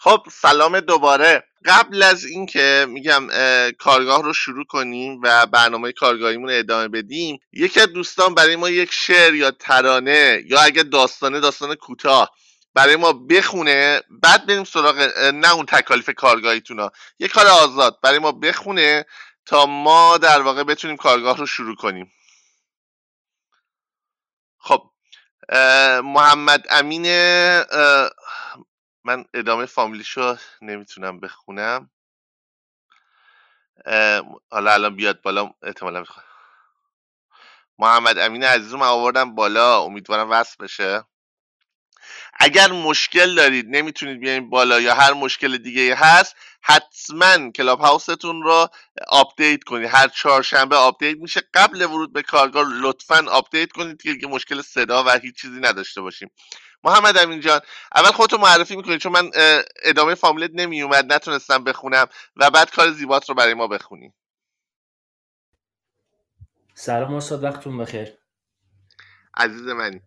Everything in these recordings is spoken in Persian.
خب سلام دوباره. قبل از اینکه میگم کارگاه رو شروع کنیم و برنامه کارگاهیمون رو ادامه بدیم یکی از دوستان برای ما یک شعر یا ترانه یا اگه داستانه داستان کوتاه برای ما بخونه بعد بریم سراغ نه اون تکالیف کارگاهیتون یه کار آزاد برای ما بخونه تا ما در واقع بتونیم کارگاه رو شروع کنیم. خب محمد امین من ادامه فامیلیشو نمی‌تونم بخونم. حالا الان بیاد بالا احتمالا محمد امین عزیز رو آوردم بالا. امیدوارم وصل بشه. اگر مشکل دارید نمی‌تونید بیاین بالا یا هر مشکل دیگه هست حتما Clubhouse تون رو update کنید. هر چهارشنبه update میشه. قبل ورود به کارگاه لطفا update کنید که مشکل صدا و هیچ چیزی نداشته باشیم. محمد امین جان اول خودتو معرفی می‌کنی چون من ادامه فامیلت نمیومد نتونستم بخونم و بعد کار زیبات رو برای ما بخونی. سلام استاد وقتتون بخیر. عزیز منی.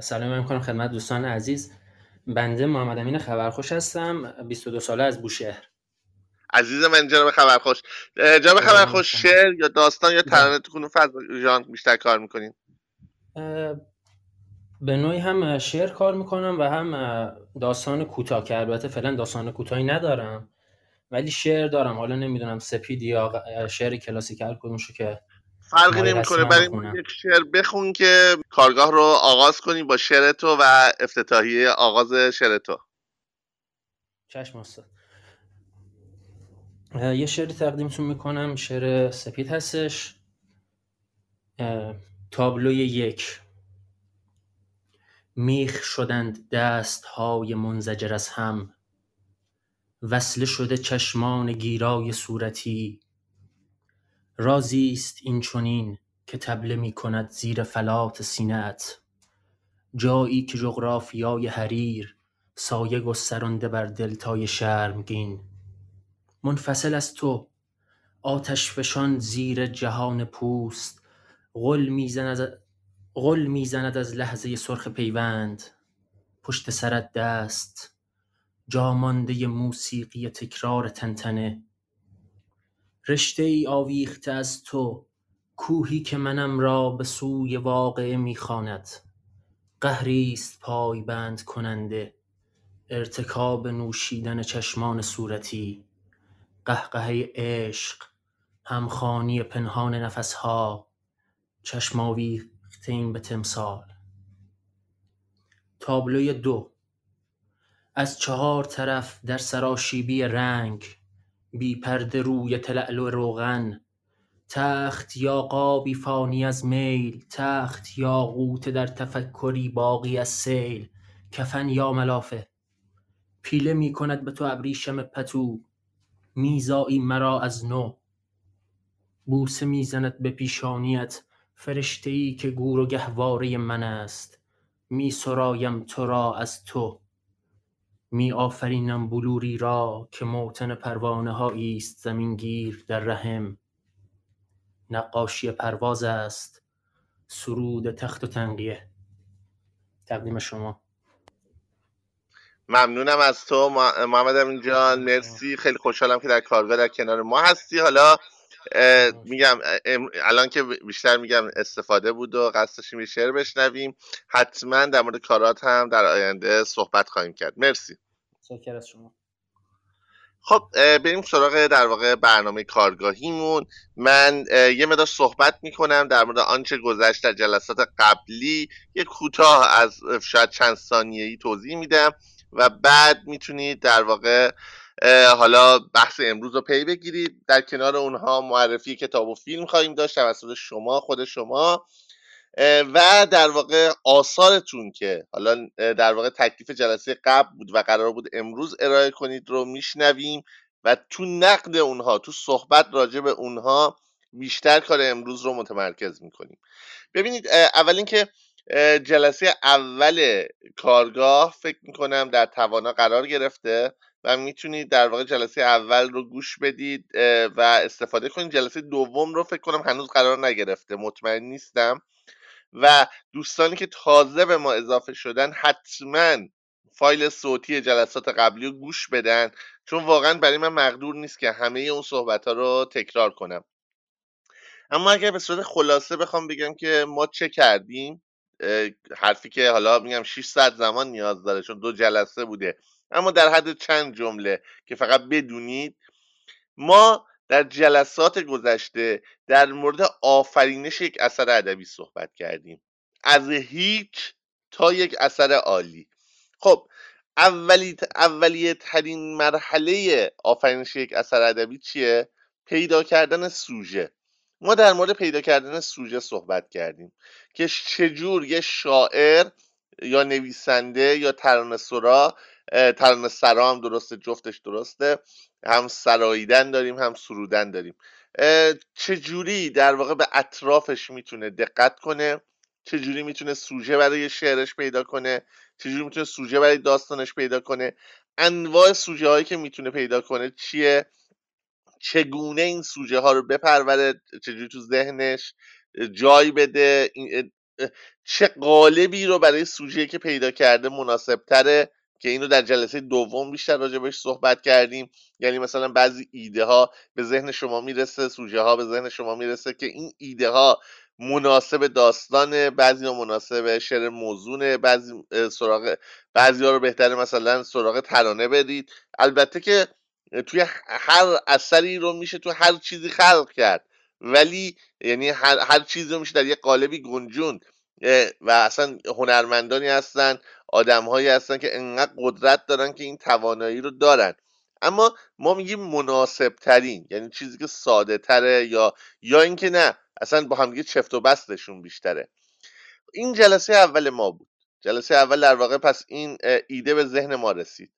سلام می‌کنم خدمت دوستان عزیز. بنده محمد امین خبرخوش هستم 22 ساله از بوشهر. عزیز من جناب خبرخوش. جناب خبرخوش شعر یا داستان یا ترانه تو کنون جان بیشتر کار می‌کنین؟ به نوعی هم شعر کار می‌کنم و هم داستان کوتاه که البته فعلا داستان کوتاهی ندارم. ولی شعر دارم. حالا نمی‌دونم سپید یا شعر کلاسیکال کدومشو که فرقی نمی‌کنه. برای یک شعر بخون که کارگاه رو آغاز کنی با شعر تو و افتتاحیه آغاز شعر تو. چشم استاد یه شعری تقدیمتون می‌کنم. شعر سپید هستش. تابلوی یک. میخ شدند دست های منزجر از هم. وصله شده چشمان گیرای صورتی. رازی است این چنین که تبله می کند زیر فلات سینه‌ات جایی که جغرافیای حریر سایه گسترانده بر دلتای شرمگین. منفصل از تو آتش فشان زیر جهان پوست. غل می‌زند غل می‌زند از لحظه سرخ پیوند. پشت سرت دست جامانده موسیقی تکرار تنتنه. رشته ای آویخته از تو کوهی که منم را به سوی واقعه می‌خواند. قهری است پایبند کننده ارتکاب نوشیدن چشمان صورتی. قهقهه عشق همخانی پنهان نفسها. چشم آویختیم به تمثال. تابلوی دو. از چهار طرف در سراشیبی رنگ بی پرده روی تلالو روغن. تخت یا قابی فانی از میل تخت یا غوته در تفکری باقی از سیل. کفن یا ملافه. پیله می کند به تو ابریشم پتو. میزایی مرا از نو. بوسه می‌زند به پیشانیت. فرشته ای که گور و گهواره من است. می سرایم تو را از تو. می آفرینم بلوری را که موتن پروانه هایی است زمین گیر در رحم. نقاشی پرواز است. سرود تخت و تنقیه تقدیم شما. ممنونم از تو محمد امین جان. مرسی. خیلی خوشحالم که در کارگاه در کنار ما هستی. حالا میگم الان که بیشتر میگم استفاده بود و قصد داشتیم شعر بشنویم. حتما در مورد کارات هم در آینده صحبت خواهیم کرد. مرسی. از شما. خب بریم سراغ در واقع برنامه کارگاهیمون. من یه مدار صحبت می‌کنم در مورد آنچه گذشت در جلسات قبلی. یه کوتاه از شاید چند ثانیه‌ای توضیح میدم و بعد می‌تونید در واقع حالا بحث امروز رو پی بگیرید در کنار اونها معرفی کتاب و فیلم خواهیم داشت توسط شما خود شما. و در واقع آثارتون که حالا در واقع تکلیف جلسه قبل بود و قرار بود امروز ارائه کنید رو میشنویم و تو نقد اونها تو صحبت راجع به اونها بیشتر کار امروز رو متمرکز می‌کنیم. ببینید اول اینکه جلسه اول کارگاه فکر می‌کنم در توانا قرار گرفته. و می‌تونید در واقع جلسه اول رو گوش بدید و استفاده کنید. جلسه دوم رو فکر کنم هنوز قرار نگرفته مطمئن نیستم. و دوستانی که تازه به ما اضافه شدن حتما فایل صوتی جلسات قبلی رو گوش بدن چون واقعا برای من مقدور نیست که همه اون صحبت ها رو تکرار کنم. اما اگر به صورت خلاصه بخوام بگم که ما چه کردیم حرفی که حالا میگم 6 ساعت زمان نیاز داره چون دو جلسه بوده. اما در حد چند جمله که فقط بدونید ما در جلسات گذشته در مورد آفرینش یک اثر ادبی صحبت کردیم. از هیچ تا یک اثر عالی. خب اولی اولیه ترین مرحله آفرینش یک اثر ادبی چیه؟ پیدا کردن سوژه. ما در مورد پیدا کردن سوژه صحبت کردیم که چجور یه شاعر یا نویسنده یا ترانه سرا ترانه سرا هم درسته جفتش درسته. هم سراییدن داریم هم سرودن داریم. چجوری در واقع به اطرافش می‌تونه دقت کنه؟ چجوری می‌تونه سوژه برای شعرش پیدا کنه؟ چجوری می‌تونه سوژه برای داستانش پیدا کنه؟ انواع سوژه هایی که می‌تونه پیدا کنه چیه؟ چگونه این سوژه ها رو بپروره؟ چجوری تو ذهنش جای بده؟ چه قالبی رو برای سوژه که پیدا کرده مناسب تره که اینو در جلسه دوم بیشتر راجبش صحبت کردیم. یعنی مثلا بعضی ایده ها به ذهن شما می‌رسه سوژه ها به ذهن شما می‌رسه که این ایده ها مناسب داستانه بعضی ها مناسب شعر موزونه بعضی سراغ بعضی ها رو بهتره مثلا سراغ ترانه بدید. البته که توی هر اثری رو میشه تو هر چیزی خلق کرد. ولی یعنی هر, هر چیزی رو میشه در یه قالبی گنجون و اصلا هنرمندانی هستن. آدمهایی هستن که انقدر قدرت دارن که این توانایی رو دارن. اما ما میگیم مناسب ترین یعنی چیزی که ساده تره یا یا اینکه نه اصلا با همدیگه چفت و بستشون بیشتره. این جلسه اول ما بود. جلسه اول در واقع پس این ایده به ذهن ما رسید.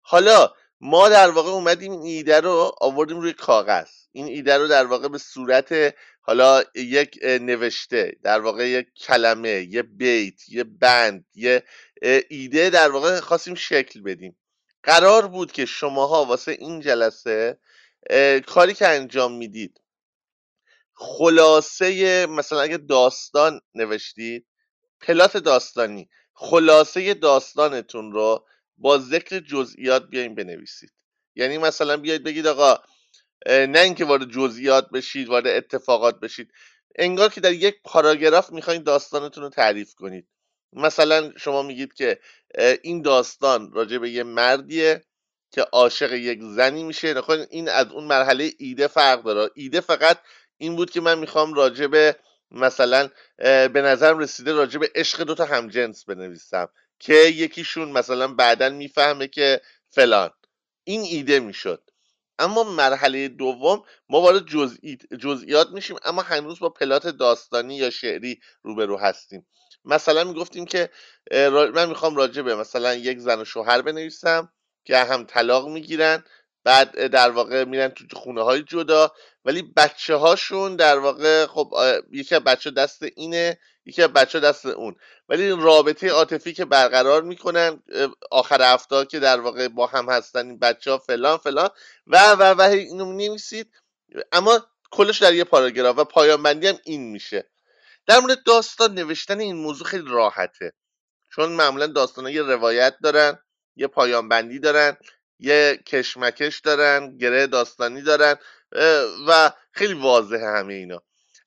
حالا ما در واقع اومدیم این ایده رو آوردیم روی کاغذ. این ایده رو در واقع به صورت حالا یک نوشته در واقع یک کلمه یه بیت یه بند یه ایده در واقع خواستیم شکل بدیم. قرار بود که شماها واسه این جلسه کاری که انجام می‌دید خلاصه مثلا اگه داستان نوشتید پلات داستانی خلاصه داستانتون رو با ذکر جزئیات بیاین بنویسید. یعنی مثلا بیاید بگید آقا نه اینکه وارد جزئیات بشید وارد اتفاقات بشید. انگار که در یک پاراگراف می‌خواین داستانتون رو تعریف کنید. مثلا شما میگید که این داستان راجع به یه مردیه که عاشق یک زنی میشه. نخواهید این از اون مرحله ایده فرق داره. ایده فقط این بود که من می‌خوام راجع به مثلا به نظرم رسیده راجع به عشق دوتا همجنس بنویسم. که یکیشون مثلا بعدا می‌فهمه که فلان. این ایده می‌شد. اما مرحله دوم ما وارد جزئیات میشیم اما هنوز با پلات داستانی یا شعری روبرو هستیم. مثلا می‌گفتیم که من می‌خوام راجع به مثلا یک زن و شوهر بنویسم که هم طلاق می‌گیرن بعد در واقع میرن تو خونه های جدا ولی بچه هاشون در واقع خب یکی بچه دست اینه یکی بچه دست اون. ولی رابطه عاطفی که برقرار می‌کنن آخر هفته که در واقع با هم هستن این بچه ها فلان فلان و و و اینو نمیسید اما کلش در یه پاراگراف و پایان بندی هم این میشه. در مورد داستان نوشتن این موضوع خیلی راحته. چون معمولا داستان یه روایت دارن یه پایان بندی دارن. یه کشمکش دارن گره داستانی دارن و خیلی واضحه همه اینا.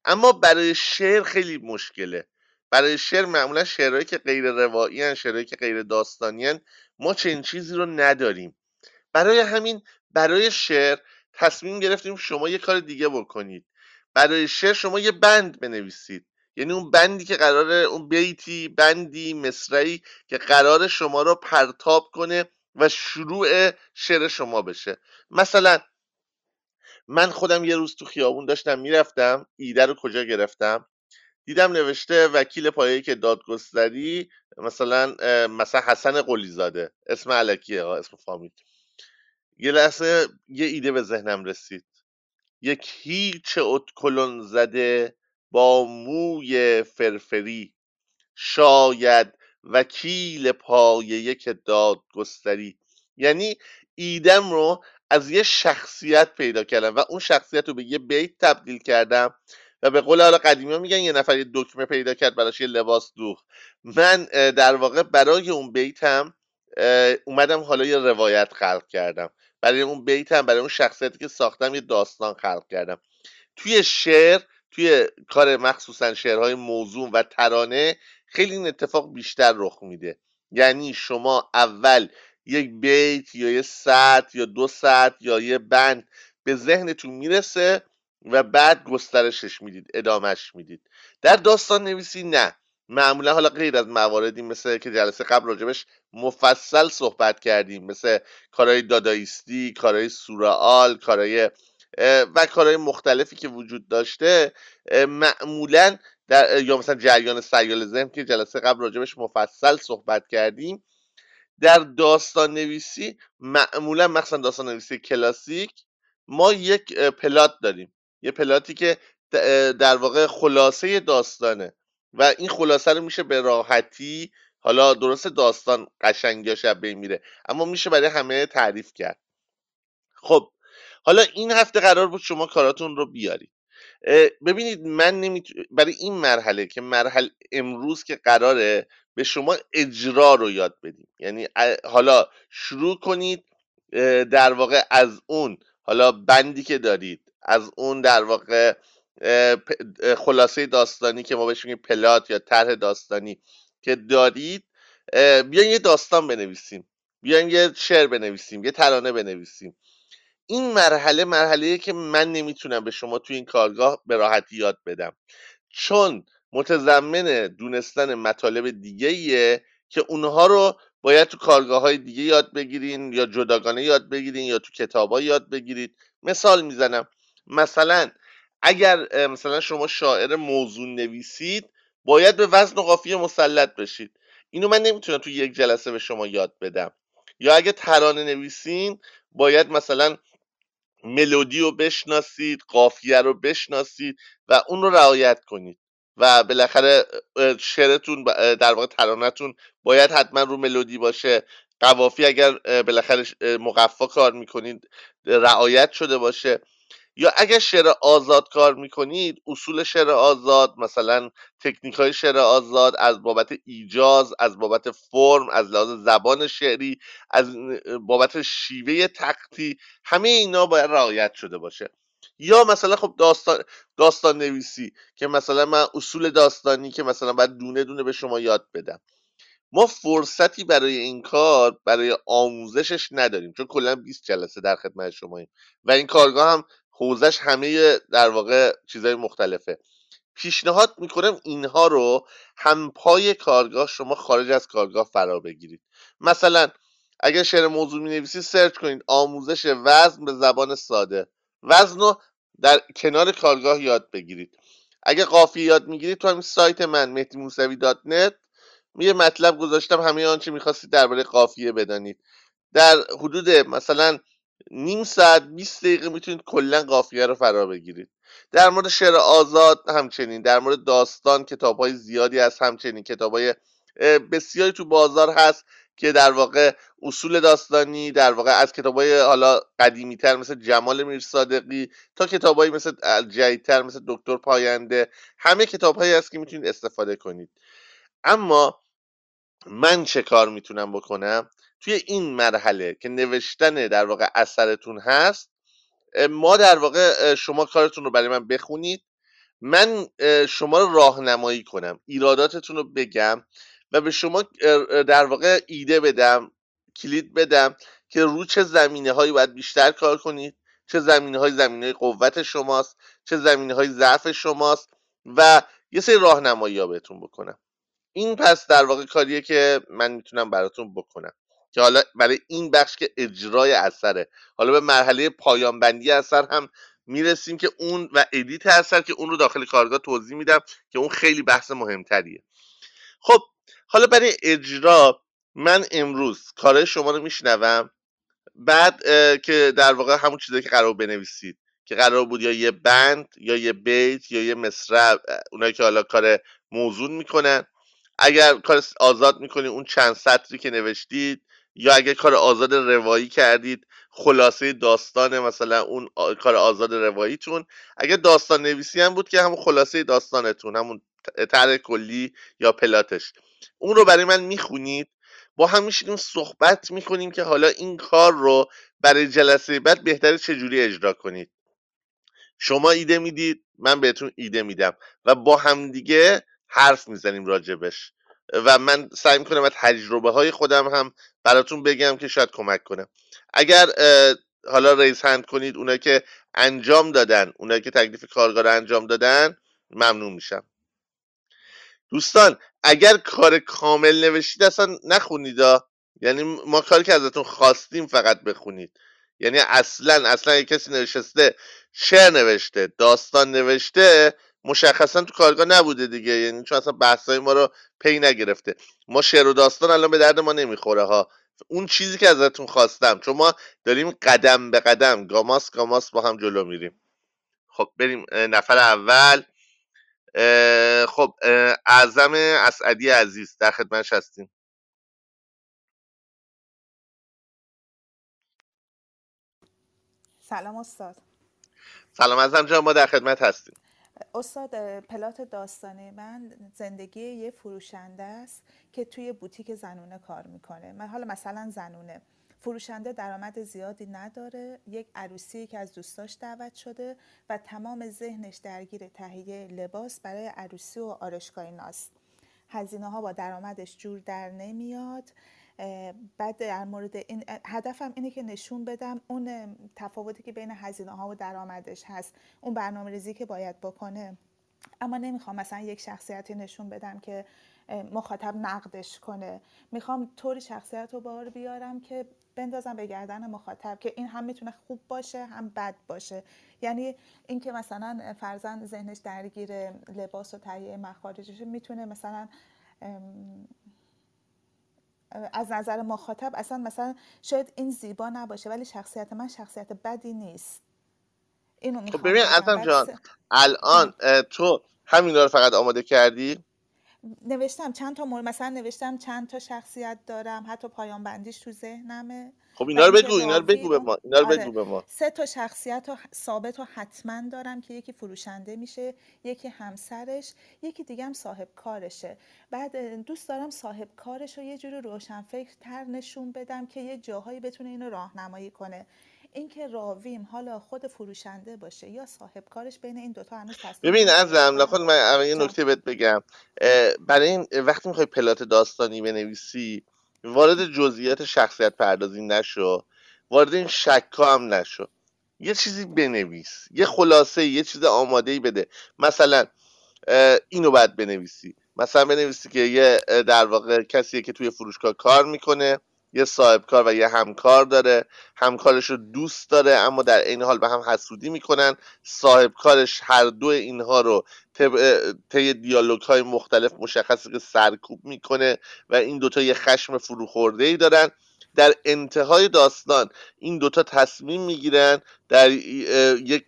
اما برای شعر خیلی مشکله. برای شعر معمولا شعرهایی که غیر روایی هن شعرهایی که غیر داستانی هن ما چنین چیزی رو نداریم. برای همین برای شعر تصمیم گرفتیم شما یه کار دیگه بکنید. برای شعر شما یه بند بنویسید. یعنی اون بندی که قراره اون بیتی بندی مصرعی که قرار شما رو پرتاب کنه و شروع شعر شما بشه. مثلا من خودم یه روز تو خیابون داشتم می‌رفتم ایده رو کجا گرفتم؟ دیدم نوشته وکیل پایه که دادگستری مثلا مثلا حسن قلیزاده. اسم علکیه اسم فامیل. یه لحظه یه ایده به ذهنم رسید. یک هیچ اتکلون زده با موی فرفری. شاید وکیل پایه که دادگستری. یعنی ایدم رو از یه شخصیت پیدا کردم و اون شخصیت رو به یه بیت تبدیل کردم و به قول حالا قدیمی میگن یه نفر یه دکمه پیدا کرد براش یه لباس دوخ من در واقع برای اون بیتم اومدم حالا یه روایت خلق کردم. برای اون بیتم برای اون شخصیتی که ساختم یه داستان خلق کردم. توی شعر توی کار مخصوصا شعرهای موضوع و ترانه خیلی این اتفاق بیشتر رخ میده. یعنی شما اول یک بیت یا یه ساعت یا دو ساعت یا یه بند به ذهنتون می‌رسه و بعد گسترشش می‌دید ادامهش می‌دید. در داستان نویسی نه. معمولا حالا غیر از مواردی مثل که جلسه قبل راجبش مفصل صحبت کردیم مثل کارهای دادایستی کارهای سورئال کارهای و کارهای مختلفی که وجود داشته معمولا در یا مثلا جریان سیال ذهن که جلسه قبل راجبش مفصل صحبت کردیم در داستان نویسی معمولا مخصوصا داستان نویسی کلاسیک ما یک پلات داریم. یه پلاتی که در واقع خلاصه داستانه و این خلاصه رو میشه به راحتی حالا درست داستان قشنگی شب میره اما میشه برای همه تعریف کرد. خب حالا این هفته قرار بود شما کاراتون رو بیارید. ببینید من نمیت... برای این مرحله که مرحله امروز که قراره به شما اجرا رو یاد بدیم. یعنی حالا شروع کنید در واقع از اون حالا بندی که دارید از اون در واقع خلاصه داستانی که ما بهش میگیم پلات یا طرح داستانی که دارید بیاین یه داستان بنویسیم. بیاین یه شعر بنویسیم یه ترانه بنویسیم. این مرحله مرحله که من نمی‌تونم به شما توی این کارگاه به راحتی یاد بدم. چون متضمن دونستن مطالب دیگه که اونها رو باید تو کارگاه های دیگه یاد بگیرین یا جداگانه یاد بگیرین یا تو کتاب یاد بگیرید. مثال می‌زنم. مثلا اگر مثلا شما شاعر موضوع نویسید باید به وزن و قافیه مسلط بشید. اینو من نمی‌تونم تو یک جلسه به شما یاد بدم. یا اگه ترانه نویسین باید مثلا ملودی رو بشناسید قافیه رو بشناسید و اون رو رعایت کنید. و بالاخره شعرتون در واقع ترانتون باید حتما رو ملودی باشه. قوافی اگر بالاخره مقفا کار می‌کنید رعایت شده باشه. یا اگر شعر آزاد کار می‌کنید اصول شعر آزاد مثلا تکنیک های شعر آزاد از بابت ایجاز از بابت فرم از لحاظ زبان شعری از بابت شیوه تختی همه اینا باید رعایت شده باشه. یا مثلا خب داستان داستان نویسی که مثلا من اصول داستانی که مثلا باید دونه دونه به شما یاد بدم. ما فرصتی برای این کار برای آموزشش نداریم چون کلا 20 جلسه در خدمت شماییم. و این کارگاه هم حوزش همه در واقع چیزهای مختلفه. پیشنهاد می‌کنم اینها رو هم پای کارگاه شما خارج از کارگاه فرا بگیرید. مثلا اگر شعر موضوع می نویسید سرچ کنید آموزش وزن به زبان ساده. وزن رو در کنار کارگاه یاد بگیرید. اگر قافیه یاد می‌گیرید تو همین سایت من مهدی موسوی دات نت یه مطلب گذاشتم همه آنچه می‌خواستید درباره قافیه بدانید. در حدود مثلا نیم ساعت 20 دقیقه می‌تونید کلا قافیه رو فرا بگیرید. در مورد شعر آزاد همچنین در مورد داستان کتاب های زیادی هست همچنین کتاب های بسیاری تو بازار هست که در واقع اصول داستانی در واقع از کتاب های حالا قدیمی تر مثل جمال میرصادقی تا کتاب های مثل جدیدتر مثل دکتر پاینده همه کتاب هایی هست که می‌تونید استفاده کنید. اما من چه کار می‌تونم بکنم؟ توی این مرحله که نوشتن در واقع اثرتون هست ما در واقع شما کارتون رو برای من بخونید. من شما رو راهنمایی کنم ایراداتتون رو بگم و به شما در واقع ایده بدم کلید بدم که رو چه زمینه هایی باید بیشتر کار کنید چه زمینه های زمینه های قوت شماست چه زمینه های ضعف شماست و یه سری راهنمایی ها بهتون بکنم. این پس در واقع کاریه که من می‌تونم براتون بکنم. که حالا برای این بخش که اجرای اثره. حالا به مرحله پایان بندی اثر هم می‌رسیم که اون و ادیت اثر که اون رو داخل کارگاه توضیح میدم که اون خیلی بحث مهمتریه. خب حالا برای اجرا من امروز کارهای شما رو میشنوم. بعد که در واقع همون چیزایی که قرار بنویسید. که قرار بود یا یه بند یا یه بیت یا یه مصرع اونایی که حالا کار موزون می‌کنن. اگر کار آزاد می‌کنید اون چند سطری که نوشتید یا اگر کار آزاد روایی کردید خلاصه داستان مثلا اون کار آزاد رواییتون. اگر داستان نویسی هم بود که همون خلاصه داستانتون همون طرح کلی یا پلاتش. اون رو برای من می‌خونید با هم میشینیم صحبت می‌کنیم که حالا این کار رو برای جلسه بعد بهتره چجوری اجرا کنید. شما ایده می‌دید من بهتون ایده میدم و با همدیگه حرف می‌زنیم راجبش. و من سعی می‌کنم و تجربه های خودم هم براتون بگم که شاید کمک کنم اگر حالا ریز هند کنید اونایی که انجام دادن اونایی که تکلیف کارگاه انجام دادن ممنون میشم. دوستان اگر کار کامل نوشتید اصلا نخونید یعنی ما کاری که ازتون خواستیم فقط بخونید. یعنی اصلا اصلا اگه کسی نوشته شعر نوشته داستان نوشته مشخصا تو کارگاه نبوده دیگه. یعنی چون اصلا بحثای ما رو پی نگرفته. ما شعر و داستان الان به درد ما نمی‌خوره ها. اون چیزی که ازتون خواستم. چون ما داریم قدم به قدم گاماس گاماس با هم جلو میریم. خب بریم نفر اول. خب اعظم اسعدی عزیز در خدمتش هستیم. سلام استاد. سلام ازم جان ما در خدمت هستیم. استاد پلات داستانه من زندگی یه فروشنده است که توی بوتیک زنونه کار می‌کنه. من حالا مثلا زنونه. فروشنده درآمد زیادی نداره. یک عروسی که از دوستاش دعوت شده و تمام ذهنش درگیر تهیه لباس برای عروسی و آرشگاه ناست. هزینه ها با درآمدش جور در نمیاد. بعد در مورد این هدفم اینه که نشون بدم اون تفاوتی که بین هزینه ها و درآمدش هست. اون برنامه ریزی که باید بکنه. اما نمی‌خوام مثلا یک شخصیتی نشون بدم که مخاطب نقدش کنه. می‌خوام طوری شخصیت رو بار بیارم که بندازم به گردن مخاطب که این هم می‌تونه خوب باشه هم بد باشه. یعنی اینکه مثلا فرزن ذهنش درگیر لباس و تهیه مخارجش می‌تونه مثلا از نظر مخاطب اصلا مثلا شاید این زیبا نباشه ولی شخصیت من شخصیت بدی نیست. اینو خب ببین ازم جان الان تو همین رو فقط آماده کردی؟ نوشتم چند تا مورد مثلا نوشتم چند تا شخصیت دارم حتی پایان بندیش تو ذهنمه. خب اینا رو بگو اینا رو بگو به ما اینا رو آره. بگو به ما. سه تا شخصیت و ثابت و حتما دارم که یکی فروشنده میشه یکی همسرش یکی دیگه هم صاحب کارشه بعد دوست دارم صاحب کارش رو یه جوری روشنفکر تر نشون بدم که یه جاهایی بتونه اینو راهنمایی کنه. اینکه راویم حالا خود فروشنده باشه یا صاحب کارش بین این دوتا هنوز تصمیم ببین از خود من یه نکته بهت بگم. برای این وقتی می‌خوای پلات داستانی بنویسی وارد جزئیات شخصیت پردازی نشو وارد این شکا هم نشو. یه چیزی بنویس یه خلاصه یه چیز آماده ای بده. مثلا اینو باید بنویسی. مثلا بنویسی که یه در واقع کسی که توی فروشگاه کار می‌کنه. یه صاحب کار و یه همکار داره همکارش رو دوست داره اما در این حال به هم حسودی می‌کنن. صاحب کارش هر دو اینها رو طی دیالوگ های مختلف مشخصه که سرکوب می‌کنه و این دوتا یه خشم فروخورده ای دارن. در انتهای داستان این دوتا تصمیم می‌گیرن در یک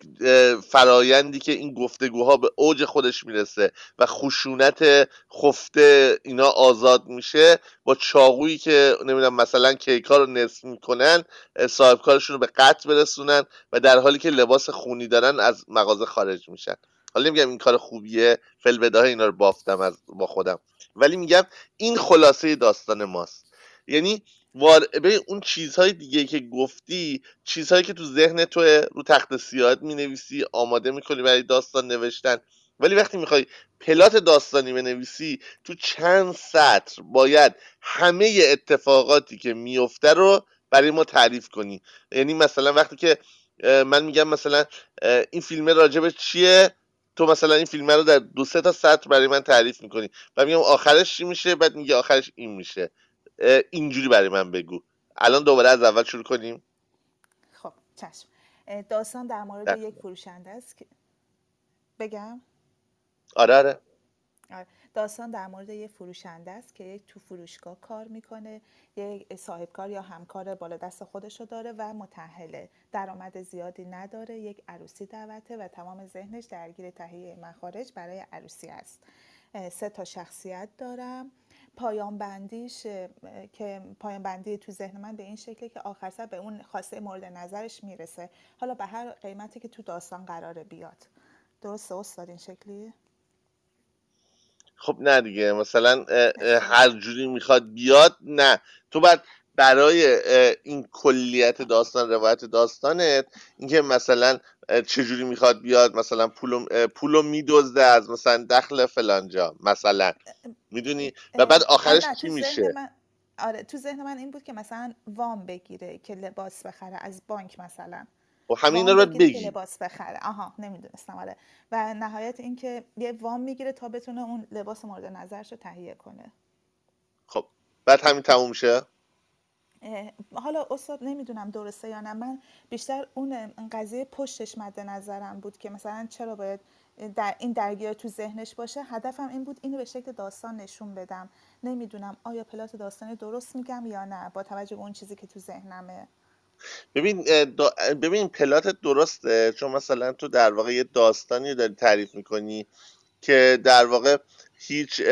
فرایندی که این گفتگوها به اوج خودش می‌رسه و خشونت خفته اینا آزاد میشه با چاقویی که نمی‌دونم مثلا کیکا رو نصف می‌کنن صاحب کارشون رو به قطع برسونن و در حالی که لباس خونی دارن از مغازه خارج میشن. حالا نمیگم این کار خوبیه فل اینا رو بافتم از با خودم. ولی میگم این خلاصه داستان ماست. یعنی وار... اون چیزهای دیگه که گفتی چیزهایی که تو ذهن تو رو تخت سیاهت می نویسی آماده می‌کنی برای داستان نوشتن. ولی وقتی می‌خوای پلات داستانی بنویسی تو چند سطر باید همه اتفاقاتی که میفته رو برای ما تعریف کنی. یعنی مثلا وقتی که من میگم مثلا این فیلم راجبه چیه؟ تو مثلا این فیلم رو در دو سه تا سطر برای من تعریف می‌کنی. و میگم آخرش چی میشه؟ بعد میگه آخرش این میشه. اینجوری برای من بگو. الان دوباره از اول شروع کنیم؟ خب چشم. داستان در مورد یک فروشنده است که بگم؟ آره آره. داستان در مورد یک فروشنده است که یک تو فروشگاه کار می‌کنه یک صاحبکار یا همکار بالا دست خودش رو داره و متحله. درآمد زیادی نداره یک عروسی دعوته و تمام ذهنش درگیر تهیه مخارج برای عروسی است. سه تا شخصیت دارم. پایان بندیش که پایان بندی تو ذهن من به این شکلی که آخر سر به اون خواسته مورد نظرش می‌رسه. حالا به هر قیمتی که تو داستان قراره بیاد. درسته استاد این شکلی؟ خب نه دیگه مثلا هر جوری می‌خواد بیاد نه. تو باید برای این کلیت داستان روایت داستانت اینکه مثلا چجوری می‌خواد بیاد مثلا پولو, پولو میدزده از مثلا دخل فلانجا مثلا. می‌دونی؟ و بعد آخرش چی میشه؟ آره تو ذهن من این بود که مثلا وام بگیره که لباس بخره از بانک مثلا. و خب همین رو بگی. لباس بخره. آها نمی‌دونستم آره. و نهایت اینکه یه وام می‌گیره تا بتونه اون لباس مورد نظرش رو تهیه کنه. خب بعد همین تموم شه؟ حالا استاد نمی‌دونم درسته یا نه. من بیشتر اون قضیه پشتش مد نظرم بود که مثلا چرا باید در این درگیر تو ذهنش باشه. هدفم این بود اینو به شکل داستان نشون بدم. نمی‌دونم آیا پلات داستانی درست میگم یا نه با توجه به اون چیزی که تو ذهنمه. ببین ببین پلات درسته. چون مثلا تو در واقع یه داستانی داری تعریف می‌کنی که در واقع هیچ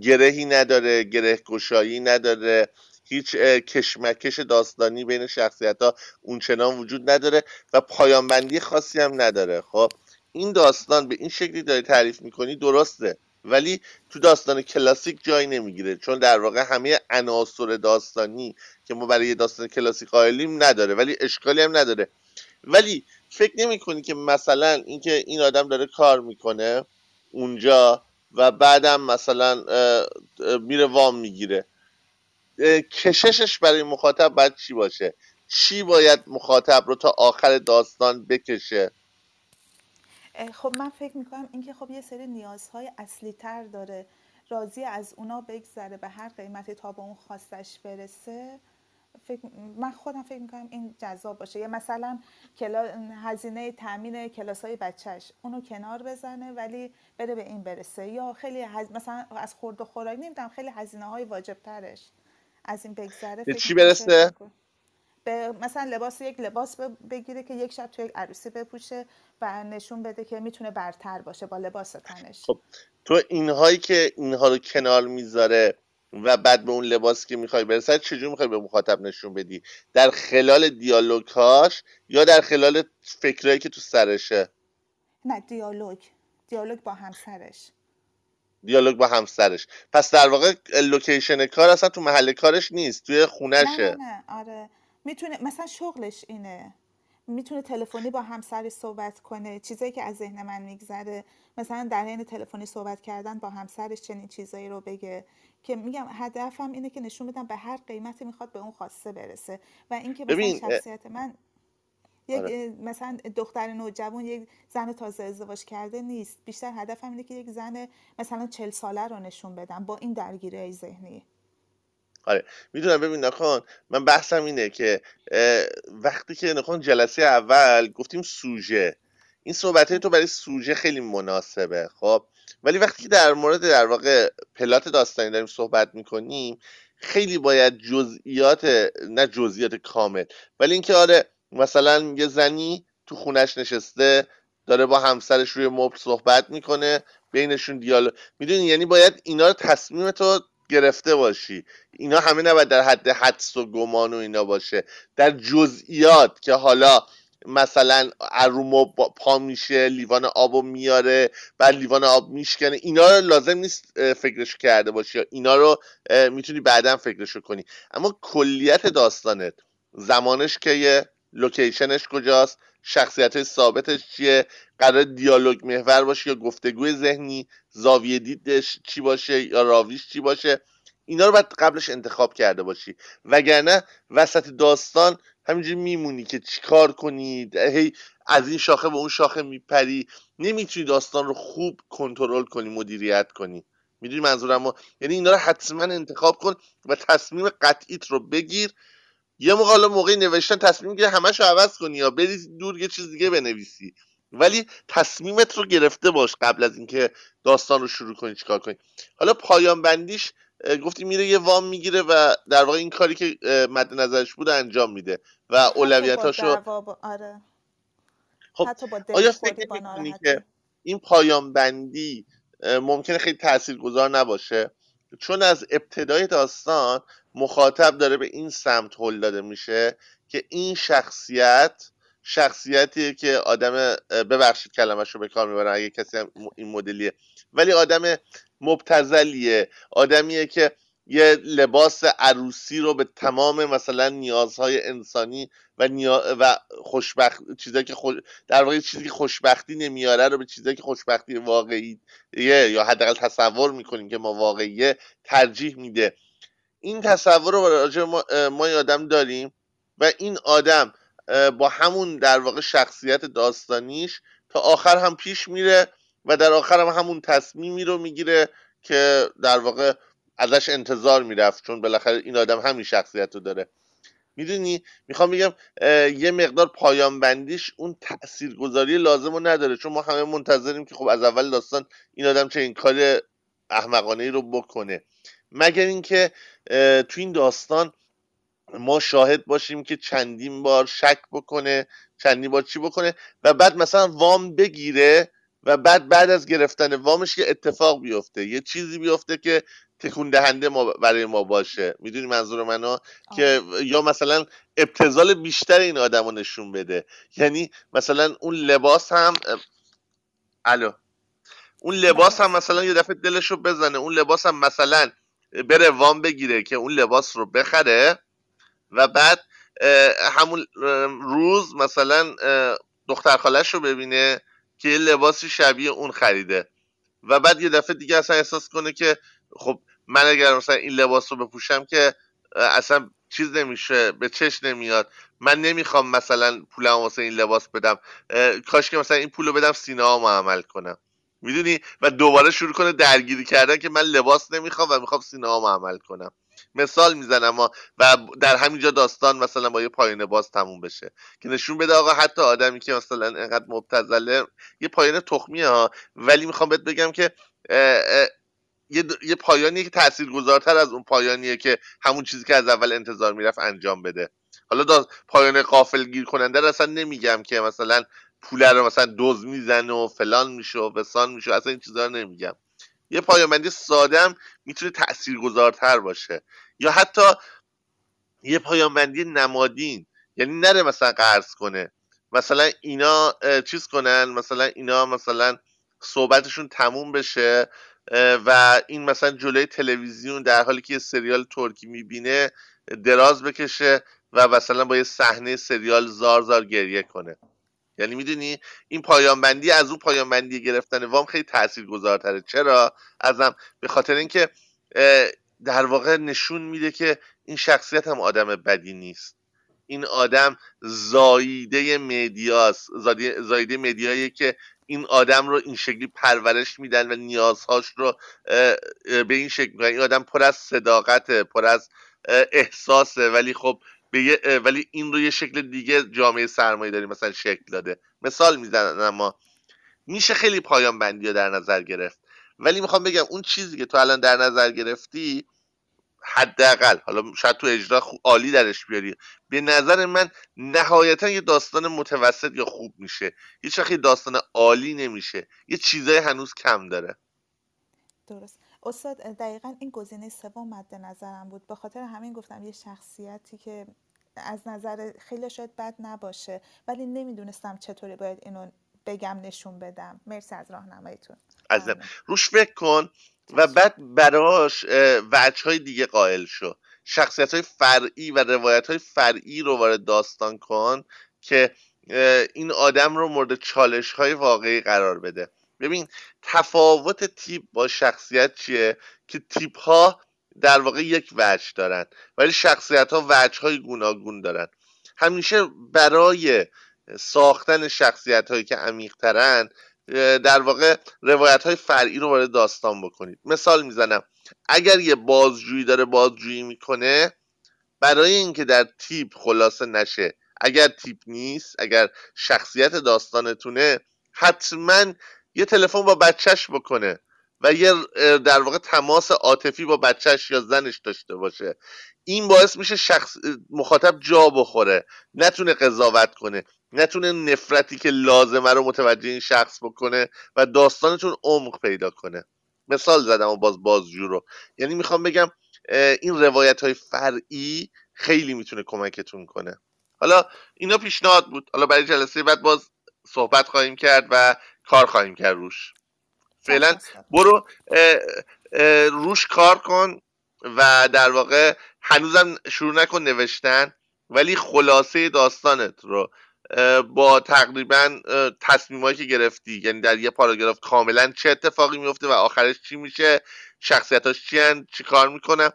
گرهی نداره گره گشایی نداره. هیچ کشمکش داستانی بین شخصیت ها اونچنان وجود نداره و پایانبندی خاصی هم نداره. خب این داستان به این شکلی داری تعریف می‌کنی درسته ولی تو داستان کلاسیک جای نمی‌گیره چون در واقع همه عناصر داستانی که ما برای داستان کلاسیک قائلیم نداره ولی اشکالی هم نداره. ولی فکر نمی کنی که مثلا اینکه این آدم داره کار می‌کنه اونجا و بعدم مثلا میره وام می‌گیره. کششش برای مخاطب باید چی باشه؟ چی باید مخاطب رو تا آخر داستان بکشه؟ خب من فکر می‌کنم اینکه خب یه سری نیازهای اصلی تر داره. راضی از اونا بگذره به هر قیمتی تا به اون خواستش برسه. فکر من خودم فکر می‌کنم این جذاب باشه. یا مثلا کلا... هزینه تامین کلاس های بچهش اونو کنار بزنه ولی بره به این برسه. یا خیلی هز... مثلا از خورد و خوراک نمی‌دونم خیلی هزینه های واجب ترش از این بگذره چی برسه؟ به مثلا لباس یک لباس بگیره که یک شب توی یک عروسی بپوشه و نشون بده که می‌تونه برتر باشه با لباس تنش. خب تو اینهایی که اینها رو کنار می‌ذاره و بعد به اون لباس که می‌خوای برسد چجور می‌خوای به مخاطب نشون بدی؟ در خلال دیالوگهاش یا در خلال فکرهایی که تو سرشه؟ نه دیالوگ. دیالوگ با همسرش. دیالوگ با همسرش. پس در واقع لوکیشن کار اصلا تو محل کارش نیست توی خونشه نه نه, آره. می‌تونه مثلا شغلش اینه. می‌تونه تلفنی با همسرش صحبت کنه چیزایی که از ذهن من میگذره. مثلا در حین تلفنی صحبت کردن با همسرش چنین چیزایی رو بگه. که میگم هدفم اینه که نشون بدم به هر قیمتی می‌خواد به اون خواسته برسه. و اینکه مثلا شخصیت من یک آره. مثلا دختر نوجوان یک زن تازه ازدواج کرده نیست. بیشتر هدفم اینه که یک زن مثلا چل ساله رو نشون بدم با این درگیری ذهنی. آره. می‌دونم ببین نخوان من بحثم اینه که وقتی که نخوان جلسه اول گفتیم سوژه. این صحبت تو برای سوژه خیلی مناسبه خب؟ ولی وقتی که در مورد در واقع پلات داستانی داریم صحبت می‌کنیم خیلی باید جزئیات نه جزئیات کامل ولی اینکه آره مثلا یه زنی تو خونش نشسته داره با همسرش روی مبل صحبت می‌کنه بینشون دیالوگ می‌دونی؟ یعنی باید اینا رو تصمیم تو گرفته باشی. اینا همه نباید در حد حدس و گمان و اینا باشه. در جزئیات که حالا مثلا ارومو پا میشه لیوان آبو میاره بعد لیوان آب میشکنه اینا رو لازم نیست فکرش کرده باشی اینا رو می‌تونی بعدا فکرشو کنی. اما کلیت داستانت زمانش که لوکیشنش کجاست؟ شخصیت ثابتش چیه؟ قرار دیالوگ محور باشه یا گفتگوی ذهنی؟ زاویه دیدش چی باشه یا راویش چی باشه؟ اینا رو باید قبلش انتخاب کرده باشی. وگرنه وسط داستان همینجوری میمونی که چیکار کنی هی از این شاخه به اون شاخه میپری. نمی‌تونی داستان رو خوب کنترل کنی مدیریت کنی. می‌دونی منظورم یعنی اینا رو حتما انتخاب کن و تصمیم قطعیت رو بگیر. یه موقع حالا موقعی نوشتن تصمیم می‌گیره همش رو عوض کنی یا بری دور یه چیز دیگه بنویسی. ولی تصمیمت رو گرفته باش قبل از اینکه داستان رو شروع کنی چیکار کنی. حالا پایان بندیش گفتی میره یه وام می‌گیره و در واقع این کاری که مد نظرش بود انجام میده و اولویتاشو آره. خب آیا فکر که این پایان بندی ممکنه خیلی تاثیرگذار نباشه؟ چون از ابتدای داستان مخاطب داره به این سمت هل داده میشه که این شخصیت شخصیتیه که آدم ببخشید کلمش رو به کار می‌برم اگه کسی هم این مدلیه. ولی آدم مبتزلیه آدمیه که یه لباس عروسی رو به تمام مثلا نیازهای انسانی و, نیا... و خوشبخت چیزایی که در واقع چیزی که خوشبختی نمیاره رو به چیزایی که خوشبختی واقعی یا حداقل تصور می‌کنیم که ما واقعیه ترجیح میده. این تصور رو راجع ما, ما آدم داریم و این آدم با همون در واقع شخصیت داستانیش تا آخر هم پیش میره و در آخر هم همون تصمیمی رو می‌گیره که در واقع ازش انتظار می‌رفت چون بالاخره این آدم همین شخصیت رو داره. می‌دونی؟ می‌خوام بگم یه مقدار پایان بندیش اون تاثیرگذاری لازم رو نداره چون ما همه منتظریم که خب از اول داستان این آدم چه این کار احمقانه ای رو بکنه. مگر اینکه تو این داستان ما شاهد باشیم که چندین بار شک بکنه چندین بار چی بکنه و بعد مثلا وام بگیره و بعد بعد از گرفتن وامش یه اتفاق بیفته. یه چیزی بیفته که تکون دهنده ما برای ما باشه. می‌دونی منظور منو؟ که یا مثلا ابتزال بیشتر این آدم رو نشون بده. یعنی مثلا اون لباس هم الو. اون لباس هم مثلا یه دفعه دلش رو بزنه. اون لباس هم مثلا بره وام بگیره که اون لباس رو بخره و بعد همون روز مثلا دختر خالش رو ببینه که یه لباسی شبیه اون خریده. و بعد یه دفعه دیگه اصلا احساس کنه که خب من اگر مثلا این لباس رو بپوشم که اصلا چیز نمیشه به چش نمیاد. من نمی‌خوام مثلا پولم واسه این لباس بدم. کاش که مثلا این پول رو بدم سینه ها عمل کنم. می‌دونی؟ و دوباره شروع کنه درگیری کردن که من لباس نمی‌خوام و می‌خوام سینه ها عمل کنم. مثال می‌زنم و در همینجا داستان مثلا با یه پایان باز تموم بشه. که نشون بده آقا حتی آدمی که مثلا انقدر مبتزله یه پایان تخمیه ها. ولی می‌خوام بهت بگم که یه, یه پایانی که تاثیرگذارتر از اون پایانیه که همون چیزی که از اول انتظار می‌رفت انجام بده. حالا دا پایان قافل گیر کننده رو اصلا نمیگم که مثلا پول رو مثلا دوز می‌زنه و فلان میشه و بسان میشه اصلا این چیزا رو نمیگم. یه پایانبندی ساده می‌تونه تاثیرگذارتر باشه. یا حتی یه پایانبندی نمادین یعنی نره مثلا قرض کنه. مثلا اینا چیز کنن مثلا اینا مثلا صحبتشون تموم بشه. و این مثلا جلوی تلویزیون در حالی که یه سریال ترکی می‌بینه دراز بکشه و مثلا با یه صحنه سریال زار زار گریه کنه. یعنی می‌دونی این پایان بندی از اون پایان بندی گرفتن وام خیلی تاثیرگذارتره. چرا؟ ازم به خاطر اینکه در واقع نشون میده که این شخصیت هم آدم بدی نیست. این آدم زاییده مدیاست زاییده مدیایی که این آدم رو این شکلی پرورش میدن و نیازهاش رو به این شکل این آدم پر از صداقت پر از احساسه. ولی خب به ولی این رو یه شکل دیگه جامعه سرمایه داری مثلا شکل داده. مثال می‌زنن اما میشه خیلی پایان بندی رو در نظر گرفت. ولی می‌خوام بگم اون چیزی که تو الان در نظر گرفتی حداقل. حالا شاید تو اجرا عالی درش بیاری. به نظر من نهایتا یه داستان متوسط یا خوب میشه. هیچ وقت داستان عالی نمیشه. یه چیزای هنوز کم داره. درست. استاد دقیقا این گزینه سوم مد نظرم بود. به خاطر همین گفتم یه شخصیتی که از نظر خیلی شاید بد نباشه ولی نمی‌دونستم چطوری باید اینو بگم نشون بدم. مرسی از راهنماییتون. روش فکر کن. و بعد براش وجه های دیگه قائل شو شخصیت های فرعی و روایت های فرعی رو وارد داستان کن که این آدم رو مورد چالش های واقعی قرار بده. ببین تفاوت تیپ با شخصیت چیه؟ که تیپ ها در واقع یک وجه دارن ولی شخصیت ها وجه های گوناگون دارن. همیشه برای ساختن شخصیت هایی که عمیق ترن در واقع روایت های فرعی رو وارد داستان بکنید. مثال می‌زنم. اگر یه بازجویی داره بازجویی می‌کنه برای اینکه در تیپ خلاصه نشه اگر تیپ نیست اگر شخصیت داستانتونه حتما یه تلفن با بچهش بکنه و یه در واقع تماس عاطفی با بچهش یا زنش داشته باشه. این باعث میشه شخص مخاطب جا بخوره نتونه قضاوت کنه. نتونه نفرتی که لازمه رو متوجه این شخص بکنه و داستانتون عمق پیدا کنه. مثال زدم و باز بازجو رو. یعنی می‌خوام بگم این روایت های فرعی خیلی می‌تونه کمکتون کنه. حالا اینا پیشنهاد بود. حالا برای جلسه بعد باز صحبت خواهیم کرد و کار خواهیم کرد روش. فعلا برو روش کار کن و در واقع هنوزم شروع نکن نوشتن ولی خلاصه داستانت رو. با تقریبا تصمیمایی که گرفتی. یعنی در یه پاراگراف کاملا چه اتفاقی میفته و آخرش چی میشه؟ شخصیتاش چی هن چی کار می‌کنه؟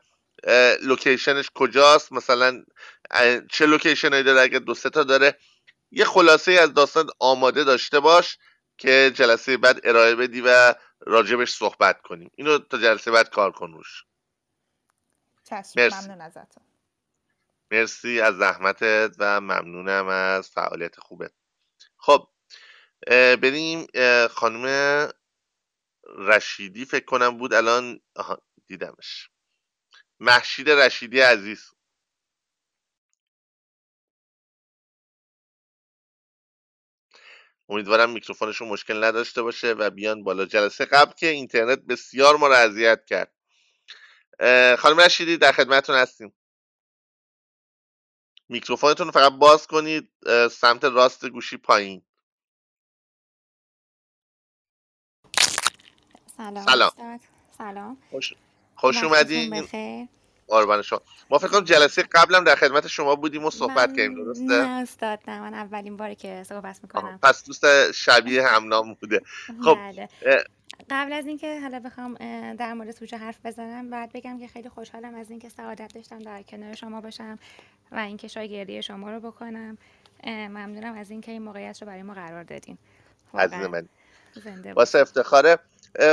location ش کجاست؟ مثلا چه location داره؟ اگر دو تا داره. یه خلاصه از داستان آماده داشته باش که جلسه بعد ارائه بدی و راجبش صحبت کنیم. اینو تا جلسه بعد کار کن روش. ممنون ازتون. مرسی از زحمتت و ممنونم از فعالیت خوبت خب بریم خانم رشیدی فکر کنم بود الان دیدمش. محشید رشیدی عزیز. امیدوارم میکروفونشون مشکل نداشته باشه و بیان بالا جلسه قبل که اینترنت بسیار ما رو اذیت کرد خانم رشیدی در خدمتتون هستیم. میکروفونتون رو فقط باز کنید سمت راست گوشی پایین. سلام سلام. سلام. خوش, خوش اومدین. قربان شما. ما فکر کنم جلسه قبلم در خدمت شما بودیم و صحبت کردیم درسته؟ نه استاد نه من اولین باری که صحبت می‌کنم. پس دوست شبیه همنام بوده. خب بله. قبل از اینکه حالا بخوام در مورد سوژه حرف بزنم بعد بگم که خیلی خوشحالم از اینکه سعادت داشتم در کنار شما باشم و اینکه شاگردی شما رو بکنم. ممنونم از اینکه این موقعیت رو برای ما قرار دادین. عزیز من. واسه افتخاره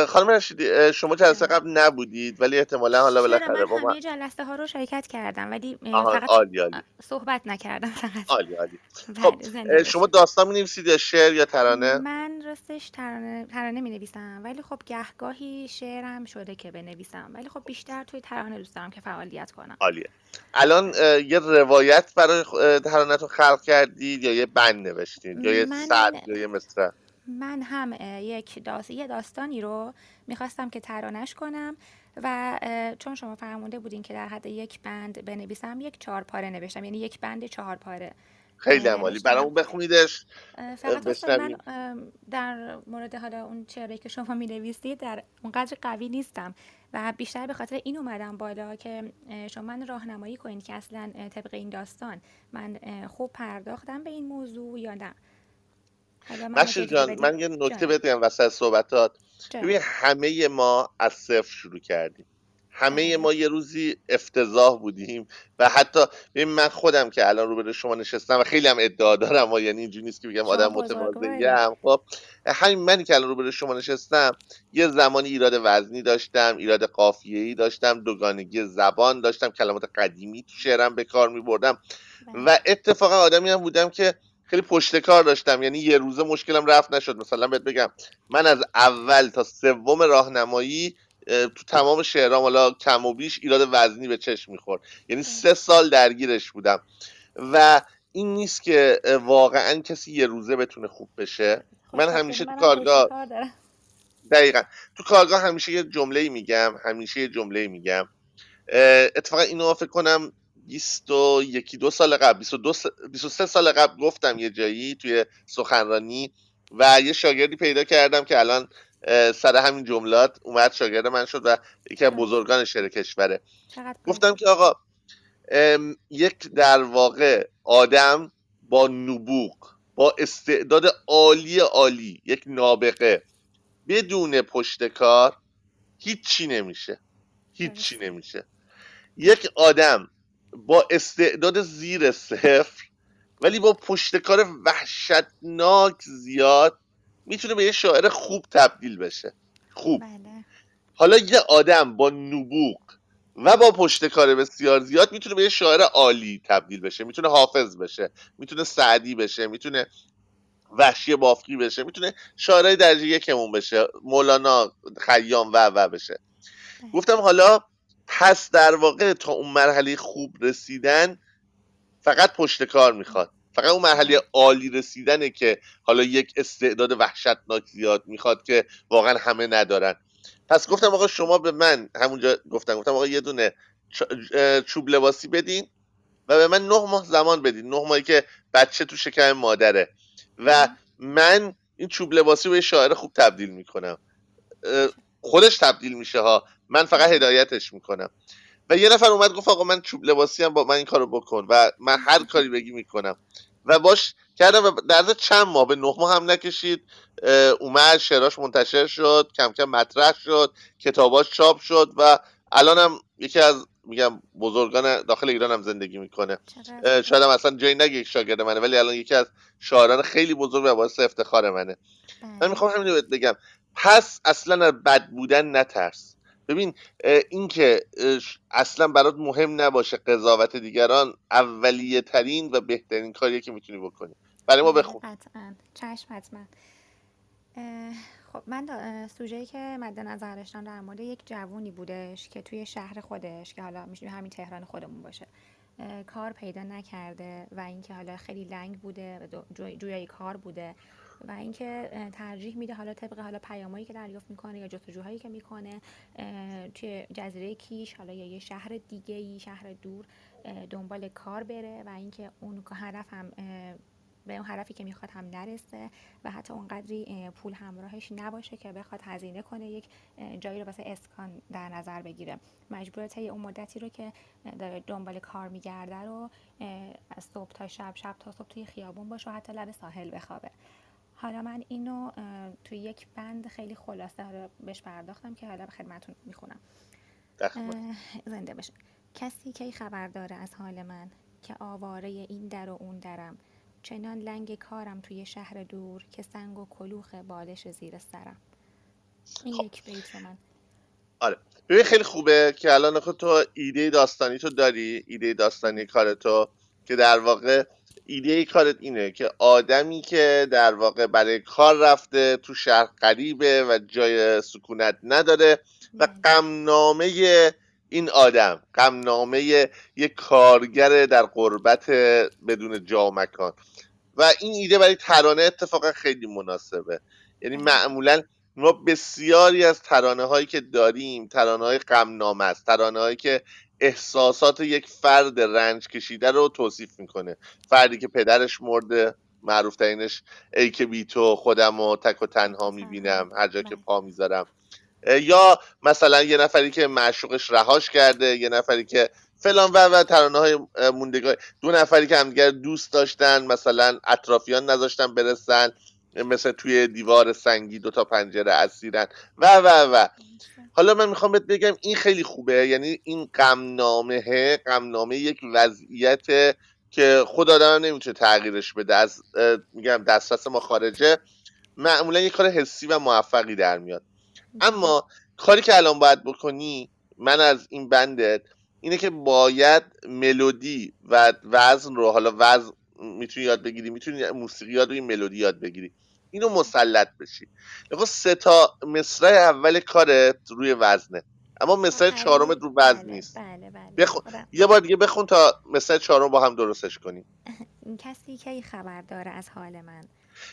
خانم رشیدی شما جلسه قبل نبودید ولی احتمالا حالا بالاخره با من همه جلسه ها رو شرکت کردم ولی فقط عالی عالی. صحبت نکردم فقط. عالی بله، خب شما داستان می نویسید یا شعر یا ترانه؟ من راستش ترانه ترانه می نویسم ولی خب گهگاهی شعرم شده که بنویسم ولی خب بیشتر توی ترانه دوست دارم که فعالیت کنم. عالیه. الان یه روایت برای ترانهتون خلق کردید یا یه بند نوشتید یا یه سرد یا یه مصرع من هم یک داست... یه داستانی رو می‌خواستم که ترانش کنم و چون شما فرمونده بودین که در حد یک بند بنویسم یک چهار پاره نوشتم یعنی یک بند چهار پاره خیلی عمالی. برامون بخونیدش. فقط من در مورد حالا اون چهره که شما می نویسید در اونقدر قوی نیستم و بیشتر به خاطر این اومدم بالا که شما من راهنمایی کنید که اصلا طبق این من خوب پرداختم به این موضوع یا نه. مشیر جان من یه نکته بگم وسط صحبتات. ببین همه ما از صفر شروع کردیم. همه بله. ما یه روزی افتضاح بودیم و حتی ببین من خودم که الان روبروی شما نشستم و خیلی هم ادعا دارم. و یعنی اینجوری نیست که بگم آدم متواضعیم خب همین منی که الان روبروی شما نشستم. یه زمانی ایراد وزنی داشتم ایراد قافیه‌ای داشتم دوگانگی زبان داشتم کلمات قدیمی تو شعرم به کار می‌بردم. بله. و اتفاقا آدمی هم بودم که خیلی پشت کار داشتم. یعنی یه روزه مشکلم رفت نشد. مثلا بهت بگم من از اول تا سوم راهنمایی تو تمام شعرام حالا کم و بیش ایراد وزنی به چشم می‌خورد. یعنی سه سال درگیرش بودم. و این نیست که واقعا کسی یه روزه بتونه خوب بشه. خب، من همیشه تو کارگاه دقیقا. تو کارگاه همیشه یه جمله میگم همیشه یه جمله میگم. اتفاقا اینو فکر کنم 21 دو سال قبل 22 23 سال قبل گفتم یه جایی توی سخنرانی و یه شاگردی پیدا کردم که الان سر همین جملات اومد شاگرد من شد و یکی از بزرگان شعر کشوره. گفتم که آقا یک در واقع آدم با نبوغ با استعداد عالی عالی یک نابغه بدون پشت کار هیچی نمیشه. هیچی نمیشه. یک آدم با استعداد زیر صفر ولی با پشتکار وحشتناک زیاد می‌تونه به یه شاعر خوب تبدیل بشه خوب بله. حالا یه آدم با نبوغ و با پشتکار بسیار زیاد می‌تونه به یه شاعر عالی تبدیل بشه می‌تونه حافظ بشه می‌تونه سعدی بشه می‌تونه وحشی بافقی بشه می‌تونه شاعرای درجه یکمون بشه مولانا خیام و و بشه بله. گفتم حالا پس در واقع تا اون مرحله خوب رسیدن فقط پشت کار می‌خواد. فقط اون مرحله عالی رسیدنه که حالا یک استعداد وحشتناک زیاد می‌خواد که واقعا همه ندارن. پس گفتم آقا شما به من همونجا گفتم گفتم آقا یه دونه چوب لباسی بدین و به من نه ماه زمان بدید نه ماهی که بچه تو شکم مادره. و من این چوب لباسی به شاعر خوب تبدیل می‌کنم. خودش تبدیل میشه ها. من فقط هدایتش می‌کنم. و یه نفر اومد گفت آقا من چوب لباسی هم با من این کارو بکن و من هر کاری بگی می‌کنم. و باش کردم و در چند ماه به نه ماه هم نکشید. اومد شعراش منتشر شد کم کم مطرح شد کتاباش چاپ شد و الانم یکی از میگم بزرگان داخل ایران هم زندگی می‌کنه. شاید هم اصلا جایی نگه شاگرد منه ولی الان یکی از شاعران خیلی بزرگ و باعث افتخار منه. من بله. می‌خوام همین رو بگم. پس اصلا بد بودن نترس. ببین اینکه اصلا برات مهم نباشه قضاوت دیگران اولیه ترین و بهترین کاریه که می‌تونی بکنی. برای ما بخون. چشم حتما. خب من سوژه‌ای که مد نظر داشتم در مورد یک جوونی بودش که توی شهر خودش که حالا میشه همین تهران خودمون باشه کار پیدا نکرده و اینکه حالا خیلی لنگ بوده جویای کار بوده. و اینکه ترجیح میده حالا طبق حالا پیامایی که دریافت می‌کنه یا جستجوهایی که می‌کنه توی جزیره کیش حالا یا یه شهر دیگه ای شهر دور دنبال کار بره و اینکه اون هدف هم به اون هدفی که می‌خواد هم نرسه و حتی اونقدری پول همراهش نباشه که بخواد هزینه کنه یک جایی رو واسه اسکان در نظر بگیره. مجبور طی اون مدتی رو که داره دنبال کار میگرده رو از صبح تا شب شب تا صبح توی خیابون باشه و حتی لب ساحل بخوابه. حالا من اینو توی یک بند خیلی خلاصه بهش پرداختم که حالا به خدمتون می‌خونم زنده بشه کسی کی خبر داره از حال من که آواره این در و اون درم؟ چنان لنگ کارم توی شهر دور که سنگ و کلوخ بالش زیر سرم. این خب. یک بیت رو من. آره. ببین خیلی خوبه که الان خود تو ایده داستانی تو داری ایده داستانی کار تو که در واقع ایده کارت اینه که آدمی که در واقع برای کار رفته تو شهر قریبه و جای سکونت نداره و قمنامه این آدم قمنامه یک کارگر در قربت بدون جا و مکان. و این ایده برای ترانه اتفاقا خیلی مناسبه. یعنی معمولا ما بسیاری از ترانه هایی که داریم ترانه های غمنامه است ترانه هایی که احساسات یک فرد رنج کشیده رو توصیف می‌کنه. فردی که پدرش مرده معروف ترینش ای که بی تو خودم و تک و تنها می‌بینم هر جا که پا می‌ذارم. یا مثلا یه نفری که معشوقش رهاش کرده یه نفری که فلان و و ترانه های موندگاه دو نفری که همدیگر دوست داشتن مثلا اطرافیان نذاشتن برسن. مثل توی دیوار سنگی دوتا پنجره اسیرن. و و و. حالا من می‌خوام بهت بگم این خیلی خوبه. یعنی این غمنامه غمنامه یک وضعیت که خود آدم نمی‌تونه تغییرش بده. از میگم دسترس ما خارجه. معمولا یک کار حسی و موفقی در میاد. اما کاری که الان باید بکنی من از این بندت اینه که باید ملودی و وزن رو حالا وزن می‌تونی یاد بگیری می‌تونی موسیقی یاد روی ملودی یاد بگیری. اینو مسلط بشی. نگاه سه تا مصرع اول کارت روی وزنه. اما مصرع بله، چهارمت رو وزن بله، نیست. بله بله. یه بار دیگه بخون تا مصرع چهارم با هم درستش کنیم این کسی که خبر داره از حال من.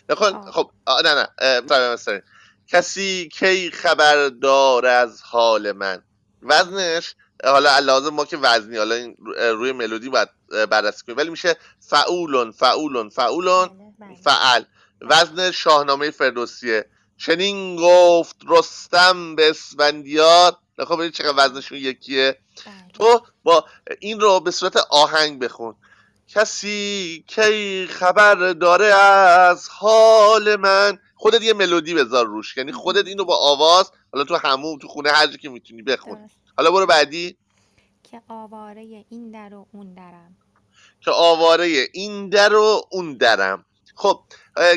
نکن خب. نه نه. کسی کی خبر داره از حال من. وزنش حالا لازم ما که وزنی حالا این روی ملودی باید بررسی کنیم. ولی میشه فعولون فعولون فعولون بله، بله. فعل. وزن شاهنامه فردوسیه. چنین گفت رستم به اسفندیار. خب چقدر وزنشون یکیه. بله. تو با این رو به صورت آهنگ بخون. کسی کی خبر داره از حال من؟ خودت یه ملودی بذار روش. یعنی خودت اینو با آواز حالا تو همون تو خونه هر که می‌تونی بخون. حالا برو بعدی. که آواره این در و اون درم. که آواره این در و اون درم. خب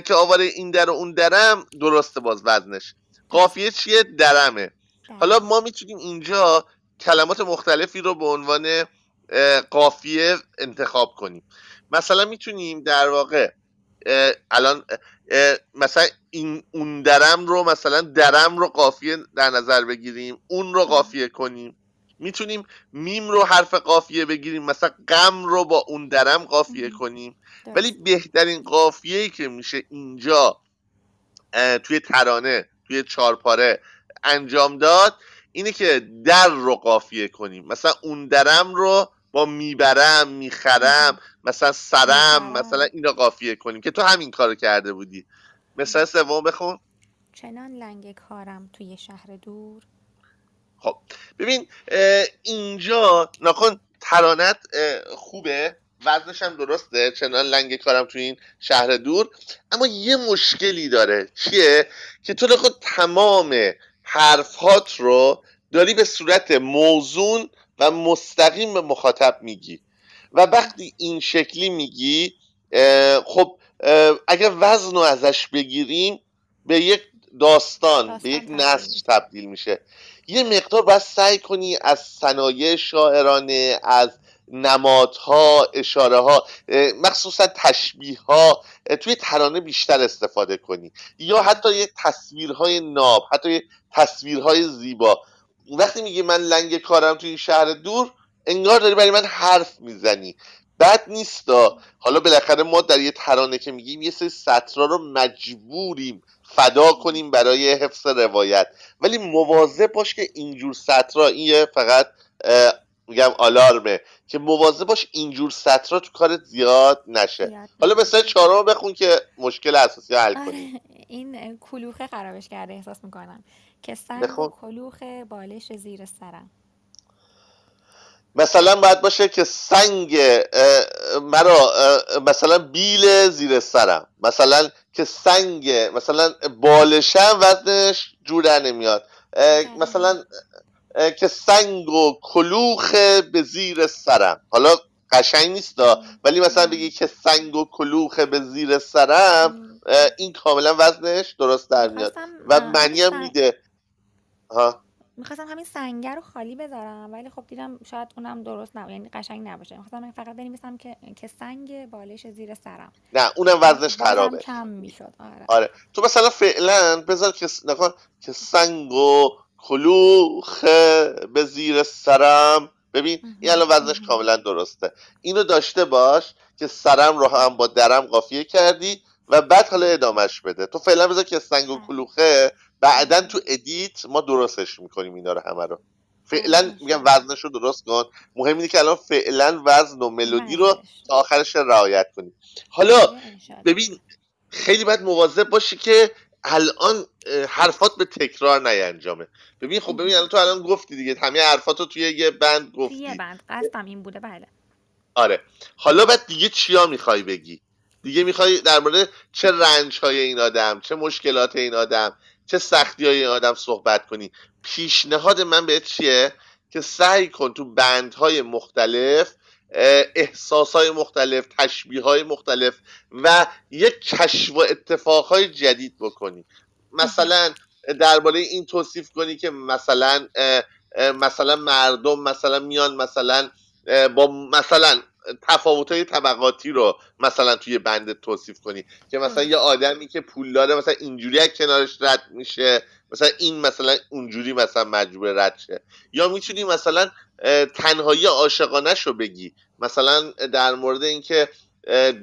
که آواره این در و اون درم درسته باز وزنش. قافیه چیه؟ درمه. حالا ما می‌تونیم اینجا کلمات مختلفی رو به عنوان قافیه انتخاب کنیم. مثلا می‌تونیم در واقع الان مثلا این اون درم رو مثلا درم رو قافیه در نظر بگیریم اون رو قافیه کنیم. می‌تونیم میم رو حرف قافیه بگیریم مثلا غم رو با اون درم قافیه کنیم. ولی بهترین قافیه که میشه اینجا توی ترانه توی چارپاره انجام داد اینه که در رو قافیه کنیم. مثلا اون درم رو با می‌برم می‌خرم مثلا سرم مثلا اینا قافیه کنیم که تو همین کارو کرده بودی. مثلا سوم بخون. چنان لنگ کارم توی شهر دور. خب ببین اینجا نکن ترانت خوبه وزنش هم درسته چنان لنگ کارم توی این شهر دور اما یه مشکلی داره. چیه؟ که تو خود تمام حرفات رو داری به صورت موزون و مستقیم به مخاطب میگی. و وقتی این شکلی میگی خب اگر وزن رو ازش بگیریم به یک داستان, به یک نسل تبدیل میشه. یه مقدار باید سعی کنی از صنایع شاعرانه از نمادها اشاره ها مخصوصا تشبیه ها توی ترانه بیشتر استفاده کنی. یا حتی یه تصویرهای ناب حتی یه تصویرهای زیبا. وقتی میگی من لنگ کارم توی این شهر دور انگار داری برای من حرف می‌زنی. بد نیستا. حالا بالاخره ما در یه ترانه که میگیم یه سری سطرا رو مجبوریم فدا کنیم برای حفظ روایت. ولی مواظب باش که اینجور سطرا این یه فقط میگم آلارمه که مواظب باش اینجور سطرا تو کارت زیاد نشه. حالا مثلا چهارم بخون که مشکل اساسی حل آره، کنیم. این کلوخه خرابش کرده احساس می‌کنم. که سنگ کلوخ بالش زیر سرم. مثلا باید باشه که سنگ مرا مثلا بیل زیر سرم. مثلا که سنگ مثلا بالشم وزنش جور نمیاد. مثلا که سنگ و کلوخ به زیر سرم. حالا قشنگ نیست ولی مثلا بگی که سنگ و کلوخ به زیر سرم این کاملا وزنش درست در میاد. و معنی هم میده. ها می‌خواستم همین سنگر رو خالی بذارم ولی خب دیدم شاید اونم درست نه یعنی قشنگ نباشه. می‌خواستم فقط بنویسم که که سنگ بالش زیر سرم. نه اونم وزنش خرابه. کم می‌شد. آره. آره. تو مثلا فعلا بذار که نکن که سنگ و کلوخ به زیر سرم. ببین این الان وزنش کاملا درسته. اینو داشته باش که سرم رو هم با درم قافیه کردی و بعد حالا ادامهش بده. تو فعلا بذار که سنگ و کلوخه بعدا تو ادیت ما درستش می‌کنیم اینا رو همه رو. فعلا میگم وزنش رو درست کن. مهم اینه که الان فعلا وزن و ملودی رو تا آخرش رعایت کنیم. حالا ببین خیلی باید مواظب باشی که الان حرفات به تکرار نینجامه ببین خب ببین الان تو الان گفتی دیگه. همه حرفات رو توی یه بند گفتی یه بند. قصدم این بوده بله. آره. حالا بعد دیگه چیا می‌خوای بگی؟ دیگه می‌خوای در مورد چه رنج های این آدم چه مشکلات این آدم چه سختی های آدم صحبت کنی. پیشنهاد من بهت چیه؟ که سعی کن تو بندهای مختلف احساس های مختلف تشبیه های مختلف و یک کشف و اتفاق جدید بکنی. مثلا درباره این توصیف کنی که مثلا مثلا مردم مثلا میان مثلا با مثلا تفاوت های طبقاتی رو مثلا توی بند توصیف کنی. که مثلا یه آدمی که پول داره مثلا اینجوری از کنارش رد میشه مثلا این مثلا اونجوری مثلا مجبور رد شه. یا می‌تونی مثلا تنهایی عاشقانش رو بگی. مثلا در مورد اینکه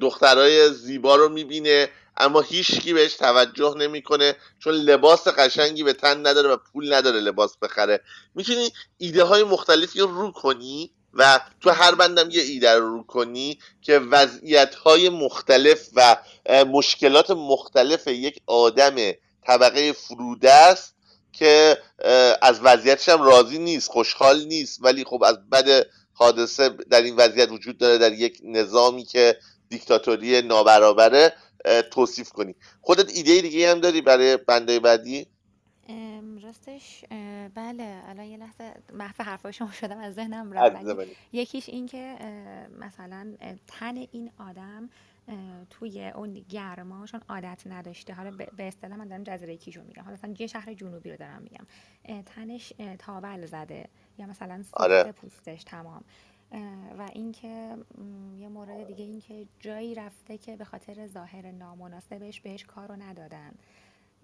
دخترای زیبا رو می‌بینه اما هیچکی بهش توجه نمی‌کنه چون لباس قشنگی به تن نداره و پول نداره لباس بخره. می‌تونی ایده های مختلفی رو رو کنی و تو هر بندم یه ایده رو رو کنی که وضعیت های مختلف و مشکلات مختلف یک آدم طبقه فروده است که از وضعیتش هم راضی نیست خوشحال نیست. ولی خب از بد حادثه در این وضعیت وجود داره در یک نظامی که دیکتاتوری نابرابره توصیف کنی. خودت ایده دیگه هم داری برای بنده بعدی؟ راستش بله الان یه لحظه محو حرفای شما شدم از ذهنم رفت یکیش این که مثلا تن این آدم توی اون گرماشون عادت نداشته. حالا به اصطلاح من دارم جزیره کیشو میگم. حالا مثلا یه شهر جنوبی رو دارم میگم. تنش تاول زده. یا مثلا آره. پوستش تمام. و اینکه یه مورد دیگه اینکه جایی رفته که به خاطر ظاهر نامناسبش بهش کارو ندادن.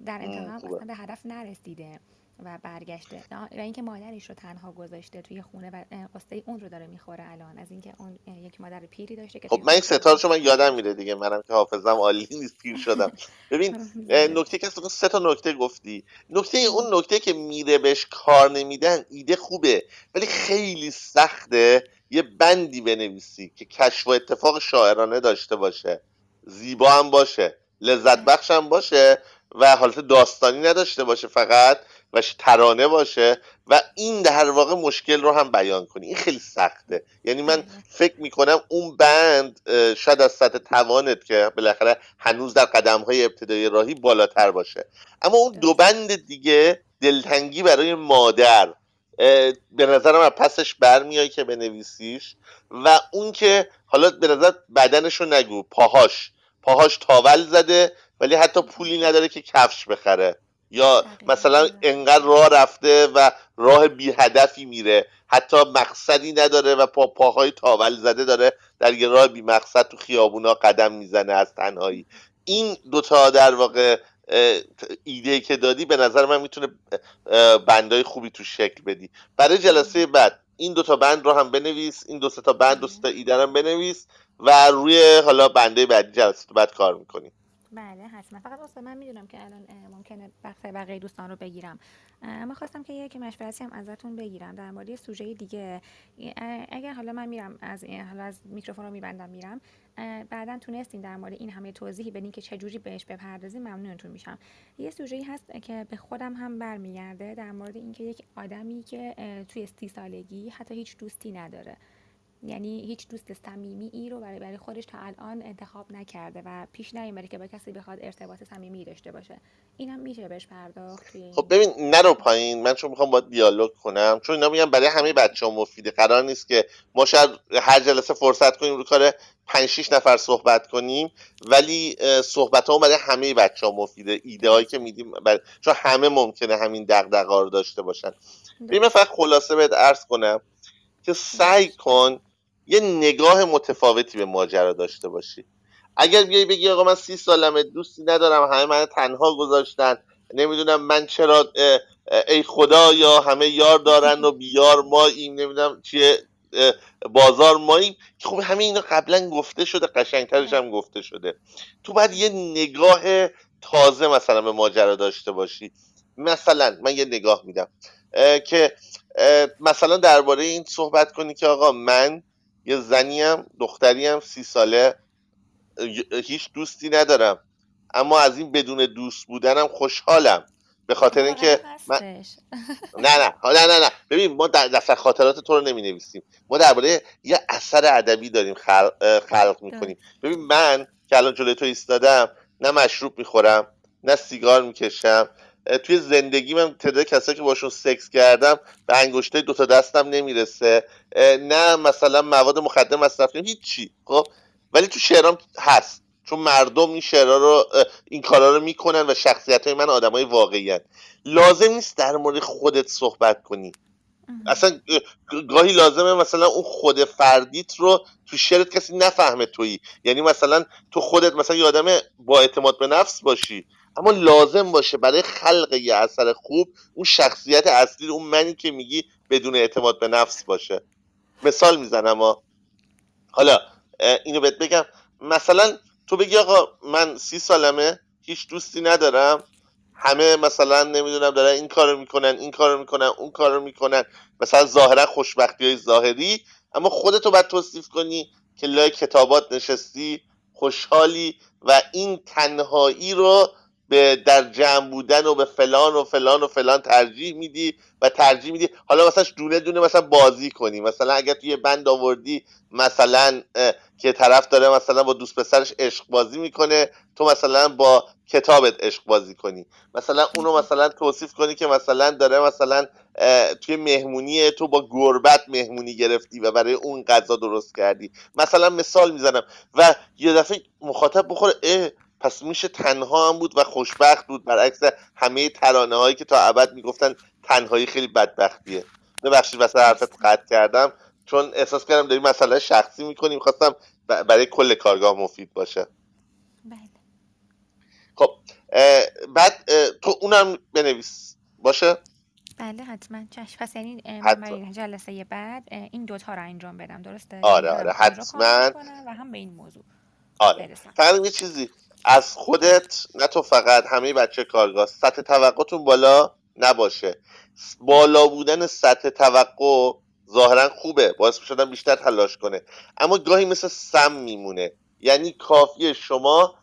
در انتها اصلا به هدف نرسیده و برگشته. و اینکه مادرش رو تنها گذاشته توی خونه و قصه اون رو داره می‌خوره الان. از اینکه اون یک مادر پیری داشته که خب من این ستار شما یادم میره دیگه منم که حافظم عالی نیست پیر شدم. ببین نکته که سه تا نکته گفتی. نکته اون نکته که میره بهش کار نمیدن ایده خوبه ولی خیلی سخته یه بندی بنویسی که کشف و اتفاق شاعرانه داشته باشه. زیبا هم باشه لذت بخش هم باشه و حالت داستانی نداشته باشه فقط و ترانه باشه و این در واقع مشکل رو هم بیان کنی. این خیلی سخته. یعنی من فکر می‌کنم اون بند شاید از سطح توانت که بالاخره هنوز در قدم های ابتدایی راهی بالاتر باشه. اما اون دو بند دیگه دلتنگی برای مادر به نظرم از پسش برمیای که بنویسیش و اون که حالا به نظر بدنش رو نگو پاهاش. پاهاش تاول زده ولی حتی پولی نداره که کفش بخره. یا مثلا انقدر راه رفته و راه بی هدفی میره. حتی مقصدی نداره و پا پاهای تاول زده داره در یه راه بی مقصد تو خیابونا قدم می‌زنه از تنهایی. این دوتا در واقع ایده که دادی به نظر من می‌تونه بندای خوبی تو شکل بدی. برای جلسه بعد این دوتا بند رو هم بنویس این دو تا بند دو تا ایده هم بنویس. و روی حالا بنده بعدی جلسه بعد کار می‌کنیم بله حتما. فقط واسه من می‌دونم که الان ممکنه وقت بقیه دوستان رو بگیرم. اما خواستم که یک مشورتی هم ازتون بگیرم. در مورد سوژه دیگه. اگر حالا من میرم از حالا از میکروفون رو میبندم میرم. بعدا تونستین در مورد این همه توضیحی بدین که چجوری بهش بپردازیم ممنونتون میشم. یه سوژه هست که به خودم هم برمیگرده در مورد اینکه یک آدمی که توی سی سالگی حتی هیچ دوستی نداره. یعنی هیچ دوست صمیمی ای رو برای برای خودش تا الان انتخاب نکرده و پیش نیومده که با کسی بخواد ارتباط صمیمی داشته باشه. اینم میشه بهش پرداخت توی خب ببین نرو پایین. من چون می‌خوام با دیالوگ کنم چون اینا میگم برای همه بچه ها مفیده. قرار نیست که ما شاید هر جلسه فرصت کنیم رو کار 5 6 نفر صحبت کنیم ولی صحبت ها برای همه بچه ها مفیده. ایده هایی که میدیم برای... چون همه ممکنه همین دغدغه رو داشته باشن. ببین فقط خلاصه بهت عرض کنم که سعی کن یه نگاه متفاوتی به ماجرا داشته باشی. اگر بیای بگی آقا من سی سالمه دوستی ندارم همه من تنها گذاشتن نمی‌دونم من چرا ای خدا یا همه یار دارن و بیار ما این نمی‌دونم چیه بازار ماییم. خب همه اینا قبلا گفته شده قشنگترش هم گفته شده. تو باید یه نگاه تازه مثلا به ماجرا داشته باشی. مثلا من یه نگاه میدم که مثلا درباره این صحبت کنی که آقا من یه زنیم دختریم سی ساله هیچ دوستی ندارم. اما از این بدون دوست بودنم خوشحالم. به خاطر اینکه من... نه نه. نه نه نه. ببین ما در دفتر خاطرات تو رو نمی نویسیم ما درباره یه اثر ادبی داریم خلق, خلق می‌کنیم. ببین من که الان جلوی تو ایستادم نه مشروب می‌خورم نه سیگار می‌کشم توی زندگی من تعداد کسایی که باشون سکس کردم به انگشته دوتا دستم نمی‌رسه. نه مثلا مواد مخدر مصرف هیچی خب؟ ولی تو شعرام هست. چون مردم این شعرها رو این کارا رو می‌کنن و شخصیت های من آدم های واقعی هن. لازم نیست در مورد خودت صحبت کنی. اصلا گاهی لازمه مثلا اون خود فردیت رو تو شعرت کسی نفهمه تویی. یعنی مثلا تو خودت مثلا یه آدم با اعتماد به نفس باشی. اما لازم باشه برای خلق یه اثر خوب اون شخصیت اصلی اون منی که میگی بدون اعتماد به نفس باشه. مثال می‌زنم حالا اینو بهت بگم. مثلا تو بگی آقا من سی سالمه هیچ دوستی ندارم. همه مثلا نمی‌دونم دارن این کارو می‌کنن این کارو می‌کنن اون کارو می‌کنن. مثلا ظاهرا خوشبختی های ظاهری. اما خودتو باید توصیف کنی که لای کتابات نشستی خوشحالی و این تنهایی رو به در جمع بودن و به فلان و فلان و فلان ترجیح میدی و ترجیح میدی. حالا مثلا دونه دونه مثلا بازی کنی. مثلا اگر توی بند آوردی مثلا که طرف داره مثلا با دوست پسرش عشق بازی می‌کنه تو مثلا با کتابت عشق بازی کنی. مثلا اونو مثلا توصیف کنی که مثلا داره مثلا توی مهمونی تو با گربت مهمونی گرفتی و برای اون غذا درست کردی. مثلا مثال می‌زنم و یه دفعه مخاطب بخوره پس میشه تنها هم بود و خوشبخت بود. برعکس همه ترانه هایی که تا ابد می‌گفتن تنهایی خیلی بدبختیه. ببخشید واسه حرفت قطع کردم. چون احساس کردم داری مسئله شخصی می‌کنیم. خواستم برای کل کارگاه مفید باشه. بله. خب بعد تو اونم بنویس. باشه؟ بله حتما. چشم. پس یعنی جلسه بعد این دوتا رو انجام بدم. درسته؟ آره آره. حتما. و هم به این موضوع آره. فقط یه چیزی؟ از خودت نه تو فقط همه بچه کارگاه. سطح توقعتون بالا نباشه. بالا بودن سطح توقع ظاهرا خوبه. باعث می‌شدن بیشتر تلاش کنه. اما گاهی مثل سم میمونه. یعنی کافیه شما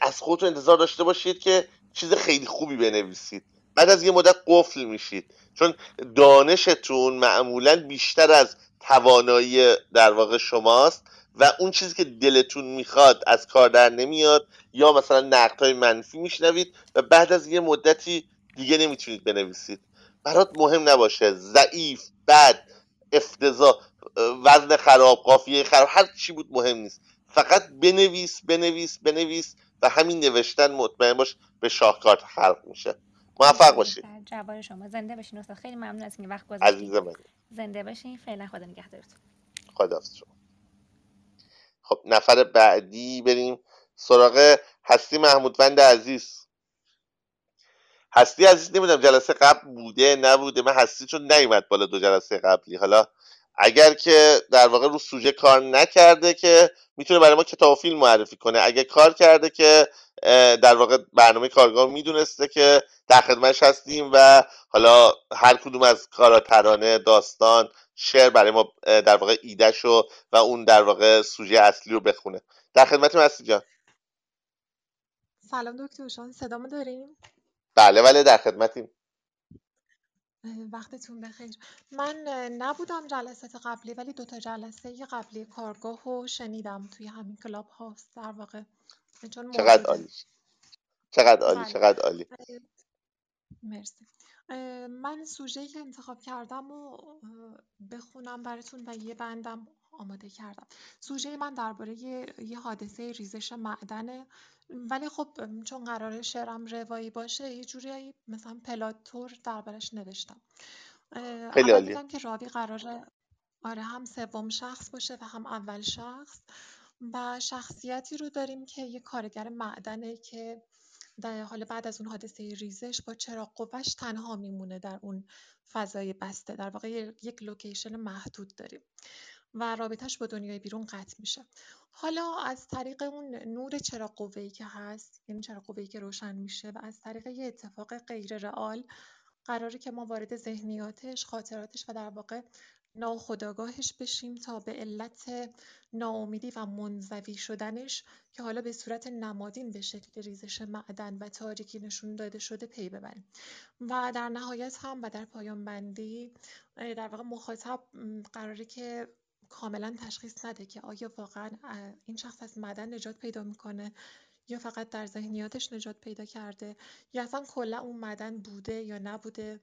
از خودتون انتظار داشته باشید که چیز خیلی خوبی بنویسید. بعد از یه مدت قفل میشید. چون دانشتون معمولا بیشتر از توانایی در واقع شماست. و اون چیزی که دلتون می‌خواد از کار در نمیاد یا مثلا نقدهای منفی میشنوید و بعد از یه مدتی دیگه نمی‌تونید بنویسید. برات مهم نباشه. ضعیف بد افتضاح وزن خراب قافیه خراب هر چی بود مهم نیست. فقط بنویس بنویس بنویس و همین نوشتن مطمئن باش به شاهکارت خلق میشه. موفق باشید جواب شما. زنده باشین استاد. خیلی ممنون از این وقت گذاشتید عزیز من. زنده باشین فعلا خدا نگهدارتون. خدا شما. خب نفر بعدی بریم سراغ هستی محمودوند عزیز. هستی عزیز نمی‌دونم جلسه قبل بوده نبوده؟ من هستی چون نیومد بالا دو جلسه قبلی. حالا اگر که در واقع رو سوژه کار نکرده که می‌تونه برای ما کتاب فیلم معرفی کنه. اگر کار کرده که در واقع برنامه کارگاه می‌دونسته که در خدمتش هستیم و حالا هر کدوم از کارا ترانه داستان شعر برای ما در واقع ایدهش و و اون در واقع سوژه اصلی رو بخونه. در خدمت هستی جان. سلام دکتر شان صدامو داریم بله بله در خدمتیم. وقتتون بخیر. من نبودم جلسات قبلی ولی دو تا جلسه قبلی کارگاه رو شنیدم توی همین کلاب هاست. در واقع چون چقدر عالی. چقدر عالی بله. چقدر عالی. مرسی. من سوژه‌ای که انتخاب کردم و بخونم براتون و یه بندم آماده کردم. سوژه من درباره یه حادثه ریزش معدنه. ولی خب چون قرار شعرم روایی باشه یه جوری مثلا پلاتور دربارش نوشتم. خیلی عالیه. که راوی قراره آره هم سوم شخص باشه و هم اول شخص. و شخصیتی رو داریم که یه کارگر معدنه که در حال بعد از اون حادثه ریزش با چراغ قوش تنها میمونه در اون فضای بسته. در واقع یک لوکیشن محدود داریم و رابطش با دنیای بیرون قطع میشه. حالا از طریق اون نور چراغ قوه‌ای که هست یعنی چراغ قوه‌ای که روشن میشه و از طریق یه اتفاق غیر رئال قراره که ما وارد ذهنیاتش خاطراتش و در واقع ناخداگاهش بشیم تا به علت ناامیدی و منزوی شدنش که حالا به صورت نمادین به شکل ریزش معدن و تاریکی نشون داده شده پی ببریم. و در نهایت هم و در پایان بندی در واقع مخاطب قراره که کاملا تشخیص نده که آیا واقعا این شخص از معدن نجات پیدا می‌کنه یا فقط در ذهنیاتش نجات پیدا کرده یا اصلا کلا اون بوده یا نبوده؟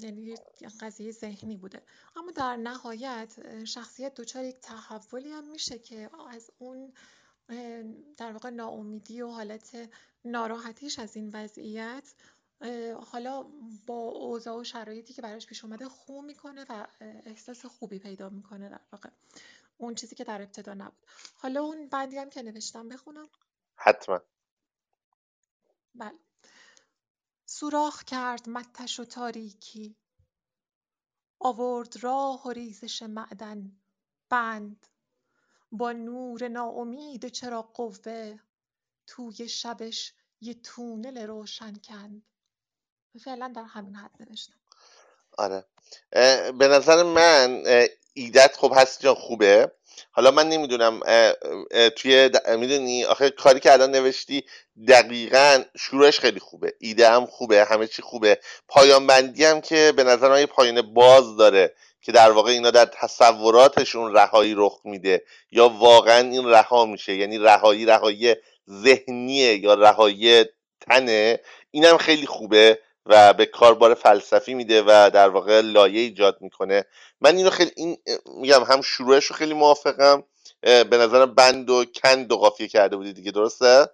یعنی قضیه ذهنی بوده. اما در نهایت شخصیت دچار یک تحولی هم میشه که از اون در واقع ناامیدی و حالت ناراحتیش از این وضعیت حالا با اوضاع و شرایطی که براش پیش اومده خوب می‌کنه و احساس خوبی پیدا می‌کنه در واقع. اون چیزی که در ابتدا نبود. حالا اون بندی هم که نوشتم بخونم. حتما. بله. سوراخ کرد متش و تاریکی. آورد راه و ریزش معدن. بند. با نور ناامید چرا قوه. توی شبش یه تونل روشن کند. فعلا در همین حد نوشتم. آره. به نظر من ایدت خب هستی جان خوبه. حالا من نمی‌دونم توی می‌دونی؟ آخه کاری که الان نوشتی دقیقا شروعش خیلی خوبه. ایده هم خوبه همه چی خوبه. پایان بندی هم که به نظر من پایان باز داره که در واقع اینا در تصوراتشون رهایی رخ میده یا واقعا این رها میشه. یعنی رهایی رهایی ذهنیه یا رهایی تنه. اینم خیلی خوبه و به کاربار فلسفی میده و در واقع لایه ایجاد می‌کنه. من اینو خیلی این میگم هم شروعش رو خیلی موافقم. به نظرم بند و کند و قافیه کرده بودی دیگه درسته؟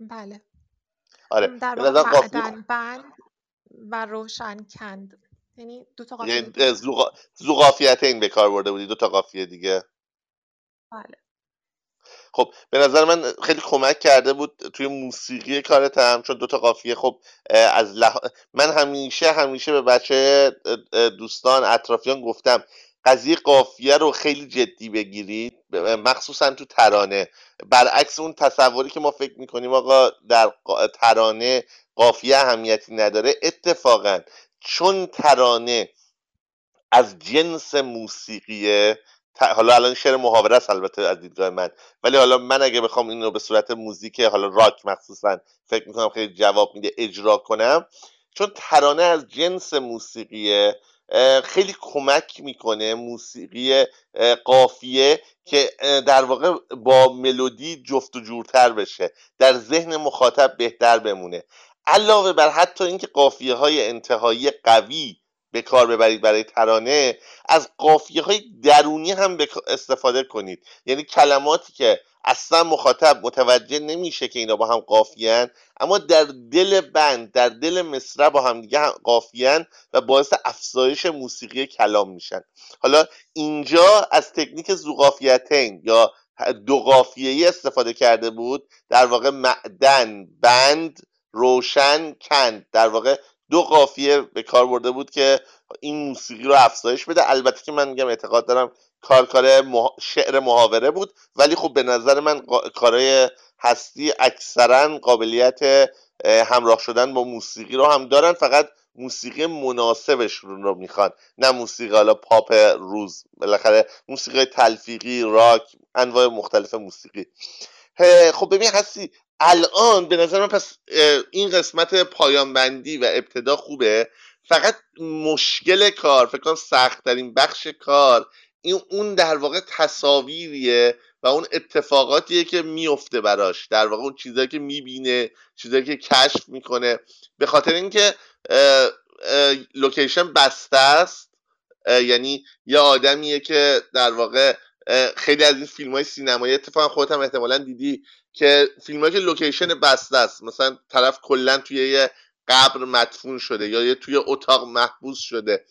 بله. آره در واقع قافیه بند و روشن کند. یعنی دو تا قافیه یعنی زو قافیت این به کار برده بودی دو تا قافیه دیگه. بله. خب به نظر من خیلی کمک کرده بود توی موسیقی کارت هم چون دوتا قافیه خب از لح... من همیشه همیشه به بچه دوستان اطرافیان گفتم قضیه قافیه رو خیلی جدی بگیرید مخصوصا تو ترانه. برعکس اون تصوری که ما فکر می‌کنیم آقا در ترانه قافیه اهمیتی نداره اتفاقا چون ترانه از جنس موسیقیه حالا الان شعر محاوره است البته از دیدگاه من. ولی حالا من اگه بخوام اینو به صورت موزیک حالا راک مخصوصا فکر می‌کنم خیلی جواب میده اجرا کنم. چون ترانه از جنس موسیقیه خیلی کمک می‌کنه موسیقی قافیه که در واقع با ملودی جفت و جورتر بشه. در ذهن مخاطب بهتر بمونه. علاوه بر حتی اینکه قافیه های انتهایی قوی به کار ببرید برای ترانه از قافیه های درونی هم استفاده کنید. یعنی کلماتی که اصلا مخاطب متوجه نمیشه که اینا با هم قافیان اما در دل بند در دل مصرع با هم دیگه قافیان و باعث افزایش موسیقی کلام میشن. حالا اینجا از تکنیک زوقافیتین یا دو قافیه‌ای استفاده کرده بود در واقع معدن بند روشن کند. در واقع دو قافیه به کار برده بود که این موسیقی رو افزایش بده. البته که من میگم اعتقاد دارم کار کار شعر محاوره بود ولی خب به نظر من کارهای هستی اکثرا قابلیت همراه شدن با موسیقی رو هم دارن. فقط موسیقی مناسبشون رو می‌خوان نه موسیقی حالا پاپ روز. بالاخره موسیقی تلفیقی راک انواع مختلف موسیقی. خب ببین هستی الان به نظر من پس این قسمت پایان بندی و ابتدا خوبه. فقط مشکل کار فکر کنم سخت ترین بخش کار این اون در واقع تصاویریه و اون اتفاقاتیه که میفته براش. در واقع اون چیزایی که می‌بینه چیزایی که کشف می‌کنه. به خاطر اینکه location بسته است. یعنی یه آدمیه که در واقع خیلی از این فیلم های سینمایی اتفاقا خودت هم احتمالا دیدی که فیلم که location بسته است. مثلا طرف کلا توی یه قبر مدفون شده یا یه توی اتاق محبوس شده.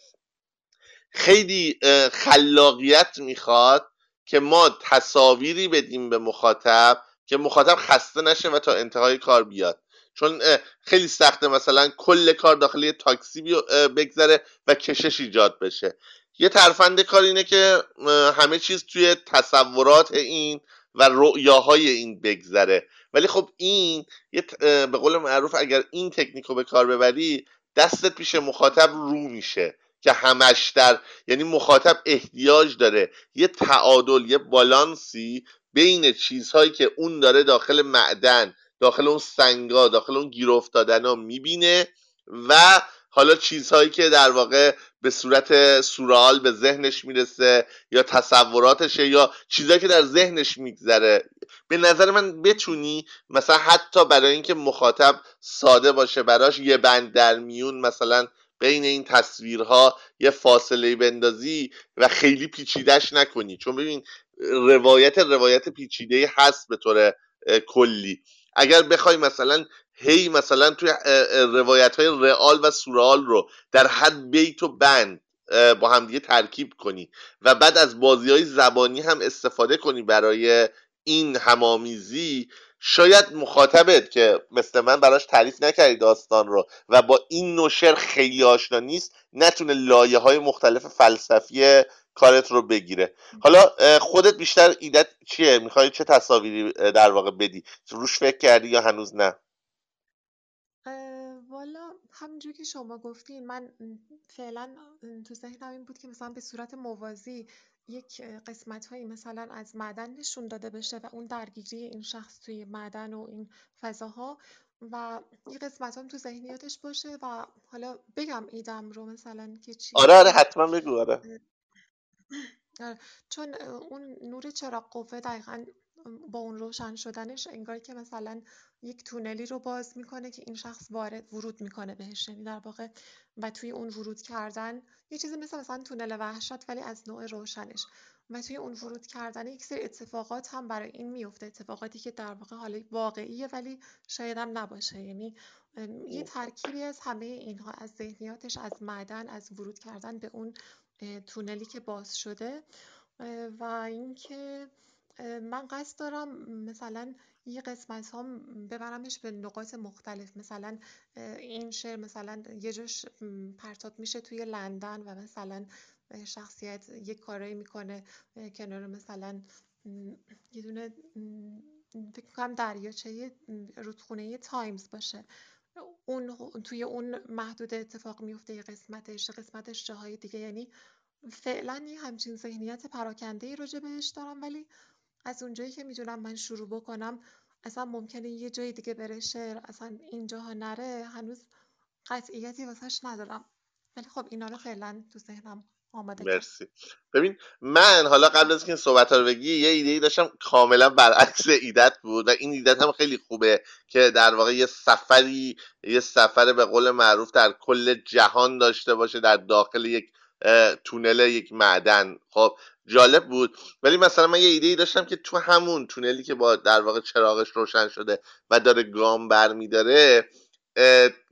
خیلی خلاقیت می‌خواد که ما تصاویری بدیم به مخاطب که مخاطب خسته نشه و تا انتهای کار بیاد. چون خیلی سخته مثلا کل کار داخل یه تاکسی بگذره و کشش ایجاد بشه. یه ترفند کار اینه که همه چیز توی تصورات این و رؤیاهای این بگذره. ولی خب این یه به قول معروف اگر این تکنیک رو به کار ببری دستت پیش مخاطب رو میشه که همش در یعنی مخاطب احتیاج داره. یه تعادل یه بالانسی بین چیزهایی که اون داره داخل معدن داخل اون سنگا داخل اون گیر افتادن ها می‌بینه و حالا چیزهایی که در واقع به صورت سورال به ذهنش می‌رسه یا تصوراتشه یا چیزهایی که در ذهنش میگذره. به نظر من بتونی مثلا حتی برای اینکه مخاطب ساده باشه براش یه بند در میون مثلا بین این تصویرها یه فاصله بندازی و خیلی پیچیدش نکنی. چون ببین روایت روایت پیچیده هست به طور کلی. اگر بخوای مثلا هی مثلا توی روایت های رئال و سورال رو در حد بیت و بند با همدیگه ترکیب کنی و بعد از بازی های زبانی هم استفاده کنی برای این همامیزی شاید مخاطبت که مثل من براش تعریف نکردی داستان رو و با این نوع شعر خیلی آشنا نیست نتونه لایه های مختلف فلسفی کارت رو بگیره. حالا خودت بیشتر ایدت چیه؟ می‌خوای چه تصاویری در واقع بدی؟ روش فکر کردی یا هنوز نه؟ والا همونجور که شما گفتین من فعلا تو ذهنم این بود که مثلا به صورت موازی یک قسمت هایی مثلا از معدن نشون داده بشه و اون درگیری این شخص توی معدن و این فضاها و این قسمت هم تو ذهنیاتش باشه و حالا بگم ایدم رو مثلا که چی آره آره حتما بگو آره. آره چون اون نور چراغ قوه دقیقا با اون روشن شدنش انگار که مثلا یک تونلی رو باز می‌کنه که این شخص وارد ورود می‌کنه بهش یعنی در واقع و توی اون ورود کردن یه چیزی مثل مثلا تونل وحشت ولی از نوع روشنش. و توی اون ورود کردن یک سری اتفاقات هم برای این میفته اتفاقاتی که در واقع حالا واقعیه ولی شاید هم نباشه. یعنی یه ترکیبی از همه اینها از ذهنیاتش از معدن از ورود کردن به اون تونلی که باز شده. و اینکه من قصد دارم مثلا یه قسمت ها ببرمش به نقاط مختلف. مثلا این شعر مثلا یه جاش پرتاب میشه توی لندن و مثلا شخصیت یه کارایی می‌کنه کنار مثلا یه دونه فکر کنم دریاچه رودخونه تایمز باشه. اون توی اون محدود اتفاق میفته یه قسمتش قسمتش جاهای دیگه. یعنی فعلا یه همچین ذهنیت پراکنده ای راجع بهش دارم ولی از اونجایی که می‌دونم من شروع بکنم اصلا ممکنه یه جای دیگه بره شعر اصلا اینجاها نره هنوز قطعیتی واسهش ندارم. ولی خب اینا رو فعلا تو ذهنم آماده مرسی. ببین من حالا قبل از که این صحبت رو بگی یه ایده ای داشتم کاملا برعکس ایدت بود و این ایدت هم خیلی خوبه که در واقع یه سفری یه سفر به قول معروف در کل جهان داشته باشه در داخل یک تونل یک معدن. خب جالب بود. ولی مثلا من یه ایده ای داشتم که تو همون تونلی که با در واقع چراغش روشن شده و داره گام برمیداره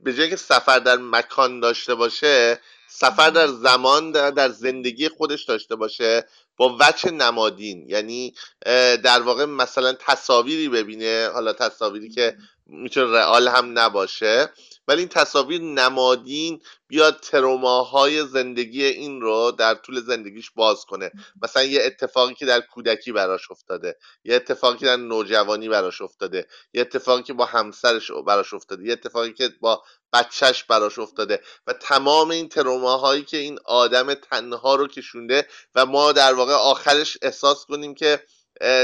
به جای که سفر در مکان داشته باشه سفر در زمان در, در زندگی خودش داشته باشه با وچه نمادین. یعنی در واقع مثلا تصاویری ببینه حالا تصاویری که می‌تونه رئال هم نباشه. ولی این تصاویر نمادین بیاد تروماهای زندگی این رو در طول زندگیش باز کنه. مثلا یه اتفاقی که در کودکی براش افتاده یه اتفاقی که در نوجوانی براش افتاده یه اتفاقی که با همسرش براش افتاده یه اتفاقی که با بچهش براش افتاده و تمام این تروماهایی که این آدم تنها رو کشونده و ما در واقع آخرش احساس کنیم که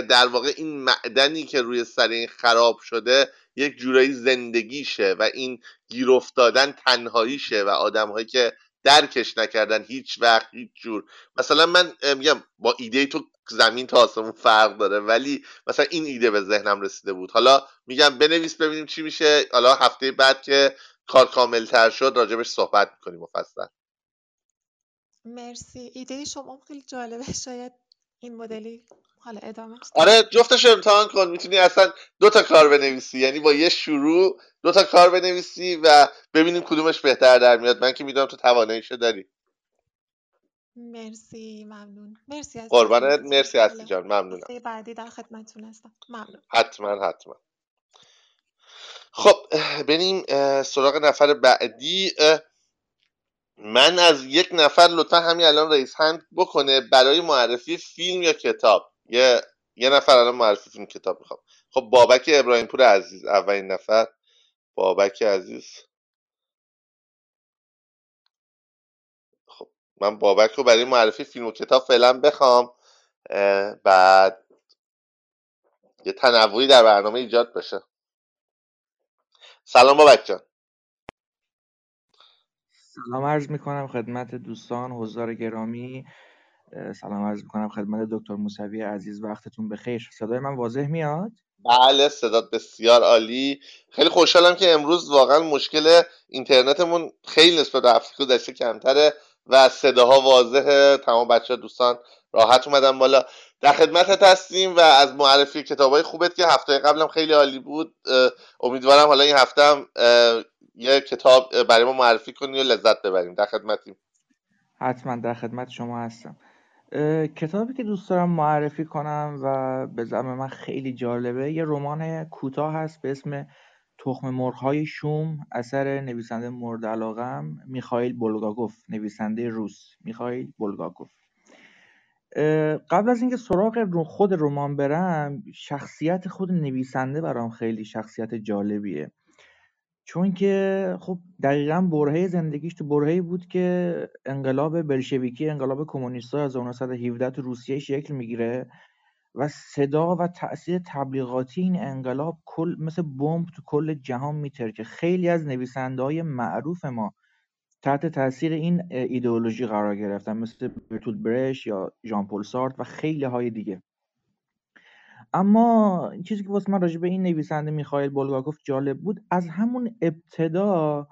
در واقع این معدنی که روی سر این خراب شده یک جورایی زندگیشه و این گیر افتادن تنهاییشه و آدمهایی که درکش نکردن هیچ وقت هیچ جور. مثلا من میگم با ایده تو زمین تا آسمون فرق داره ولی مثلا این ایده به ذهنم رسیده بود. حالا میگم بنویس ببینیم چی میشه. حالا هفته بعد که کار کامل تر شد راجبش صحبت می‌کنیم مفصل. مرسی. ایده شما خیلی جالبه. شاید این مدلی حالا ادامه آره جفتش امتحان کن. می‌تونی اصلا دو تا کار بنویسی. یعنی با یه شروع دو تا کار بنویسی و ببینیم کدومش بهتر در میاد. من که می‌دونم تو تواناییشو داری. مرسی ممنون. مرسی از قربانت مرسی هستی جان. ممنونم. بعدی در خدمتتون هستم. ممنون. حتما حتما. خب بریم سراغ نفر بعدی. من از یک نفر لطفا همین الان رئیس هند بکنه برای معرفی فیلم یا کتاب. یه یه نفر الان معرفی فیلم کتاب می‌خوام. خب بابک ابراهیم پور عزیز اولین نفر. بابک عزیز. خب من بابک رو برای معرفی فیلم و کتاب فعلا بخوام. بعد یه تنوعی در برنامه ایجاد بشه. سلام بابک جان. سلام عرض می‌کنم خدمت دوستان حضار گرامی. سلام عرض می‌کنم خدمت دکتر موسوی عزیز. وقتتون بخیر. صدای من واضح میاد؟ بله صدات بسیار عالی. خیلی خوشحالم که امروز واقعا مشکل اینترنتمون خیلی نسبت به هفته گذشته کمتره و صداها واضحه. تمام بچه دوستان راحت اومدن بالا. در خدمتت هستیم و از معرفی کتاب های خوبت که هفته قبلم خیلی عالی بود. امیدوارم حالا این هفته هم یه کتاب برای ما معرفی کنی و لذت ببریم. در خدمتیم. حتما در خدمت شما هستم. کتابی که دوست دارم معرفی کنم و به زعم من خیلی جالبه یه رمان کوتاه هست به اسم تخم مرغ‌های شوم اثر نویسنده مورد علاقم میخائیل بولگاگوف نویسنده روس میخائیل بولگاگوف قبل از اینکه سراغ خود رمان برم شخصیت خود نویسنده برام خیلی شخصیت جالبیه. چون که خب دقیقا برهه زندگیش تو برهه‌ای بود که انقلاب بلشویکی انقلاب کمونیست‌ها از 1917 تو روسیه شکل می‌گیره و صدا و تاثیر تبلیغاتی این انقلاب کل مثل بمب تو کل جهان میترکه. خیلی از های معروف ما تحت تاثیر این ایدئولوژی قرار گرفتن مثل برتول برش یا ژان پل سارت و خیلی های دیگه. اما چیزی که واسه من راجع به این نویسنده میخائیل بولگاکوف جالب بود از همون ابتدا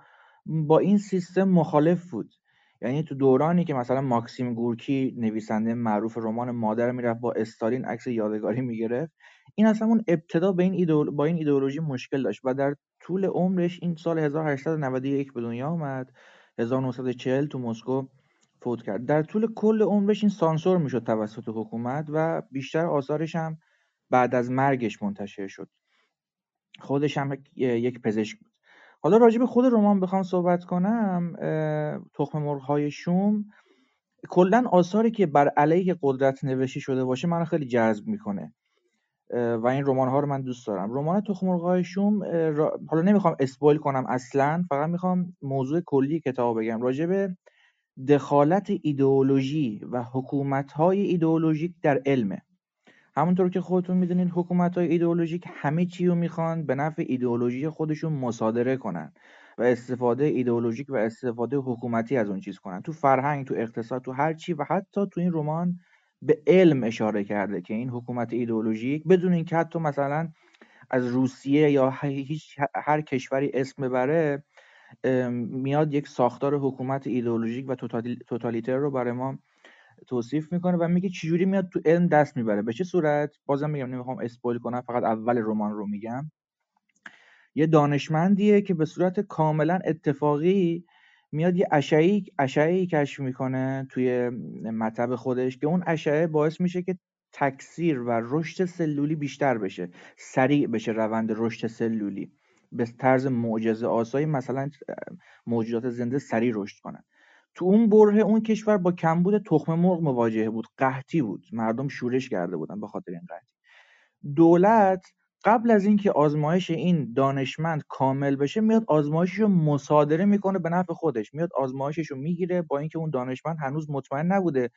با این سیستم مخالف بود. یعنی تو دورانی که مثلا ماکسیم گورکی نویسنده معروف رمان مادر می‌رفت با استالین عکس یادگاری می‌گرفت این از همون ابتدا به این با این ایدئولوژی مشکل داشت و در طول عمرش این سال 1891 به دنیا آمد 1940 تو مسکو فوت کرد. در طول کل عمرش این سانسور می‌شد توسط حکومت و بیشتر آثارش هم بعد از مرگش منتشر شد. خودش هم یک پزشک بود. حالا راجع به خود رمان بخوام صحبت کنم تخم مرغ شوم. کلا آثاری که بر علیه قدرت نوشته شده باشه منو خیلی جذب می‌کنه. و این رمان ها رو من دوست دارم. رمان تخم مرغ شوم حالا نمی‌خوام اسپویل کنم اصلا فقط می‌خوام موضوع کلی کتاب بگم. راجع به دخالت ایدئولوژی و حکومت‌های ایدئولوژیک در علمه همونطور که خودتون می‌دونید حکومت‌های ایدئولوژیک همه چی رو می‌خوان به نفع ایدئولوژی خودشون مصادره کنن و استفاده ایدئولوژیک و استفاده حکومتی از اون چیز کنن. تو فرهنگ تو اقتصاد تو هر چی و حتی تو این رمان به علم اشاره کرده که این حکومت ایدئولوژیک بدون اینکه حتی مثلا از روسیه یا هیچ هر کشوری اسم ببره میاد یک ساختار حکومت ایدئولوژیک و توتالیتر رو برای ما توصیف می‌کنه و میگه چجوری میاد تو علم دست می‌بره. به چه صورت؟ بازم میگم نمی‌خوام اسپویل کنم فقط اول رمان رو میگم. یه دانشمندیه که به صورت کاملا اتفاقی میاد یه اشعه اشعه کشف می‌کنه توی مطب خودش که اون اشعه باعث میشه که تکثیر و رشد سلولی بیشتر بشه سریع بشه روند رشد سلولی. به طرز معجزه آسایی مثلا موجودات زنده سریع رشد کنن. تو اون بره اون کشور با کمبود تخم مرغ مواجه بود قحطی بود. مردم شورش کرده بودن به خاطر این قحطی. دولت قبل از اینکه آزمایش این دانشمند کامل بشه میاد آزمایشش رو مصادره می‌کنه به نفع خودش. میاد آزمایشش رو می‌گیره با اینکه اون دانشمند هنوز مطمئن نبوده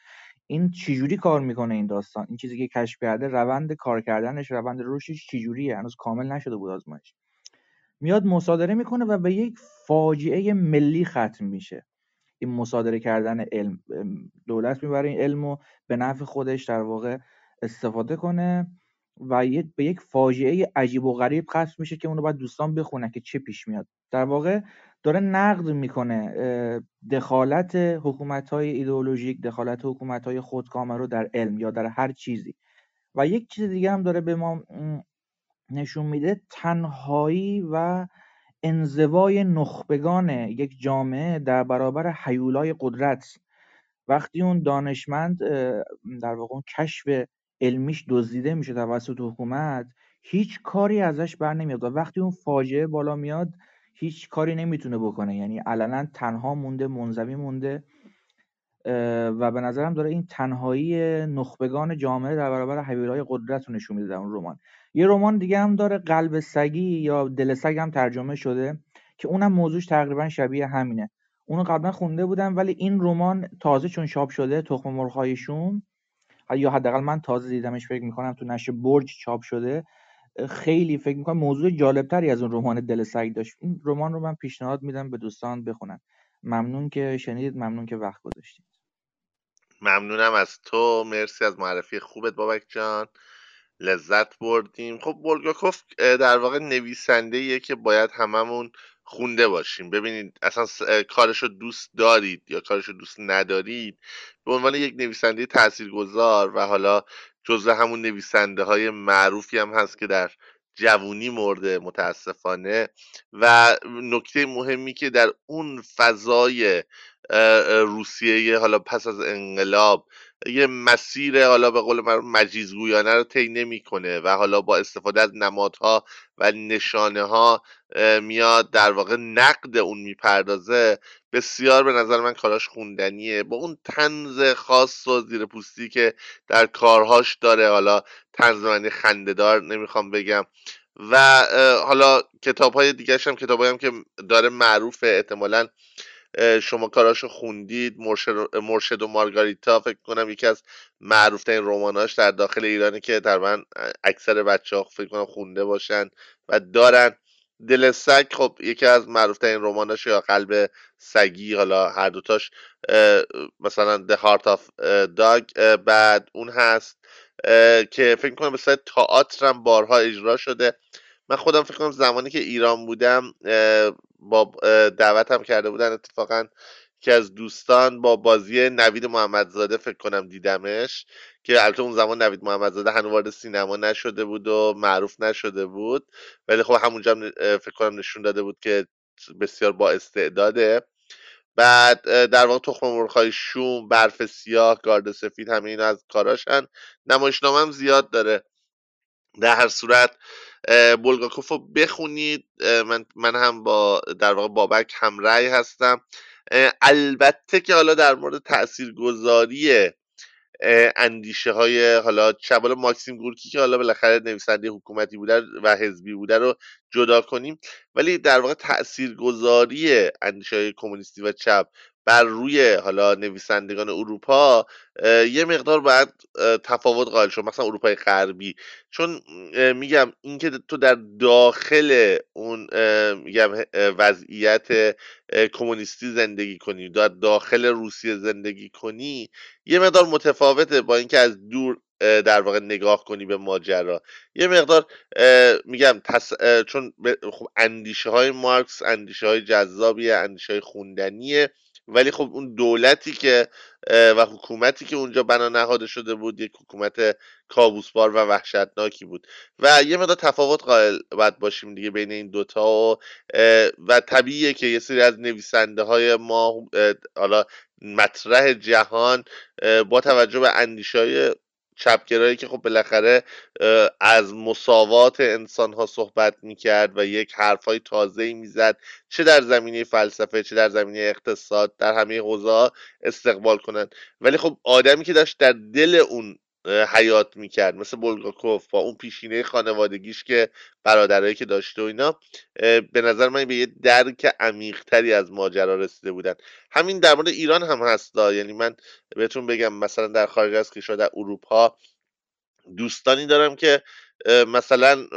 این چجوری کار می‌کنه این داستان. این چیزی که کشف کرده روند کار کردنش روند رشدش چجوریه هنوز کامل نشده بود آزمایش. میاد مصادره می‌کنه و به یک فاجعه ملی ختم میشه. این مصادره کردن علم دولت می‌بره این علم رو به نفع خودش در واقع استفاده کنه و به یک فاجعه عجیب و غریب ختم میشه که اونو باید دوستان بخونن که چه پیش میاد. در واقع داره نقد می‌کنه دخالت حکومت های ایدئولوژیک دخالت حکومت های خودکامه رو در علم یا در هر چیزی. و یک چیز دیگه هم داره به ما نشون میده تنهایی و انزوای نخبگان یک جامعه در برابر حیولای قدرت. وقتی اون دانشمند در واقع کشف علمیش دزدیده میشه توسط حکومت هیچ کاری ازش بر نمیاد وقتی اون فاجعه بالا میاد هیچ کاری نمی‌تونه بکنه. یعنی علنا تنها مونده منزوی مونده. و به نظرم داره این تنهایی نخبگان جامعه در برابر حویلای قدرت رو نشون میده در اون رمان. یه رمان دیگه هم داره قلب سگی یا دل سگ هم ترجمه شده که اونم موضوعش تقریبا شبیه همینه. اونو قبلا خونده بودم ولی این رمان تازه چون چاپ شده تخم مرغ‌هایشون یا حداقل من تازه دیدمش فکر می‌کنم تو نشر برج چاپ شده. خیلی فکر می‌کنم موضوع جالبتری از اون رمان دل سگ داشت. این رمان رو من پیشنهاد میدم به دوستان بخونن. ممنون که شنیدید ممنون که وقت گذاشتید. ممنونم از تو. مرسی از معرفی خوبت بابک جان. لذت بردیم. خب بولگاکوف در واقع نویسنده که باید هممون خونده باشیم. ببینید اصلا کارش رو دوست دارید یا کارش رو دوست ندارید به عنوان یک نویسنده تاثیرگذار و حالا جزو همون نویسنده های معروفی هم هست که در جوونی مرده متاسفانه. و نکته مهمی که در اون فضای روسیه حالا پس از انقلاب یه مسیر حالا به قول من مجیزگویانه رو طی نمی‌کنه و حالا با استفاده از نمادها و نشانه ها میاد در واقع نقد اون می‌پردازه. بسیار به نظر من کاراش خوندنیه. با اون تنز خاص و زیر پوستی که در کارهاش داره حالا تنز معنی خندهدار نمی‌خوام بگم. و حالا کتاب های دیگه هم کتاب هم که داره معروفه احتمالا شما کاراشو خوندید. مرشد, و مارگاریتا فکر کنم یکی از معروف ترین رماناش در داخل ایرانی که در من اکثر بچه ها فکر کنم خونده باشن و دارن. دل سگ خب یکی از معروف ترین رماناش یا قلب سگی حالا هر دوتاش مثلا The Heart of Dog بعد اون هست که فکر کنم صورت تئاتر هم بارها اجرا شده. من خودم فکر کنم زمانی که ایران بودم با دعوتم کرده بودن اتفاقا که از دوستان با بازی نوید محمدزاده فکر کنم دیدمش که البته اون زمان نوید محمدزاده هنوز وارد سینما نشده بود و معروف نشده بود ولی خب همونجا فکر کنم نشون داده بود که بسیار با استعداده. بعد در واقع تخم مرغ‌های شوم برف سیاه گارد سفید همه اینا از کاراشن نمایشنامه هم زیاد داره. در هر صورت بولگاکوف رو بخونید. من, من هم با در واقع بابک هم رأی هستم. البته که حالا در مورد تاثیرگذاری اندیشه های حالا چبال ماکسیم گورکی که حالا بالاخره نویسنده حکومتی بوده و حزبی بوده رو جدا کنیم. ولی در واقع تاثیرگذاری اندیشه های کمونیستی و چپ بر روی حالا نویسندگان اروپا یه مقدار باید تفاوت قائل شد مثلا اروپای غربی. چون میگم اینکه تو در داخل اون میگم وضعیت کمونیستی زندگی کنی در داخل روسیه زندگی کنی یه مقدار متفاوته با اینکه از دور در واقع نگاه کنی به ماجرا. یه مقدار میگم چون خب اندیشه های مارکس اندیشه های جذابیه اندیشه های خوندنیه. ولی خب اون دولتی که و حکومتی که اونجا بنا نهاده شده بود یک حکومت کابوسبار و وحشتناکی بود. و یه مقدار تفاوت قائل باید باشیم دیگه بین این دوتا و, و طبیعیه که یه سری از نویسنده های ما حالا مطرح جهان با توجه به اندیشه چپگرایی که خب بالاخره از مساوات انسان ها صحبت می‌کرد و یک حرفای تازه می‌زد. چه در زمینه فلسفه چه در زمینه اقتصاد در همه حوزه استقبال کنند. ولی خب آدمی که داشت در دل اون حیات می‌کرد مثل بولگاکوف با اون پیشینه خانوادگیش که برادرایی که داشته و اینا. به نظر من به یه درک عمیقتری از ماجرا رسیده بودن. همین در مورد ایران هم هستا یعنی من بهتون بگم مثلا در خارج از کشور در اروپا دوستانی دارم که مثلا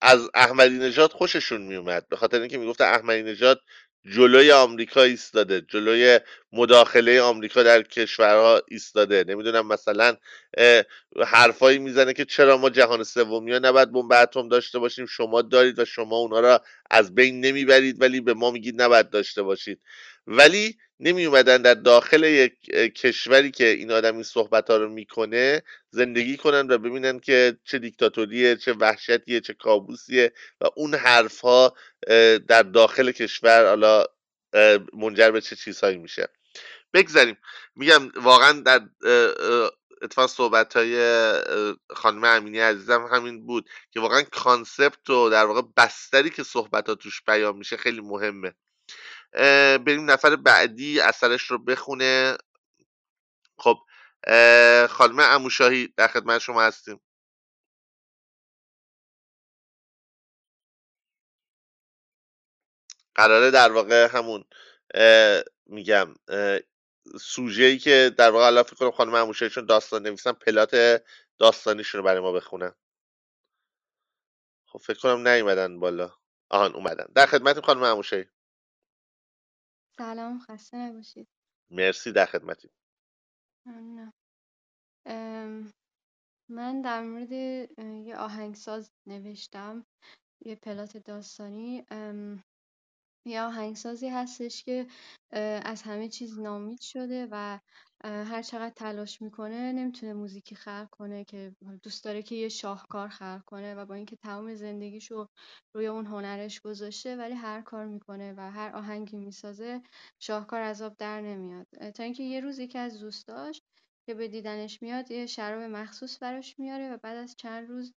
از احمدی نژاد خوششون میومد. به خاطر اینکه می‌گفت احمدی نژاد جلوی آمریکا ایستاده جلوی مداخله آمریکا در کشورها ایستاده. نمی‌دونم مثلا حرفایی می‌زنه که چرا ما جهان سومی ها نباید بمب اتم داشته باشیم شما دارید و شما اونا را از بین نمی‌برید ولی به ما میگید نباید داشته باشید. ولی نمی اومدن در داخل یک کشوری که این آدم این صحبت ها رو می‌کنه زندگی کنن و ببینن که چه دیکتاتوریه چه وحشتیه چه کابوسیه و اون حرف ها در داخل کشور حالا منجر به چه چیزهایی میشه. بگذاریم. میگم واقعا در اتفاق صحبت های خانم امینی عزیزم همین بود که واقعا کانسپت و در واقع بستری که صحبت ها توش بیان میشه خیلی مهمه. بریم نفر بعدی اثرش رو بخونه. خب خانم اموشاهی در خدمت شما هستیم. قراره در واقع همون میگم سوژه ای که در واقع الان فکر کنم خانم اموشاهی چون داستان نویسن پلات داستانیشون رو برای ما بخونن. خب فکر کنم نیومدن بالا. آهان اومدن. در خدمت خانم اموشاهی. سلام خسته نباشید. مرسی در خدمتی. من در مورد یه آهنگساز نوشتم یه پلات داستانی. یه آهنگسازی هستش که از همه چیز نامید شده و هر چقدر تلاش می‌کنه نمی‌تونه موزیکی خلق کنه که دوست داره که یه شاهکار خلق کنه و با اینکه تمام زندگیشو روی اون هنرش گذاشته ولی هر کار می‌کنه و هر آهنگی می‌سازه شاهکار از آب در نمیاد. تا اینکه یه روز یکی از دوستاش که به دیدنش میاد یه شراب مخصوص براش میاره و بعد از چند روز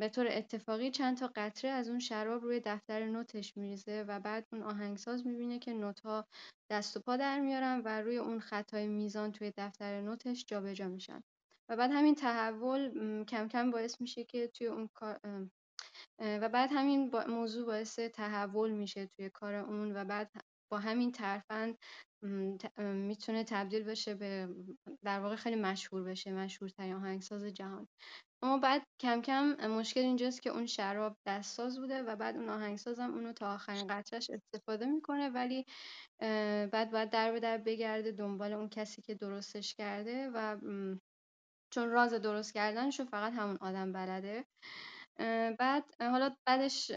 به طور اتفاقی چند تا قطره از اون شراب روی دفتر نوتش میریزه و بعد اون آهنگساز می‌بینه که نوتها دست و پا در میارن و روی اون خطای میزان توی دفتر نوتش جابجا میشن. و بعد همین تحول کم کم باعث میشه که توی اون کار و بعد همین موضوع باعث تحول میشه توی کار اون و بعد با همین ترفند می‌تونه تبدیل بشه به در واقع خیلی مشهور بشه مشهورترین آهنگساز جهان. اما بعد کم کم مشکل اینجاست که اون شراب دستساز بوده و بعد اون آهنگسازم اونو تا آخرین قطرش استفاده می‌کنه ولی بعد باید در به در بگرده دنبال اون کسی که درستش کرده و چون راز درست کردنشو فقط همون آدم بلده. بعد حالا بعدش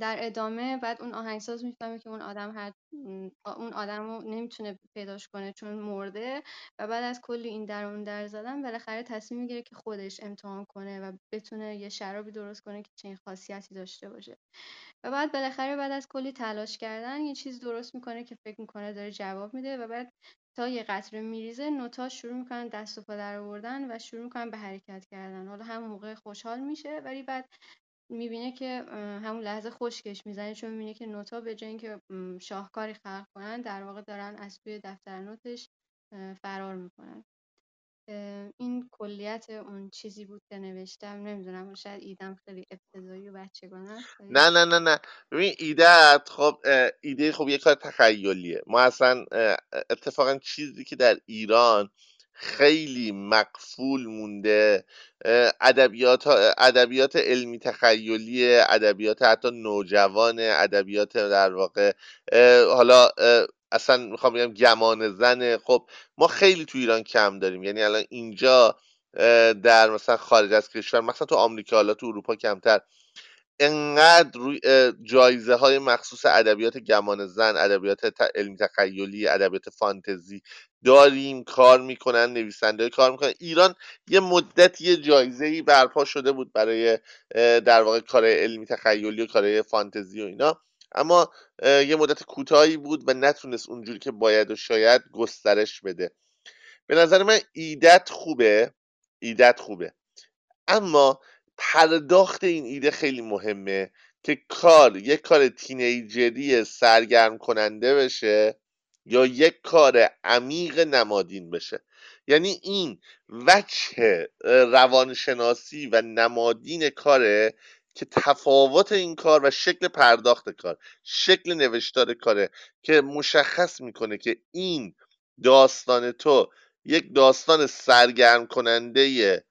در ادامه بعد اون آهنگساز می‌فهمه که اون آدم هر اون آدم رو نمی‌تونه پیداش کنه چون مرده و بعد از کلی این در اون در زدن بالاخره تصمیم می‌گیره که خودش امتحان کنه و بتونه یه شرابی درست کنه که چنین خاصیتی داشته باشه. و بعد بالاخره بعد از کلی تلاش کردن یه چیز درست می‌کنه که فکر می‌کنه داره جواب میده و بعد تا یه قطره میریزه نوتا شروع می‌کنن دست و پا در آوردن و شروع می‌کنن به حرکت کردن. حالا همون موقع خوشحال میشه ولی بعد می‌بینه که همون لحظه خشکش می‌زنه چون می‌بینه که نوتا به جای اینکه شاهکاری خلق کنن در واقع دارن از توی دفتر نوتش فرار می‌کنن. این کلیت اون چیزی بود که نوشتم. نمی‌دونم شاید ایدم خیلی ابتدایی و بچگانه نه نه نه نه. ببین ایدهت خب ایده خب یه کار تخیلیه. ما اصلا اتفاقا چیزی که در ایران خیلی مقفول مونده. ادبیات ادبیات علمی تخیلی ادبیات حتی نوجوان ادبیات در واقع حالا اصلا می‌خوام بگم گمان زنه خب ما خیلی تو ایران کم داریم. یعنی الان اینجا در مثلا خارج از کشور مثلا تو آمریکا حالا تو اروپا کمتر انقدر روی جایزه های مخصوص ادبیات گمان زن ادبیات علمی تخیلی ادبیات فانتزی داریم کار می‌کنن نویسنده کار می‌کنن. ایران یه مدت یه جایزه ای برپا شده بود برای در واقع کار علمی تخیلی و کار فانتزی و اینا. اما یه مدت کوتاهی بود و نتونست اونجوری که باید و شاید گسترش بده. به نظر من ایدت خوبه ایدت خوبه. اما پرداخت این ایده خیلی مهمه که کار یک کار تینیجری سرگرم کننده بشه یا یک کار عمیق نمادین بشه. یعنی این وجه روانشناسی و نمادین کاره که تفاوت این کار و شکل پرداخت کار شکل نوشتار کاره که مشخص می‌کنه که این داستان تو یک داستان سرگرم کننده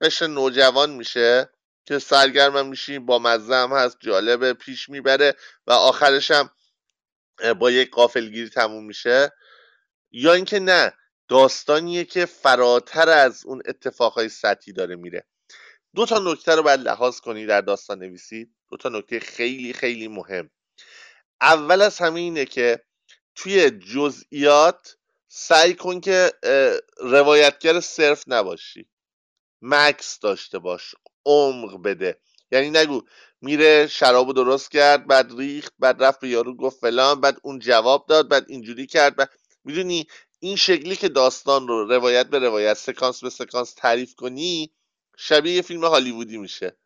قشر نوجوان میشه که سرگرم میشی با مزه هم هست جالبه پیش می‌بره و آخرش هم با یک قافلگیری تموم میشه. یا اینکه نه داستانیه که فراتر از اون اتفاقای سطحی داره میره. دو تا نکته رو باید لحاظ کنی در داستان نویسی دو تا نکته خیلی خیلی مهم. اول از همه اینه که توی جزئیات سعی کن که روایتگر صرف نباشی. مکس داشته باش عمق بده. یعنی نگو میره شرابو درست کرد بعد ریخت بعد رفت یارو گفت فلان بعد اون جواب داد بعد اینجوری کرد. بعد می‌دونی این شکلی که داستان رو روایت به روایت سکانس به سکانس تعریف کنی شبیه یه فیلم هالیوودی میشه.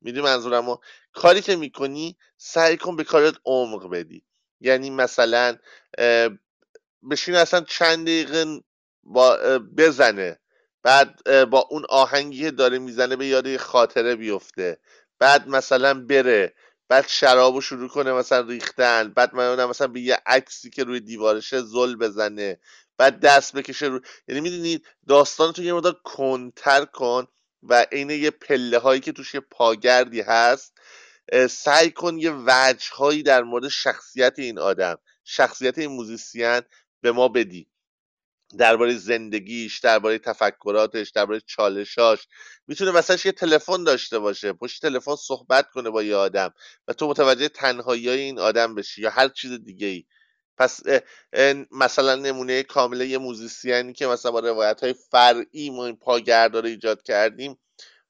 می‌دونی منظورمو؟ کاری که می‌کنی سعی کن به کارت عمق بدی. یعنی مثلا بشین اصلا چند دقیقه بزنه. بعد با اون آهنگی داره می‌زنه به یاد خاطره بیفته. بعد مثلا بره بعد شرابو شروع کنه مثلا ریختن بعد من مثلا به یه عکسی که روی دیوارشه زل بزنه بعد دست بکشه رو. یعنی می‌دونید داستان تو یه مدار کنتر کن و عین یه پله هایی که توش یه پاگردی هست سعی کن یه وجه هایی در مورد شخصیت این آدم شخصیت این موزیسین به ما بدی. درباره زندگیش درباره تفکراتش درباره چالشاش. می‌تونه مثلا یه تلفن داشته باشه پشت تلفن صحبت کنه با یه آدم و تو متوجه تنهایی این آدم بشی یا هر چیز دیگه ای پس مثلا نمونه کامل یه موزیسیانی که مثلا با روایت های فرعی ما این پاگردا رو ایجاد کردیم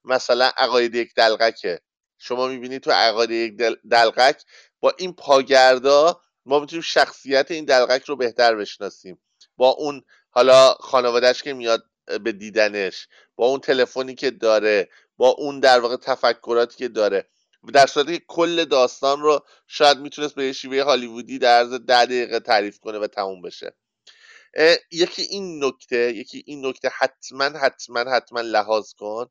مثلا عقاید یک دلقکه شما می‌بینید تو عقاید یک دلقک با این پاگردا ما می‌تونیم شخصیت این دلقک رو بهتر بشناسیم. با اون حالا خانوادهش که میاد به دیدنش با اون تلفنی که داره با اون در واقع تفکراتی که داره در صورتی که کل داستان رو شاید می‌تونست به یه شیوه هالیوودی در عرض ده دقیقه تعریف کنه و تموم بشه. یکی این نکته یکی این نکته حتما حتما حتما لحاظ کن.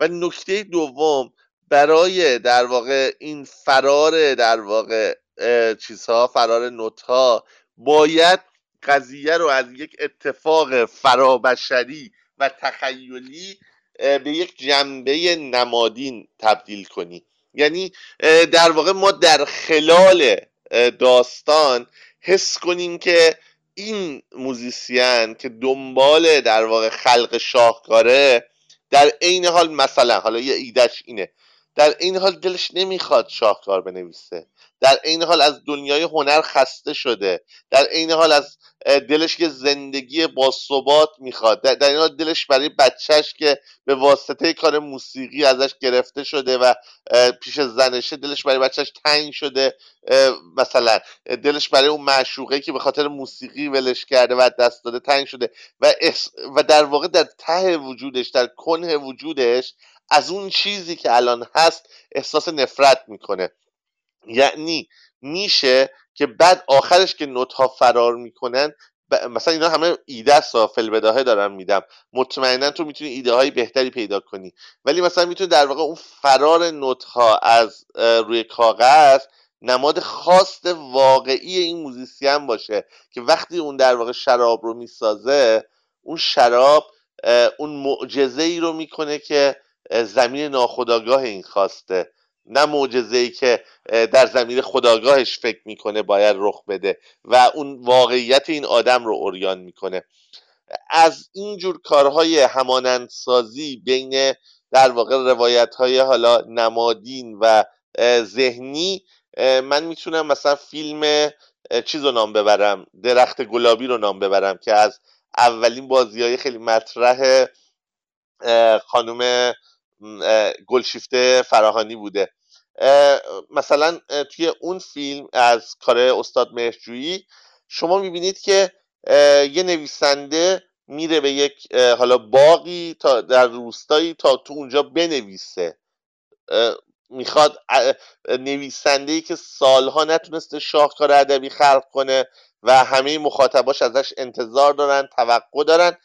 و نکته دوم برای در واقع این فرار در واقع چیزها فرار نوت ها باید قضیه رو از یک اتفاق فرابشری و تخیلی به یک جنبه نمادین تبدیل کنی. یعنی در واقع ما در خلال داستان حس کنیم که این موزیسین که دنبال در واقع خلق شاهکاره در عین حال مثلا حالا یه ایدش اینه. در این حال دلش نمی‌خواد شاهکار بنویسه. در این حال از دنیای هنر خسته شده. در این حال از دلش که زندگی با ثبات می‌خواد. در این حال دلش برای بچهش که به واسطه کار موسیقی ازش گرفته شده و پیش زنشه دلش برای بچهش تنگ شده. مثلا دلش برای اون معشوقه که به خاطر موسیقی ولش کرده و دست داده تنگ شده. و, و در واقع در ته وجودش در کنه وجودش از اون چیزی که الان هست احساس نفرت می‌کنه. یعنی میشه که بعد آخرش که نوت ها فرار می‌کنن مثلا اینا همه ایده است فل بداهه دارم میدم. مطمئنا تو می‌تونی ایده های بهتری پیدا کنی. ولی مثلا می‌تونی در واقع اون فرار نوت ها از روی کاغذ نماد خاص واقعی این موزیسین باشه که وقتی اون در واقع شراب رو می‌سازه اون شراب اون معجزه ای رو می‌کنه که زمین ناخداگاه این خواسته. نه معجزه ای که در زمین خداگاهش فکر می‌کنه باید رخ بده و اون واقعیت این آدم رو اوریان می‌کنه. از اینجور کارهای همانندسازی بین در واقع روایت های حالا نمادین و ذهنی من می‌تونم مثلا فیلم چیز رو نام ببرم درخت گلابی رو نام ببرم که از اولین بازی های خیلی مطرح خانم گلشیفته فراهانی بوده. مثلا توی اون فیلم از کار استاد مهرجویی شما می‌بینید که یه نویسنده میره به یک حالا باقی تا در روستایی تا تو اونجا بنویسه. می‌خواد نویسنده ای که سالها نتونسته شاهکار ادبی خلق کنه و همه مخاطباش ازش انتظار دارن توقع دارن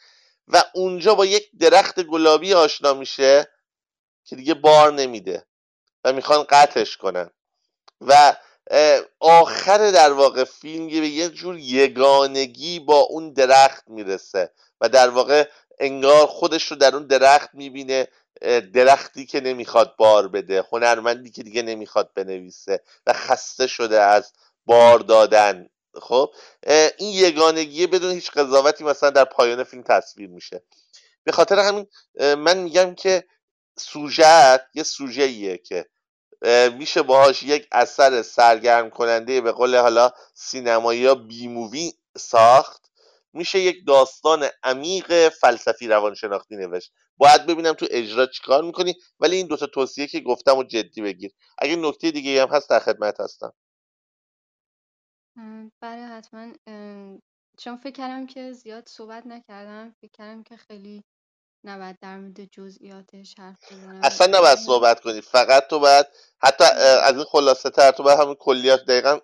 و اونجا با یک درخت گلابی آشنا میشه. که دیگه بار نمیده و می‌خوان قطعش کنن. و آخر در واقع فیلم به یه جور یگانگی با اون درخت می‌رسه و در واقع انگار خودش رو در اون درخت می‌بینه درختی که نمی‌خواد بار بده هنرمندی که دیگه نمی‌خواد بنویسه و خسته شده از بار دادن. خب این یگانگی بدون هیچ قضاوتی مثلا در پایان فیلم تصویر میشه. به خاطر همین من میگم که سوژت یه سوژه که میشه باهاش یک اثر سرگرم کننده به قول حالا سینمایی یا بی مووی ساخت. میشه یک داستان عمیق فلسفی روانشناختی نوشت. باید ببینم تو اجرا چیکار می‌کنی؟ ولی این دوتا توصیه که گفتم و جدی بگیر. اگه نکته دیگه هم هست در خدمت هستم. بله حتما چون فکر کردم که زیاد صحبت نکردم فکر کردم که خیلی نباید در مورد جزئیاتش حرف بزنم اصلا نباید صحبت کنی. فقط تو باید حتی از این خلاصه تر تو باید همون کلیات دقیقا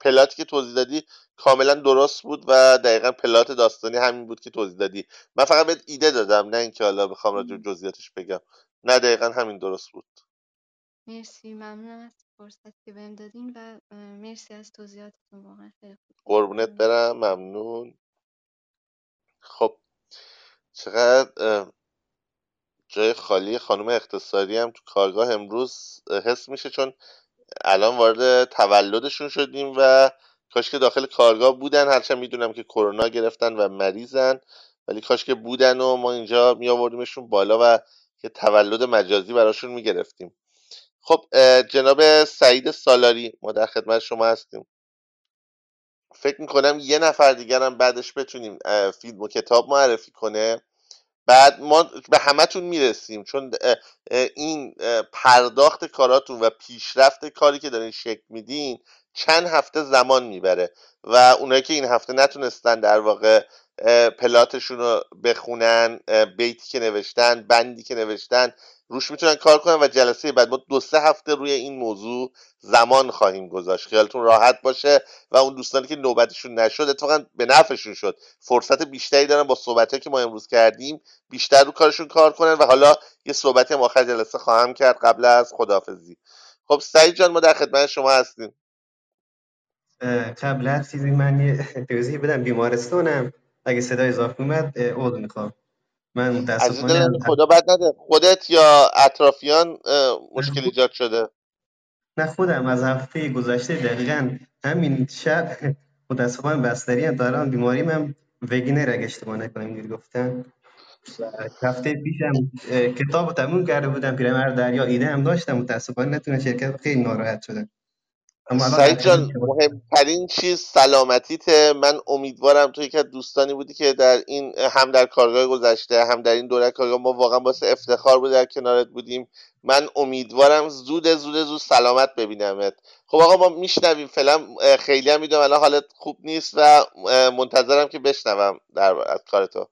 پلاتی که توضیح دادی کاملا درست بود و دقیقا پلات داستانی همین بود که توضیح دادی. من فقط بهت ایده دادم نه اینکه حالا بخوام راجع جزئیاتش بگم. نه دقیقا همین درست بود. مرسی. ممنون از فرصت که بهم دادین و مرسی از توضیحاتتون. واقعا خیلی خوب قربونت برم. ممنون. خب چقدر جای خالی خانم اقتصادی هم تو کارگاه امروز حس میشه چون الان وارد تولدشون شدیم و کاش که داخل کارگاه بودن هرچند می‌دونم که کرونا گرفتن و مریضن ولی کاش که بودن و ما اینجا می آوردیمشون بالا و یه تولد مجازی براشون می‌گرفتیم. خب جناب سعید سالاری ما در خدمت شما هستیم. فکر می‌کنم یه نفر دیگرم بعدش بتونیم فیلم و کتاب معرفی کنه. بعد ما به همتون می‌رسیم. چون این پرداخت کاراتون و پیشرفت کاری که دارین شکل میدین چند هفته زمان می‌بره و اونایی که این هفته نتونستن در واقع پلاتشون رو بخونن بیتی که نوشتن بندی که نوشتن روش می‌تونن کار کنن و جلسه بعد ما دو سه هفته روی این موضوع زمان خواهیم گذاشت. خیالتون راحت باشه و اون دوستانی که نوبتشون نشد اتفاقا به نفعشون شد. فرصت بیشتری دارن با صحبت که ما امروز کردیم بیشتر رو کارشون کار کنن و حالا یه صحبتی هم آخر جلسه خواهم کرد قبل از خداحافظی. خب سعید جان ما در خدمت شما هستیم. قبل از چیزی من یه توضیح بدم. بیمارستانم. اگه صدای اضافه اومد عذر می‌خوام. من متاسفانه خدا بد نده. خودت یا اطرافیان مشکل ایجاد شده؟ نه خودم از هفته گذشته دقیقا همین شب متاسفانه بستری دارم بیماری من وگینر اگه اشتباه نکنم دیر گفتن هفته پیشم کتاب تموم کرده بودم پیرمرد دریا ایده هم داشتم متاسفانه نتونم شرکت خیلی ناراحت شدم. سعید جان مهمترین چیز سلامتیت من امیدوارم تو یکی از دوستانی بودی که در این هم در کارگاه گذشته هم در این دوره کارگاه ما واقعا باعث افتخار بود در کنارت بودیم. من امیدوارم زود زود زود سلامت ببینمت. خب آقا ما میشنویم. فعلا خیلی هم می‌دونم. الان حالت خوب نیست و منتظرم که بشنوم در از کار تو.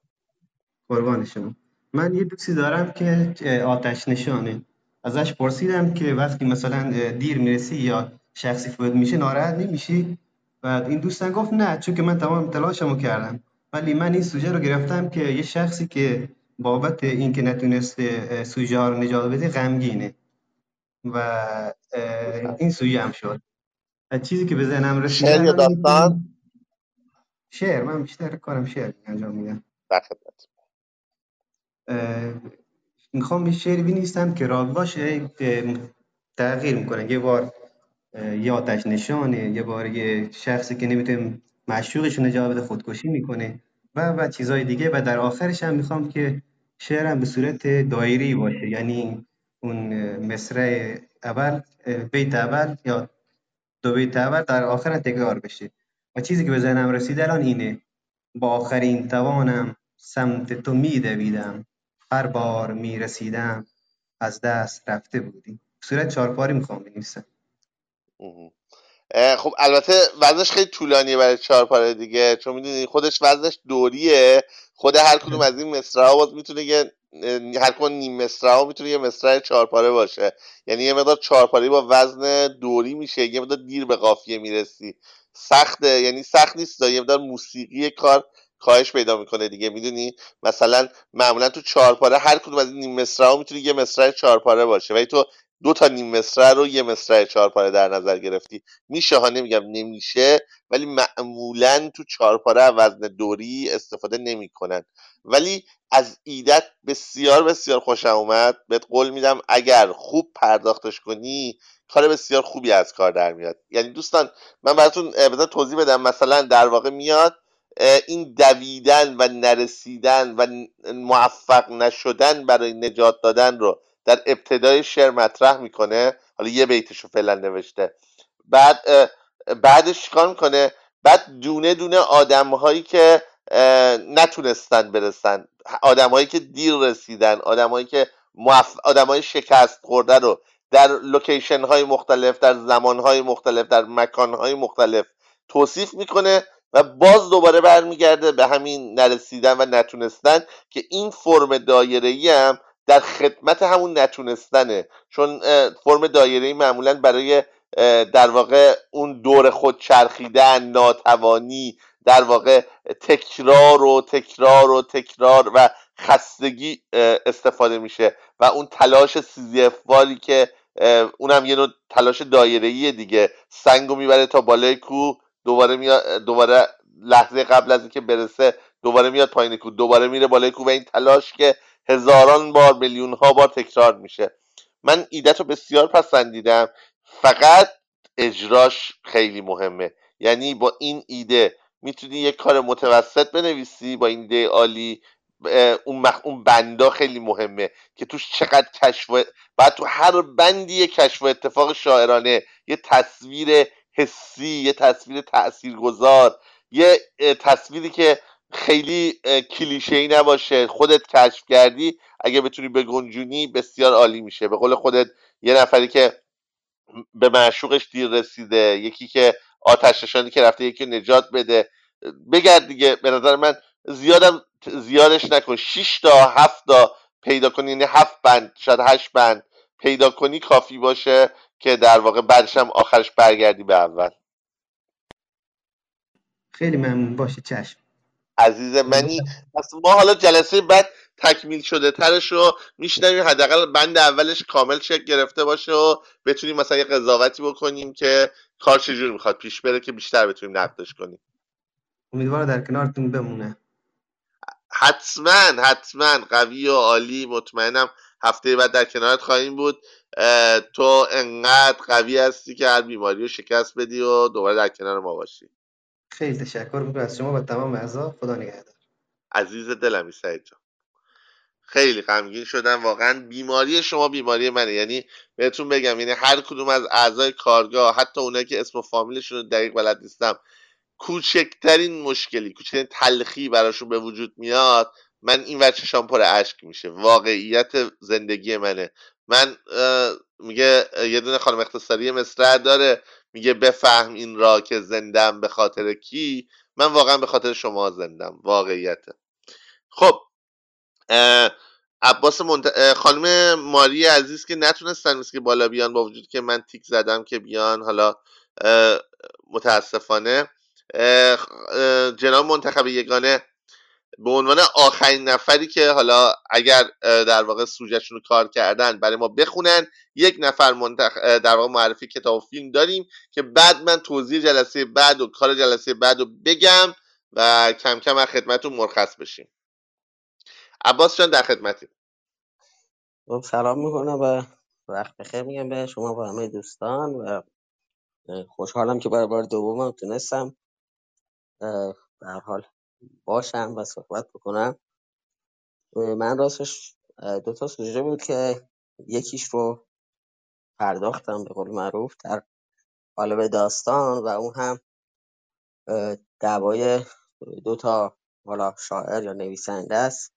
قربان شما. من یه دوستی دارم که آتش نشانه ازش پرسیدم که وقتی مثلا دیر می‌رسی یا شخصی فوت میشه ناراحت نمیشی؟ بعد این دوستان گفت نه چون که من تمام تلاشمو کردم. ولی من این سوژه رو گرفتم که یه شخصی که بابت اینکه نتونسته سوژه ها رو نجات بده غمگینه. و این سوژه هم شد. چیزی که به ذهنم رسید شعر یا داستان؟ شعر. من بیشتر کارم شعر انجام میدم. می‌خوام یه شعری بنویسم که راگ باشه تغییر می‌کنه. یه بار یه آتش نشانه یه بار یه شخصی که نمی‌تونه معشوقش نجات بده خودکشی می‌کنه و و چیزهای دیگه. و در آخرش هم می‌خوام که شعرم به صورت دایری باشه. یعنی اون مصرع اول بیت اول یا دو بیت اول در آخر تکرار بشه. و چیزی که به ذهنم رسید الان اینه. با آخرین توانم سمت تو میدویدم. هر بار می‌رسیدم از دست رفته بودی. صورت چهارپاری می‌خوام بنویسم. خب البته وزنش خیلی طولانیه برای چهار پاره دیگه چون می‌دونی خودش وزنش دوریه. خود هر کدوم از این مصرع باز می‌تونه یه هر کدوم نیم مصرع می‌تونه یه مصرع چهار پاره باشه. یعنی یه مقدار چهار پاره با وزن دوری میشه یه مقدار دیر به قافیه می‌رسی. سخته یعنی سخت نیست یه مقدار موسیقی کار کاهش پیدا می‌کنه دیگه می‌دونی؟ مثلا معمولا تو چهار پاره هر کدوم از این نیم مصرع می‌تونه یه مصرع چهار پاره باشه. ولی تو دو تا نیم مصرع رو یه مصرع چهار پاره در نظر گرفتی. میشه ها نمیگم نمیشه ولی معمولا تو چهار پاره وزن دوری استفاده نمی‌کنن. ولی از ایدت بسیار بسیار خوشم اومد. بهت قول میدم اگر خوب پرداختش کنی کار بسیار خوبی از کار در میاد. یعنی دوستان من براتون بذار توضیح بدم. مثلا در واقع میاد این دویدن و نرسیدن و موفق نشدن برای نجات دادن رو در ابتدای شعر مطرح می‌کنه. حالا یه بیتش رو فعلا نوشته. بعد بعدش چیکار می‌کنه؟ بعد دونه دونه آدم هایی که نتونستن برسن. آدم هایی که دیر رسیدن آدم هایی که موف... آدم های شکست خورده رو در لوکیشن های مختلف در زمان های مختلف در مکان های مختلف توصیف می‌کنه و باز دوباره برمیگرده به همین نرسیدن و نتونستن که این فرم دایره هم در خدمت همون نتونستنه. چون فرم دایره معمولا برای در واقع اون دور خود چرخیدن ناتوانی در واقع تکرار و تکرار و تکرار و خستگی استفاده میشه. و اون تلاش سیزیفواری که اونم یه نوع تلاش دایره دیگه. سنگو می‌بره تا بالای کو دوباره میاد دوباره لحظه قبل از اینکه برسه دوباره میاد پایین کو دوباره میره بالای کو و این تلاش که هزاران بار میلیون ها بار تکرار میشه. من ایدت رو بسیار پسندیدم فقط اجراش خیلی مهمه. یعنی با این ایده می‌تونی یک کار متوسط بنویسی با این ایده عالی. اون مخ... اون بندا خیلی مهمه که توش چقدر کشف. بعد تو هر بندی کشف و اتفاق شاعرانه یه تصویر حسی یه تصویر تاثیرگذار یه تصویری که خیلی کلیشه ای نباشه. خودت کشف کردی اگه بتونی به گنجونی بسیار عالی میشه. به قول خودت یه نفری که به معشوقش دیر رسیده یکی که آتش نشانی که رفته یکی نجات بده. بگرد دیگه به نظر من زیادم زیادش نکن. 6 تا 7 تا پیدا کنی یعنی 7 بند شاید 8 بند پیدا کنی کافی باشه که در واقع بعدش هم آخرش برگردی به اول. خیلی ممنون. باشه چشم. عزیز منی. پس ما حالا جلسه بعد تکمیل شده ترش رو میشنویم. حداقل بند اولش کامل شکل گرفته باشه و بتونیم مثلا یه قضاوتی بکنیم که کار چجور می‌خواد. پیش بره که بیشتر بتونیم نقدش کنیم. امیدوارم در کنارتون بمونه. حتما حتما. قوی و عالی. مطمئنم هفته بعد در کنارت خواهیم بود. تو انقدر قوی هستی که هر بیماری رو شکست بدی و دوباره در کنار ما باشی. خیلی تشکر می‌کنم از شما و تمام اعضا. خدا نگهدار. عزیز دلمی سعید جان. خیلی غمگین شدم. واقعا بیماری شما بیماری منه. یعنی بهتون بگم یعنی هر کدوم از اعضای کارگاه حتی اونایی که اسم و فامیلشون رو دقیق بلد نیستم کوچکترین مشکلی کوچکترین تلخی براشون به وجود میاد من این وچشان پر اشک میشه. واقعیت زندگی منه. من میگه یه دونه خانم اختصاری مصرع داره. میگه بفهم این را که زندم به خاطر کی؟ من واقعا به خاطر شما زندم واقعیته. خب عباس منت... خانم ماری عزیز که نتونستن که بالا بیان با وجود که من تیک زدم که بیان حالا متاسفانه. جناب منتخب یگانه به عنوان آخرین نفری که حالا اگر در واقع سوژهشون رو کار کردن برای ما بخونن یک نفر منتخ... در واقع معرفی کتاب و فیلم داریم که بعد من توضیح جلسه بعد و کار جلسه بعد رو بگم و کم کم از خدمتون مرخص بشیم. عباس جان در خدمتی خب سلام می‌کنم و وقت بخیر میگم به شما و همه دوستان و خوشحالم که برای بار دومم تونستم در حال باشم و صحبت بکنم. من راستش دو تا سوژه بود که یکیش رو پرداختم به قول معروف در قالب داستان و اون هم دعوای دو تا حالا شاعر یا نویسنده است.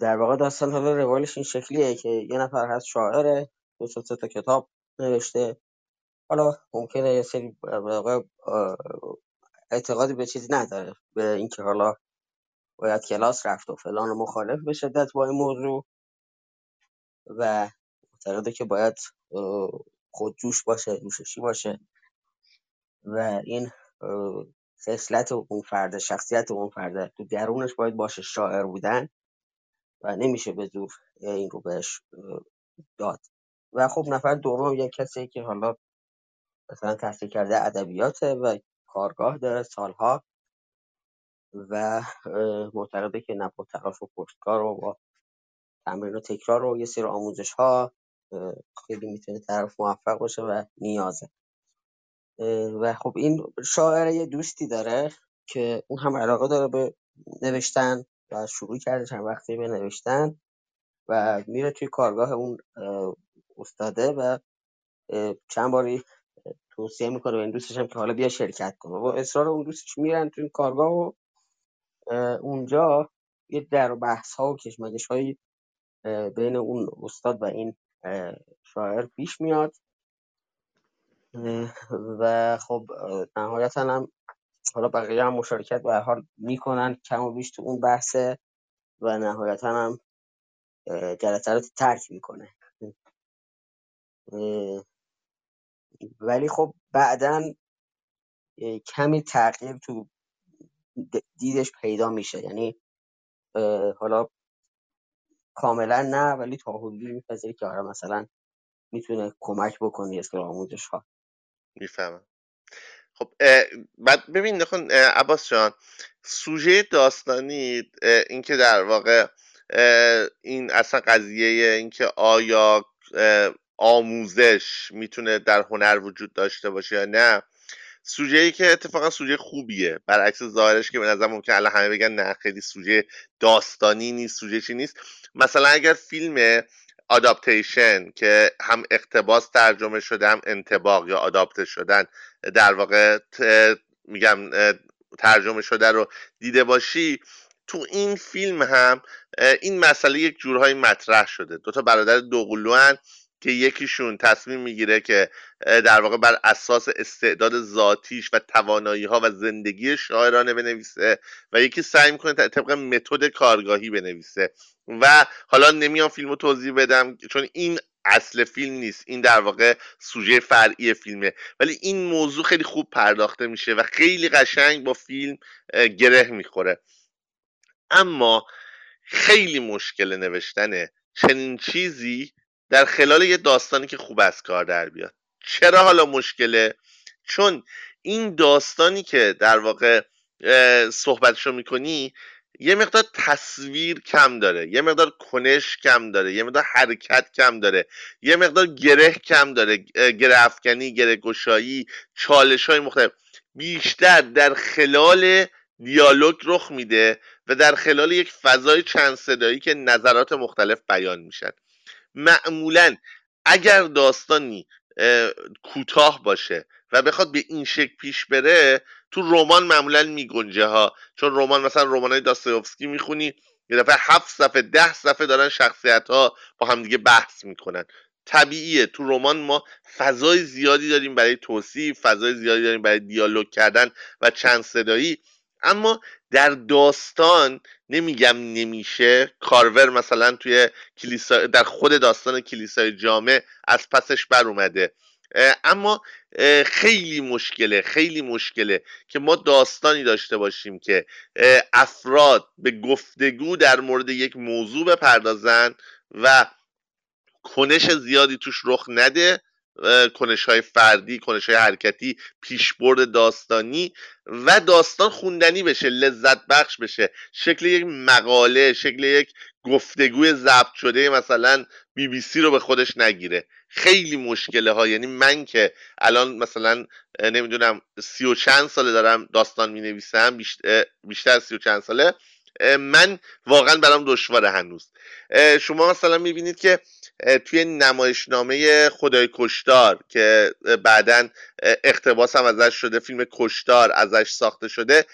در واقع داستان حالا روالش این شکلیه که یه نفر هست شاعره دو تا تا کتاب نوشته. حالا ممکنه یه سری اعتقادی به چیزی نداره. به اینکه حالا باید کلاس رفت و فلان مخالف به شدت با این موضوع و معتقده که باید خودجوش باشه جوششی باشه و این خصلت اون فرد شخصیت اون فرد تو درونش باید باشه شاعر بودن و نمیشه به زور این رو بهش داد. و خب نفر دوم یک کسی که حالا مثلا تحصیل کرده ادبیات و کارگاه داره سالها و معتقده که و تراش و پشتکار و با تمرین و تکرار و یه سری آموزش ها خیلی می‌تونه طرف موفق باشه و نیازه. و خب این شاعر یه دوستی داره که اون هم علاقه داره به نوشتن و شروع کرده چند وقتی به نوشتن و میره توی کارگاه اون استاده و چند باری توصیه می‌کنه به این دوستش هم که حالا بیا شرکت کنه و اصرار اون دوستش میرن توی کارگاه و اونجا یه در بحث ها و کشمکش های بین اون استاد و این شاعر پیش میاد. و خب نهایتا هم حالا بقیه هم مشارکت به حال می‌کنن کم و بیش تو اون بحثه و نهایتا هم جلسه رو ترک می‌کنه. ولی خب بعدا کمی تغییر تو دیدش پیدا میشه. یعنی حالا کاملا نه ولی تا حدودی میپذیره که آره مثلا می‌تونه کمک بکنه از آموزش ها می‌فهمم. خب بعد ببین نکن عباس جان سوژه داستانی اینکه در واقع این اصلا قضیه اینکه آیا آموزش می‌تونه در هنر وجود داشته باشه یا نه. سوژه ای که اتفاقا سوژه خوبیه. برعکس ظاهرش که به نظر ممکن الان همه بگن نه خیلی سوژه داستانی نیست سوژه چی نیست. مثلا اگر فیلم آداپتیشن که هم اقتباس ترجمه شده هم انتباق یا آداپته شدن در واقع میگم ترجمه شده رو دیده باشی تو این فیلم هم این مسئله یک جورهایی مطرح شده. دوتا برادر دوقلوان که یکیشون تصمیم می‌گیره که در واقع بر اساس استعداد ذاتیش و توانایی ها و زندگی شاعرانه بنویسه و یکی سعی می‌کنه طبق متد کارگاهی بنویسه. و حالا نمیام فیلم رو توضیح بدم چون این اصل فیلم نیست این در واقع سوژه فرعی فیلمه. ولی این موضوع خیلی خوب پرداخته میشه و خیلی قشنگ با فیلم گره می‌خوره. اما خیلی مشکل نوشتن چنین چیزی در خلال یه داستانی که خوب از کار در بیاد. چرا حالا مشکله؟ چون این داستانی که در واقع صحبتشو می‌کنی یه مقدار تصویر کم داره یه مقدار کنش کم داره یه مقدار حرکت کم داره یه مقدار گره کم داره گره افکنی گره گشایی چالش های مختلف. بیشتر در خلال دیالوگ رخ میده و در خلال یک فضای چند صدایی که نظرات مختلف بیان میشن. معمولا اگر داستانی کوتاه باشه و بخواد به این شکل پیش بره تو رمان معمولا میگنجه ها. چون رمان مثلا رمان های داستایوفسکی می‌خونی یه دفعه هفت صفحه ده صفحه دارن شخصیت ها با همدیگه بحث می‌کنن. طبیعیه. تو رمان ما فضای زیادی داریم برای توصیف فضای زیادی داریم برای دیالوگ کردن و چند صدایی اما در داستان نمیگم نمیشه. کارور مثلا توی کلیسا در خود داستان کلیسای جامع از پسش بر اومده. اما خیلی مشکله خیلی مشکله که ما داستانی داشته باشیم که افراد به گفتگو در مورد یک موضوع بپردازن و کنش زیادی توش رخ نده کنش های فردی کنش های حرکتی پیشبرد داستانی و داستان خوندنی بشه لذت بخش بشه. شکل یک مقاله شکل یک گفتگوی ضبط شده مثلا بی بی سی رو به خودش نگیره. خیلی مشکله ها یعنی من که الان مثلا نمی‌دونم سی و چند ساله دارم داستان می نویسم بیشتر, سی و چند ساله من واقعا برام دشواره هنوز. شما مثلا می‌بینید که توی نمایشنامه خدای کشتار که بعدا اقتباس هم ازش شده فیلم کشتار ازش ساخته شده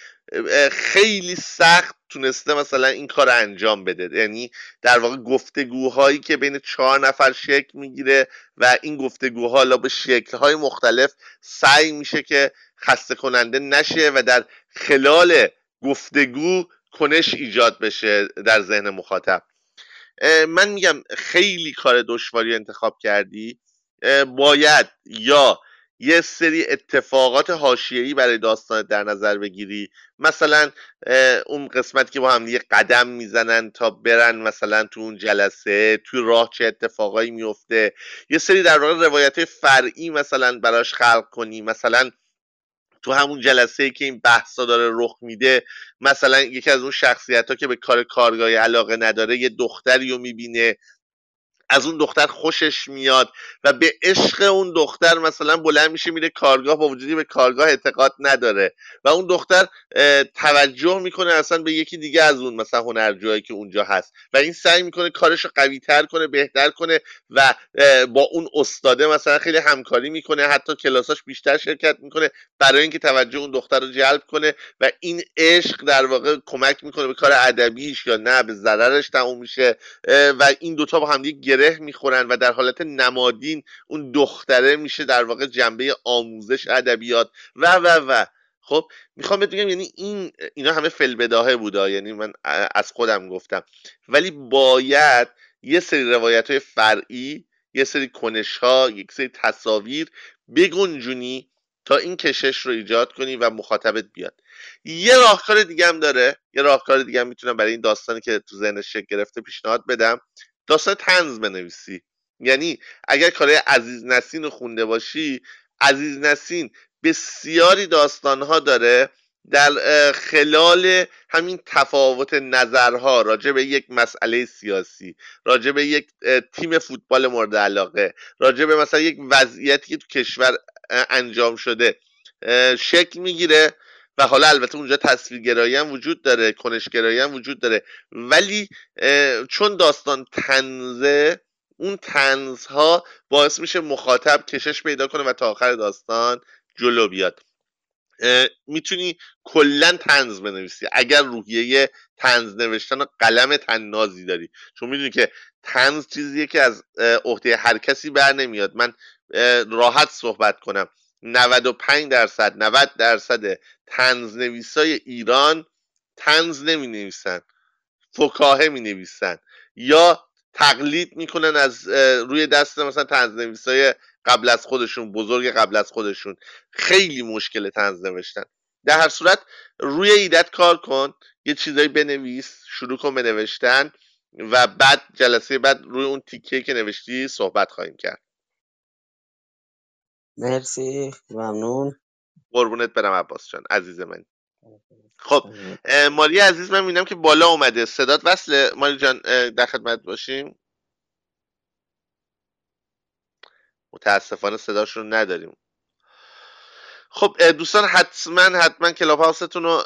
خیلی سخت تونسته مثلا این کار انجام بده. یعنی در واقع گفتگوهایی که بین چهار نفر شکل می‌گیره و این گفتگوها حالا به شکلهای مختلف سعی میشه که خسته کننده نشه و در خلال گفتگو کنش ایجاد بشه در ذهن مخاطب. من میگم خیلی کار دشواری انتخاب کردی. باید یا یه سری اتفاقات حاشیه‌ای برای داستان در نظر بگیری. مثلا اون قسمت که با هم یه قدم می‌زنن تا برن مثلا تو اون جلسه توی راه چه اتفاقایی میفته یه سری در واقع روایت فرعی مثلا براش خلق کنی. مثلا تو همون جلسه ای که این بحثا داره رخ میده مثلا یکی از اون شخصیت ها که به کار کارگاهی علاقه نداره یه دختری رو می‌بینه. از اون دختر خوشش میاد و به عشق اون دختر مثلا بلند میشه میره کارگاه با وجودی به کارگاه اعتقاد نداره و اون دختر توجه می‌کنه اصلا به یکی دیگه از اون مثلا هنرجوهایی که اونجا هست و این سعی می‌کنه کارش رو قوی تر کنه بهتر کنه و با اون استاده مثلا خیلی همکاری می‌کنه حتی کلاساش بیشتر شرکت می‌کنه برای اینکه توجه اون دختر رو جلب کنه و این عشق در واقع کمک می‌کنه به کار ادبیش یا نه به ضررش تموم میشه و این دوتا با هم گره می‌خورن و در حالت نمادین اون دختره میشه در واقع جنبه آموزش ادبیات و و و. خب می‌خوام بگم یعنی این اینا همه فلبداهه بوده یعنی من از خودم گفتم. ولی باید یه سری روایت های فرعی یه سری کنش ها یک سری تصاویر بگنجونی تا این کشش رو ایجاد کنی و مخاطبت بیاد. یه راهکار دیگه هم داره. یه راهکار دیگه هم می‌تونم برای این داستانی که تو ذهنش شکل گرفته پیشنهاد بدم. داستان تنز بنویسی. یعنی اگر کارهای عزیز نسین رو خونده باشی عزیز نسین بسیاری داستانها داره در خلال همین تفاوت نظرها راجع به یک مسئله سیاسی راجع به یک تیم فوتبال مورد علاقه راجع به مثلا یک وضعیتی که تو کشور انجام شده شکل می‌گیره. و حالا البته اونجا تصویرگرایی هم وجود داره کنشگرایی هم وجود داره. ولی چون داستان تنزه اون تنزها باعث میشه مخاطب کشش پیدا کنه و تا آخر داستان جلو بیاد. می‌تونی کلا تنز بنویسی. اگر روحیه تنز نوشتن و قلم تنازی داری. چون می‌دونی که تنز چیزیه که از عهده هر کسی بر نمیاد. من راحت صحبت کنم. 95 درصد 90 درصد تنز نویسای ایران تنز نمی نویسن فکاهه می نویسن یا تقلید می‌کنن از روی دست مثلا تنز نویسای قبل از خودشون بزرگ قبل از خودشون. خیلی مشکل تنز نوشتن. در هر صورت روی ایدت کار کن یه چیزایی بنویس شروع کن به نوشتن و بعد جلسه بعد روی اون تیکه که نوشتی صحبت خواهیم کرد. مرسی ممنون. قربونت برم عباس جان عزیز من. خب ماری عزیز من می‌بینم که بالا اومده. صدات وصله. ماری جان در خدمت باشیم. متاسفانه صداش رو نداریم. خب دوستان حتما حتما Clubhouse تون رو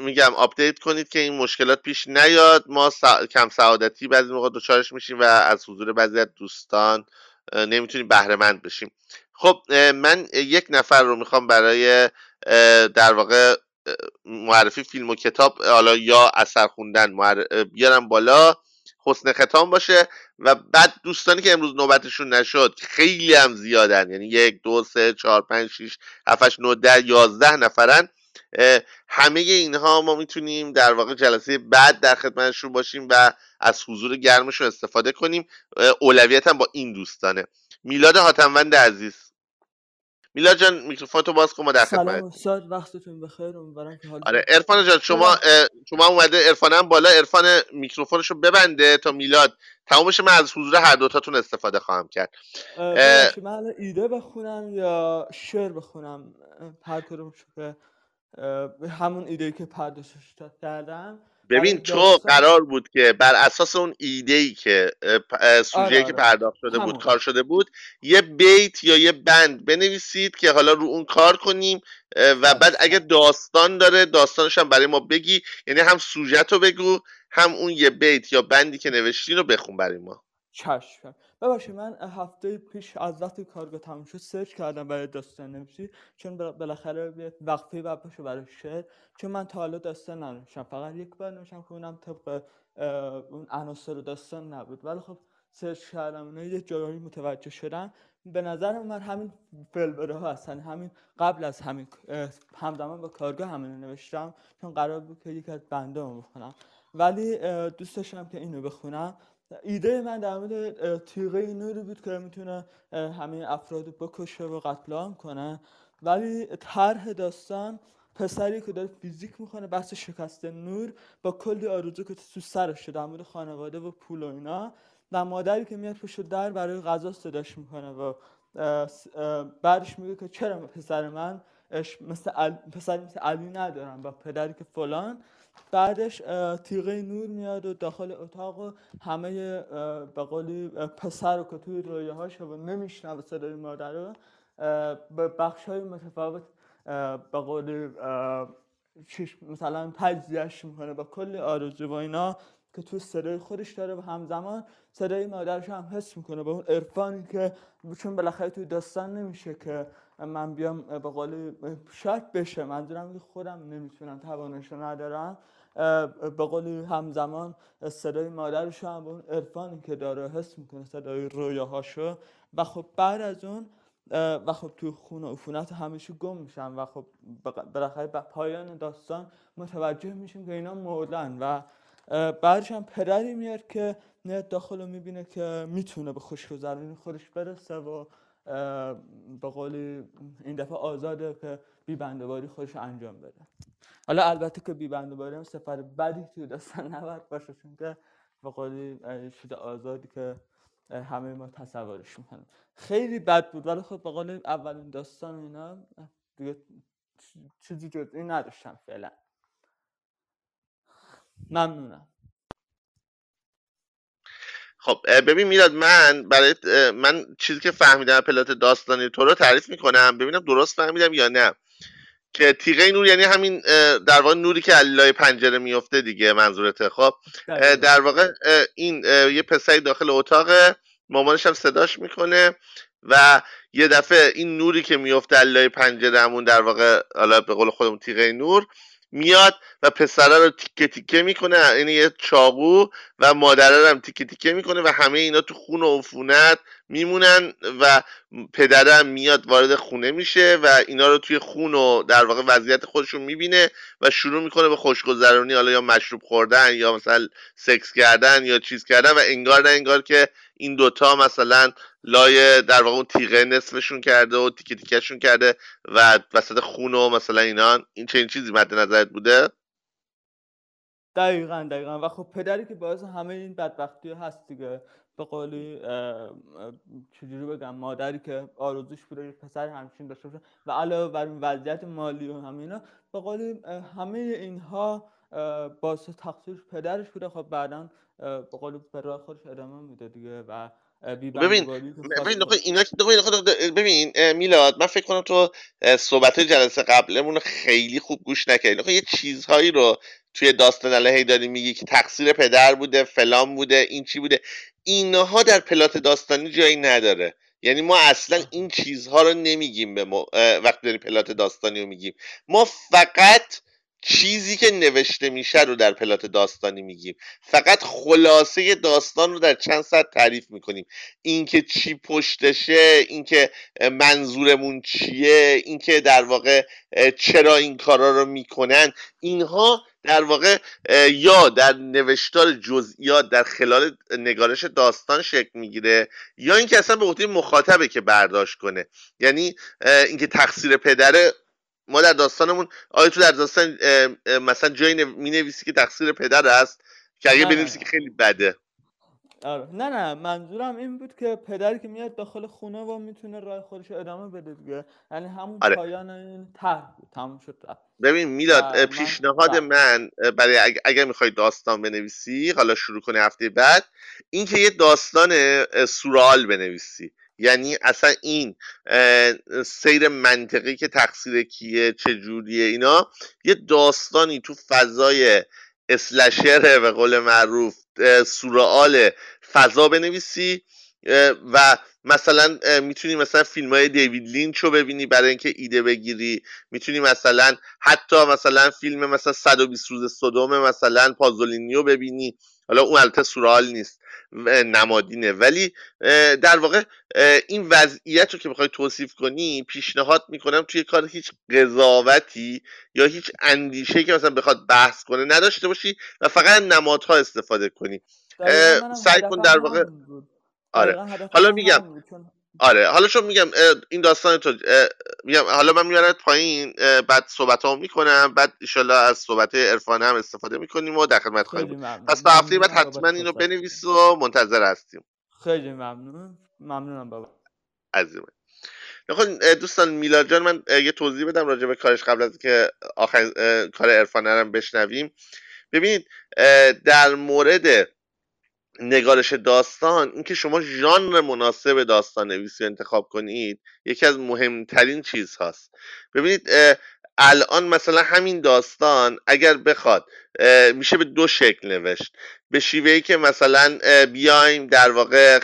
میگم update کنید که این مشکلات پیش نیاد. ما کم سعادتی بعضی موقع دچارش میشیم و از حضور بعضی از دوستان نمی‌تونیم بهره مند بشیم. خب من یک نفر رو می‌خوام برای در واقع معرفی فیلم و کتاب حالا یا اثر خوندن بیارم بالا. حسن ختام باشه و بعد دوستانی که امروز نوبتشون نشد خیلی هم زیادن. یعنی یک دو سه چهار پنج شیش هفتش نو ده یازده نفرن. همه اینها ما می‌تونیم در واقع جلسه بعد در خدمتشون باشیم و از حضور گرمشون استفاده کنیم. اولویت هم با این دوستانه. میلاد حاتموند عزیز. میلاد جان میکروفون تو باز کن ما در سلام استاد وقتتون بخیر امیدوارم که آره عرفان جان شما شما اومده عرفان هم بالا. عرفان میکروفونش رو ببنده تا میلاد. تمامش من از حضور هر دوتاتون استفاده خواهم کرد. من ایده بخونم یا شعر بخونم؟ هر کدوم که همون ایده که پردازش کردم. ببین تو قرار بود که بر اساس اون ایده ای که سوژه آره که آره. پرداخت شده بود کار شده بود یه بیت یا یه بند بنویسید که حالا رو اون کار کنیم و بعد اگه داستان داره داستانش هم برای ما بگی یعنی هم سوژه رو بگو هم اون یه بیت یا بندی که نوشتین رو بخون برای ما. چشم. ببخشید من هفته پیش از وقتی کارگاه تموم شد سرچ کردم برای داستان نویسی چون بالاخره وقفه باید باشه برای شعر. چون من تا حالا داستان ننوشتم فقط یک بار نوشتم که اونم طبق اون عناصر داستان نبود. ولی خب سرچ کردم اونها یه جایی متوجه شدم به نظر من همین فلبره ها هستن. همین قبل از همین همزمان با کارگاه همین نوشتم چون قرار بود که یک از بنده بخونم. ولی دوست داشتم که اینو بخونم. ایده من در مورد تیغه نوری بود که می‌تونه همه افراد بکشه و قتل عام کنه. ولی طرح داستان پسری که داره فیزیک می‌کنه بحث شکست نور با کلی آرزو که تو سرش در مورد خانواده و پول و اینا. و مادری که میاد پشت در برای غذا صداش می‌کنه و بعدش میگه که چرا پسر من مثل پسری مثل علی ندارم با پدری که فلان. بعدش تیغه نور میاد و داخل اتاق و همه به قولی پسر رو که توی رویه هاش و نمیشنوه صدای مادر رو به بخش های متفاوت به قولی مثلا تجزیهش می‌کنه با کلی آرزو و اینا که تو صدای خودش داره و همزمان صدای مادرش هم حس می‌کنه به اون عرفانی که چون بالاخره توی داستان نمیشه که من بیام به قول شاید بشه منظورم که خودم نمی‌تونم توانش ندارم. به قول همزمان صدای مادرش هم اون عرفانی که داره حس می‌کنه صدای رویاهاشو. و خب بعد از اون و خب توی خون و عفونت همیشه گم میشن و خب بالاخره به پایان داستان متوجه میشیم که اینا مردن و بعدش هم پدری میاد که نه داخل رو می‌بینه که می‌تونه به خوشگذرانی خودش برسه و به قول این دفعه آزاده که بی بندباری خودش انجام بده. حالا البته که بی بندباری هم سفر بدی توی داستان نباید باشه چون که به قول شد آزادی که همه ما تصورش می‌کنیم. خیلی بد بود ولی خب به قول اولین داستان اینا دیگه چیزی جز این نداشتم فعلا. ممنونم. خب ببین میلاد من برای من چیزی که فهمیدم پلات داستانی تو رو تعریف می‌کنم. ببینم درست فهمیدم یا نه. که تیغه نور یعنی همین در واقع نوری که علای پنجره میفته دیگه منظورته. خب در واقع این یه پسری داخل اتاق مامانش هم صداش می‌کنه و یه دفعه این نوری که میفته علای پنجره همون در واقع حالا به قول خودمون تیغه نور میاد و پسره رو تیکه تیکه می‌کنه. یعنی یه چاقو و مادره هم تیکه تیکه می‌کنه و همه اینا تو خون و عفونت میمونن و پدرم میاد وارد خونه میشه و اینا رو توی خون و در واقع وضعیت خودشون می‌بینه و شروع می‌کنه به خوشگذرانی حالا یا مشروب خوردن یا مثلا سکس کردن یا چیز کردن و انگار نه انگار که این دوتا مثلا لای در واقع اون تیغه نصفشون کرده و تیکه تیکهشون کرده و وسط خون و مثلا اینا این چنین چیزی مد نظرت بوده؟ دقیقا دقیقا. و خب پدری که باعث همه این بدبختی هست دیگه. به قولی چجوری بگم مادری که آرزوش بوده پسر همچین داشته باشه و علاوه بر این وضعیت مالی و همینا به قولی همه اینها باعث تقصیر پدرش بوده. خب بعدا به قول به راه خودش ادامه میده دیگه و ببین ببین اینا ببین میلاد من فکر کنم تو صحبت جلسه قبلمون خیلی خوب گوش نکردی. یه چیزهایی رو توی داستان الهی داری میگی که تقصیر پدر بوده فلان بوده این چی بوده. اینها در پلات داستانی جایی نداره. یعنی ما اصلا این چیزها رو نمیگیم به وقتی داریم پلات داستانی رو میگیم. ما فقط چیزی که نوشته میشه رو در پلات داستانی میگیم. فقط خلاصه داستان رو در چند ساعت تعریف می‌کنیم. اینکه چی پشتشه اینکه منظورمون چیه اینکه در واقع چرا این کارا رو می‌کنن. اینها در واقع یا در نوشتار جزئیات در خلال نگارش داستان شکل می‌گیره یا اینکه اصلا به عهده مخاطبه که برداشت کنه. یعنی اینکه تقصیر پدره ما در داستانمون آیا تو در داستان مثلا جایی می نویسی که تقصیر پدر است؟ که اگه بنویسی که خیلی بده. آره. نه نه. منظورم این بود که پدری که میاد داخل خونه و می‌تونه راه خودش ادامه بده دیگه. یعنی همون آره. پایان این طرح بود. تموم شد ببین میلاد پیشنهاد من, من برای اگر, اگر می‌خوای داستان بنویسی حالا شروع کنی هفته بعد این که یه داستان سورال بنویسی. یعنی اصلا این سیر منطقی که تقصیر کیه چجوریه اینا یه داستانی تو فضای اسلشره به قول معروف سورئال فضا بنویسی و مثلا می‌تونی مثلا فیلم های دیوید لینچ رو ببینی برای اینکه ایده بگیری. می‌تونی مثلا حتی مثلا فیلم مثلا 120 روز صدوم مثلا پازولینی ببینی. حالا اون البته سورال نیست نمادینه. ولی در واقع این وضعیت رو که بخوای توصیف کنی پیشنهاد می‌کنم توی کار هیچ قضاوتی یا هیچ اندیشه که مثلا بخواد بحث کنه نداشته باشی و فقط نمادها استفاده کنی. سعی کن در واقع آره. حالا میگم آره حالا شو میگم این داستان تو میگم حالا من میارم پایین بعد صحبت ها می‌کنم بعد ایشالله از صحبت عرفانه هم استفاده می‌کنیم و در خدمت خواهیم پس تا هفته بعد حتما اینو بنویس و منتظر هستیم. خیلی ممنون. ممنونم بابا. عزیزم دوستان میلاد جان من یه توضیح بدم راجع به کارش قبل از که آخر کار عرفانه رو بشنویم. ببینید در مورد نگارش داستان اینکه شما ژانر مناسب داستان نویسی انتخاب کنید یکی از مهمترین چیز هاست ببینید الان مثلا همین داستان اگر بخواد میشه به دو شکل نوشت. به شیوهی که مثلا بیایم در واقع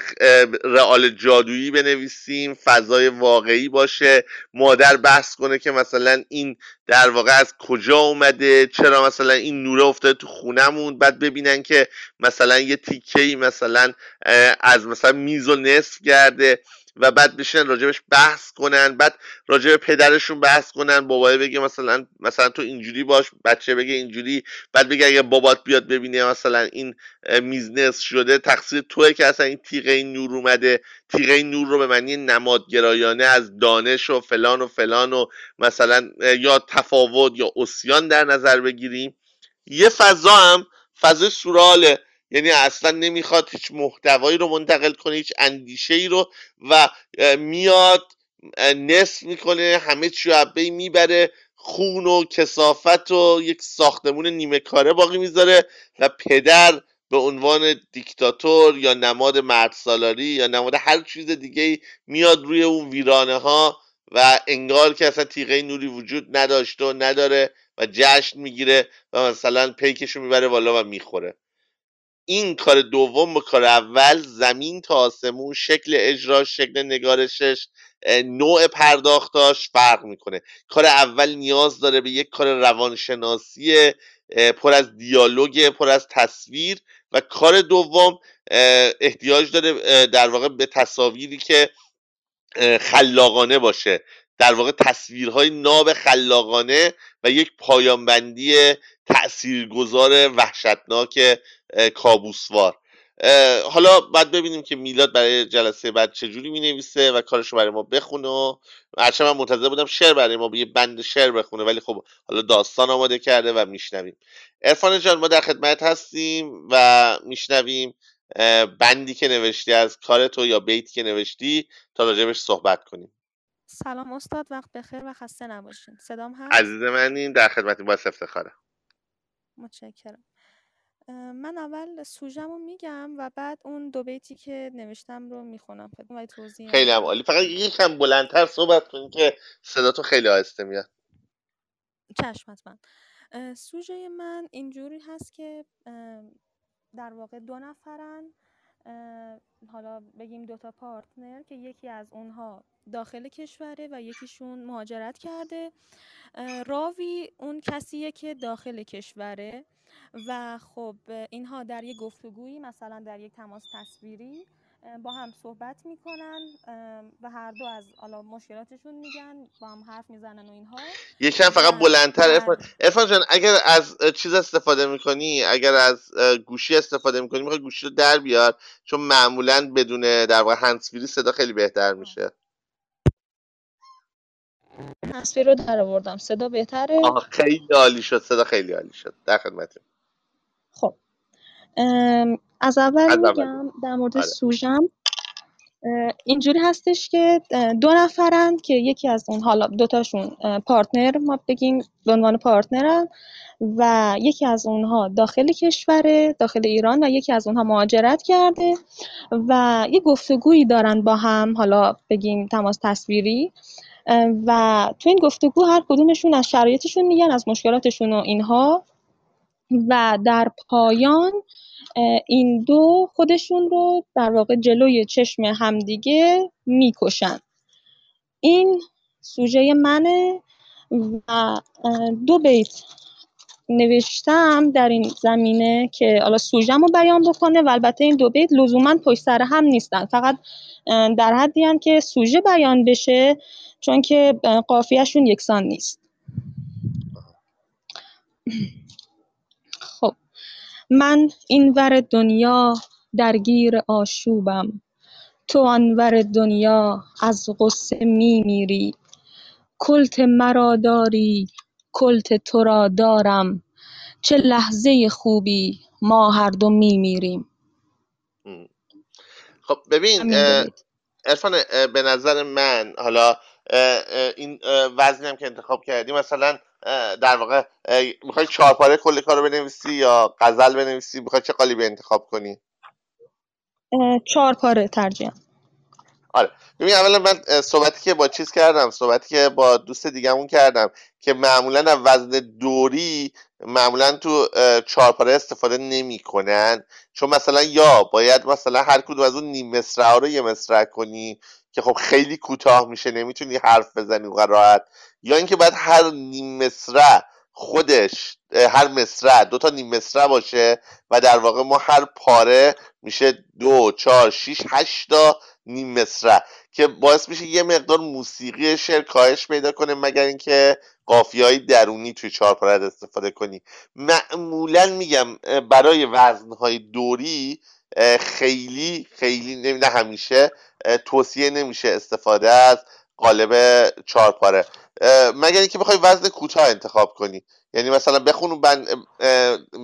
رئال جادویی بنویسیم فضای واقعی باشه مادر بحث کنه که مثلا این در واقع از کجا اومده چرا مثلا این نوره افتاده تو خونمون بعد ببینن که مثلا یه تیکه مثلا از مثلا میز و نصف کرده و بعد بشینن راجبش بحث کنن بعد راجب پدرشون بحث کنن بابای بگه مثلا مثلا تو اینجوری باش بچه بگه اینجوری بعد بگه اگه بابات بیاد ببینه مثلا این میزنس شده تقصیر توه که اصلا این تیغه نور اومده. تیغه نور رو به معنی نمادگرایانه از دانش و فلان و فلان و مثلا یا تفاوت یا اسیان در نظر بگیریم. یه فضا هم فضای سوراله. یعنی اصلا نمی‌خواد هیچ محتوایی رو منتقل کنه هیچ اندیشه ای رو و میاد نصف می‌کنه همه چی عبه می‌بره خون و کسافت و یک ساختمون نیمه کاره باقی می‌ذاره و پدر به عنوان دیکتاتور یا نماد مرد سالاری یا نماد هر چیز دیگه میاد روی اون ویرانه ها و انگار که اصلا تیغه نوری وجود نداشته و نداره و جشن می‌گیره و مثلا پیکشو می‌بره بالا و می‌خوره. این کار دوم با کار اول زمین تا آسمون شکل اجرا شکل نگارشش نوع پرداختاش فرق می‌کنه. کار اول نیاز داره به یک کار روانشناسی پر از دیالوگ پر از تصویر و کار دوم احتیاج داره در واقع به تصاویری که خلاقانه باشه. در واقع تصویرهای ناب خلاقانه و یک پایانبندی تاثیرگذار وحشتناک کابوسوار. حالا بعد ببینیم که میلاد برای جلسه بعد چجوری می نویسه و کارشو برای ما بخونه و هرچند من منتظر بودم شعر برای ما یه بند شعر بخونه ولی خب حالا داستان آماده کرده و میشنویم. ارفان جان ما در خدمت هستیم و میشنویم بندی که نوشتی از کار تو یا بیتی که نوشتی. تا راجبش صحبت کنیم. سلام استاد وقت بخیر و خسته نباشین. صدام هست؟ عزیز منیم در خدمتیم. باعث افتخاره متشکرم. من اول سوژمو میگم و بعد اون دو بیتی که نوشتم رو می‌خونم خدمت توضیح خیلی هم عالی. فقط یکم بلندتر صحبت کنی که صدا تو خیلی آهسته میاد. چشم حتما سوژه من اینجوری هست که در واقع دو نفرن حالا بگیم دوتا پارتنر که یکی از اونها داخل کشوره و یکیشون مهاجرت کرده. راوی اون کسیه که داخل کشوره و خب اینها در یک گفتگویی مثلا در یک تماس تصویری با هم صحبت می‌کنن و هر دو از حالا مشکلاتشون میگن با هم حرف می‌زنن و اینها. یکم فقط بلندتر. ارفان جان اگر از چیز استفاده می‌کنی اگر از گوشی استفاده می‌کنی می‌خوای گوشی رو در بیار چون معمولا بدون در واقع هنسفیری صدا خیلی بهتر میشه. هنسفری رو در آوردم. صدا بهتره؟ آه خیلی عالی شد. صدا خیلی عالی شد. در خدمتیم خب. از اول میگم در مورد آره. سوژم اینجوری هستش که دو نفرن که یکی از اون حالا دوتاشون پارتنر ما بگیم به عنوان پارتنرن و یکی از اونها داخل کشور داخل ایران و یکی از اونها مهاجرت کرده و یه گفتگویی دارن با هم حالا بگیم تماس تصویری و تو این گفتگو هر کدومشون از شرایطشون میگن از مشکلاتشون و اینها و در پایان این دو خودشون رو در واقع جلوی چشم همدیگه می‌کشن. این سوژه منه و دو بیت نوشتم در این زمینه که حالا سوژم رو بیان بکنه و البته این دو بیت لزوما پشت سر هم نیستن. فقط در حدی هم که سوژه بیان بشه چون که قافیهشون یکسان نیست. من این ور دنیا درگیر آشوبم. تو آنور دنیا از غصه می میری. کلت مرا داری کلت تو را دارم. چه لحظه خوبی ما هر دو می میریم. خب ببین ارفان به نظر من حالا این وزنی هم که انتخاب کردی مثلا در واقع می‌خوای چهارپاره کل کار رو بنویسی یا غزل بنویسی؟ می‌خوای چه قالیبی انتخاب کنی؟ چهارپاره ترجیح آره. ببین اولا من صحبتی که با چیز کردم صحبتی که با دوست دیگهمون کردم که معمولا از وزن دوری معمولا تو چهارپاره استفاده نمی‌کنن. چون مثلا یا باید مثلا هر کدوم از اون نیم مصرع رو یه مصرع کنی که خب خیلی کوتاه میشه نمی‌تونی حرف بزنی و راحت یا اینکه باید هر نیم مصرع خودش هر مصرع دو تا نیم مصرع باشه و در واقع ما هر پاره میشه دو چهار شیش هشتا نیم مصرع که باعث میشه یه مقدار موسیقی شعر کاهش پیدا کنه مگر اینکه قافیه های درونی توی چهار پارت استفاده کنی. معمولا میگم برای وزنهای دوری خیلی خیلی نه همیشه توصیه نمیشه استفاده از قالب چهار پاره. مگر اینکه بخوای وزن کوتاه انتخاب کنی. یعنی مثلا بخون بند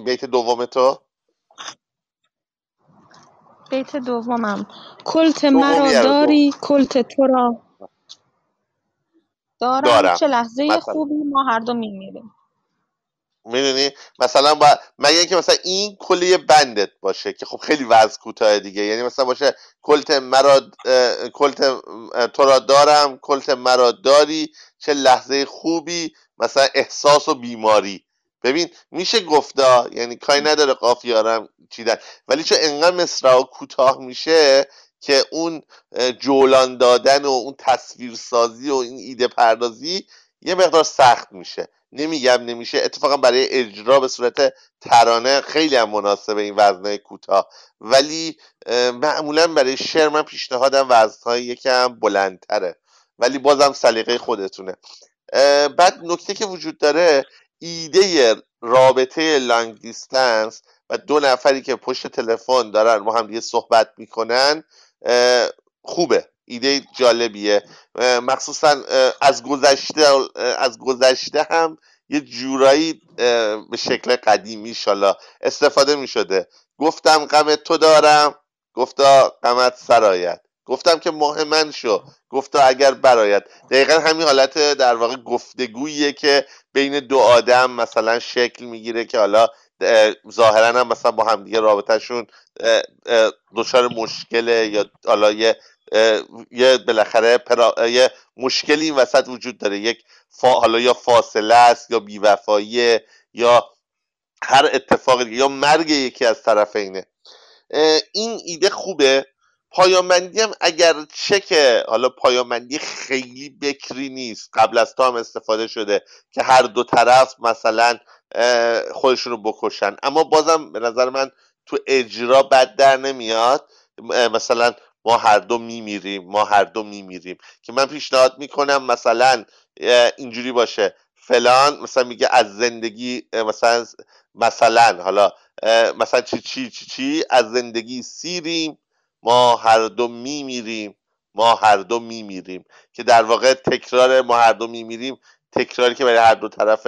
بیت دوم تو. بیت دومم. کلت مرا داری کلت تو را. دارم, دارم. چه لحظه مثلا. خوبی ما هر دو میمیریم. می‌دونی؟ مثلا با مگه اینکه مثلا این کلیه بندت باشه که خب خیلی وزن کوتاه دیگه. یعنی مثلا باشه کلت مرا کلت تو را دارم کلت مرا داری چه لحظه خوبی مثلا احساس و بیماری. ببین میشه گفتا یعنی کاری نداره قافیارم چیدن. ولی چون انقدر مصرع کوتاه میشه که اون جولان دادن و اون تصویرسازی و این ایده پردازی یه مقدار سخت میشه. نمیگم نمیشه. اتفاقا برای اجرا به صورت ترانه خیلی هم مناسبه این وزنهای کوتاه. ولی معمولا برای شعر من پیشنهادم وزنهای یکم بلندتره. ولی بازم سلیقه خودتونه. بعد نکته که وجود داره ایده رابطه لانگ دیستنس و دو نفری که پشت تلفن دارن با هم دیگه صحبت می‌کنن خوبه. ایده جالبیه. مخصوصا از گذشته از گذشته هم یه جورایی به شکل قدیمی شالا استفاده می شده گفتم غم تو دارم گفتا غمت سرایت گفتم که ماه شو گفتا اگر برایت دقیقا همین حالت در واقع گفتگوییه که بین دو آدم مثلا شکل می‌گیره که حالا ظاهرا هم مثلا با همدیگه رابطهشون دچار مشکله یا حالا یه یه بالاخره یه مشکلی این وسط وجود داره. یک حالا یا فاصله است یا بیوفایی یا هر اتفاقی یا مرگ یکی از طرفینه این ایده خوبه. پایامندی هم اگر چه که حالا پایامندی خیلی بکری نیست. قبل از تو هم استفاده شده که هر دو طرف مثلا خودشون رو بکشن. اما بازم به نظر من تو اجرا بد در نمیاد. مثلا ما هر دو میمیریم ما هر دو میمیریم. که من پیشنهاد می‌کنم مثلا اینجوری باشه. فلان مثلا میگه از زندگی مثلا مثلا حالا مثلا چی چی چی چی؟ از زندگی سیریم. ما هر دو میمیریم. ما هر دو میمیریم. که در واقع تکرار ما هر دو میمیریم تکراری که برای هر دو طرف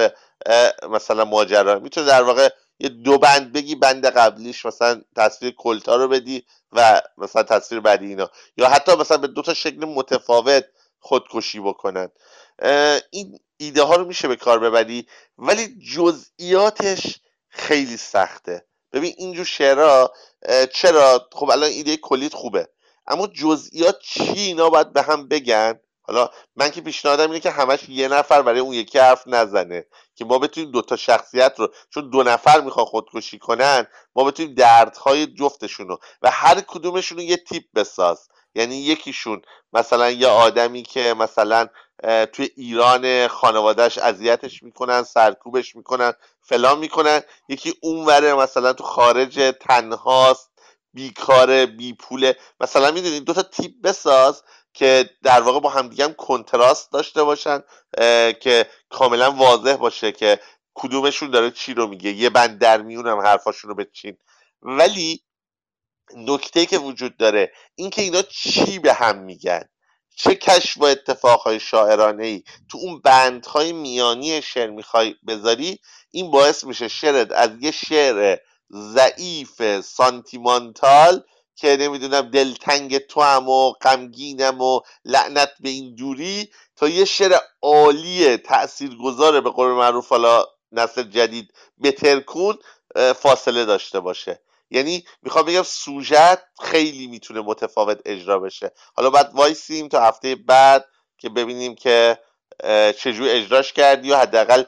مثلا ماجرا. می‌تونه در واقع یه دو بند بگی بند قبلیش مثلا تصویر کلتا رو بدی. و مثلا تصویر بعدی اینا. یا حتی مثلا به دو تا شکل متفاوت خودکشی بکنن. این ایده ها رو میشه به کار ببری ولی جزئیاتش خیلی سخته. ببین اینجور شعرها چرا؟ خب الان ایده کلیت خوبه. اما جزئیات چی اینا باید به هم بگن؟ حالا من که پیشنهادم اینه که همش یه نفر برای اون یکی حرف نزنه. که ما بتونیم دوتا شخصیت رو چون دو نفر می‌خوان خودکشی کنن ما بتونیم دردهای جفتشون رو و هر کدومشون رو یه تیپ بساز. یعنی یکیشون مثلا یه آدمی که مثلا توی ایران خانوادهش اذیتش می‌کنن سرکوبش می‌کنن فلان می‌کنن. یکی اون وره مثلا تو خارج تنهاست بیکاره بی پوله مثلا می‌دونید دو تا تیپ بساز که در واقع با همدیگه هم کنتراست داشته باشن که کاملا واضح باشه که کدومشون داره چی رو میگه. یه بند در میون هم حرفاشون رو بچین. ولی نکته که وجود داره اینکه اینا چی به هم میگن؟ چه کشف و اتفاقهای شاعرانه ای تو اون بندهای میانی شعر می‌خوای بذاری این باعث میشه شعرت از یه شعر ضعیف سانتیمانتال که نمی‌دونم دلتنگ تو هم و غمگینم و لعنت به این دوری تا یه شعر عالی تأثیر گذاره به قول معروف حالا نسل جدید بترکون فاصله داشته باشه. یعنی می‌خوام بگم سوژت خیلی می‌تونه متفاوت اجرا بشه. حالا بعد وایسیم تا هفته بعد که ببینیم که چجور اجراش کردی و حداقل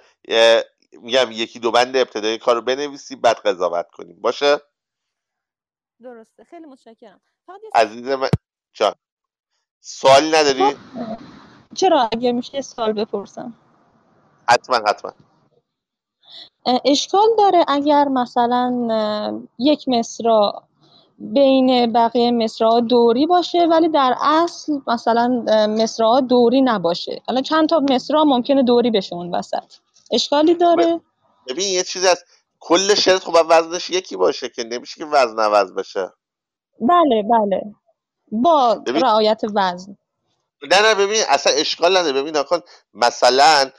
میگم یکی دو بند ابتدای کار رو بنویسی بعد قضاوت کنیم. باشه؟ درسته. خیلی متشکرم. عزیز من جان. سوالی نداری؟ چرا؟ اگر میشه سوال بپرسم. حتما حتما. اشکال داره اگر مثلا یک مصرا بین بقیه مصرا دوری باشه ولی در اصل مثلا مصرا دوری نباشه. حالا چند تا مصرا ممکنه دوری بشه اون وسط. اشکالی داره؟ ببین یه چیزی از کل شرط خب وزنش یکی باشه که نمیشه که وزن عوض بشه. بله بله. با رعایت وزن. نه نه ببین اصلا اشکال نداره. ببین نکن مثلا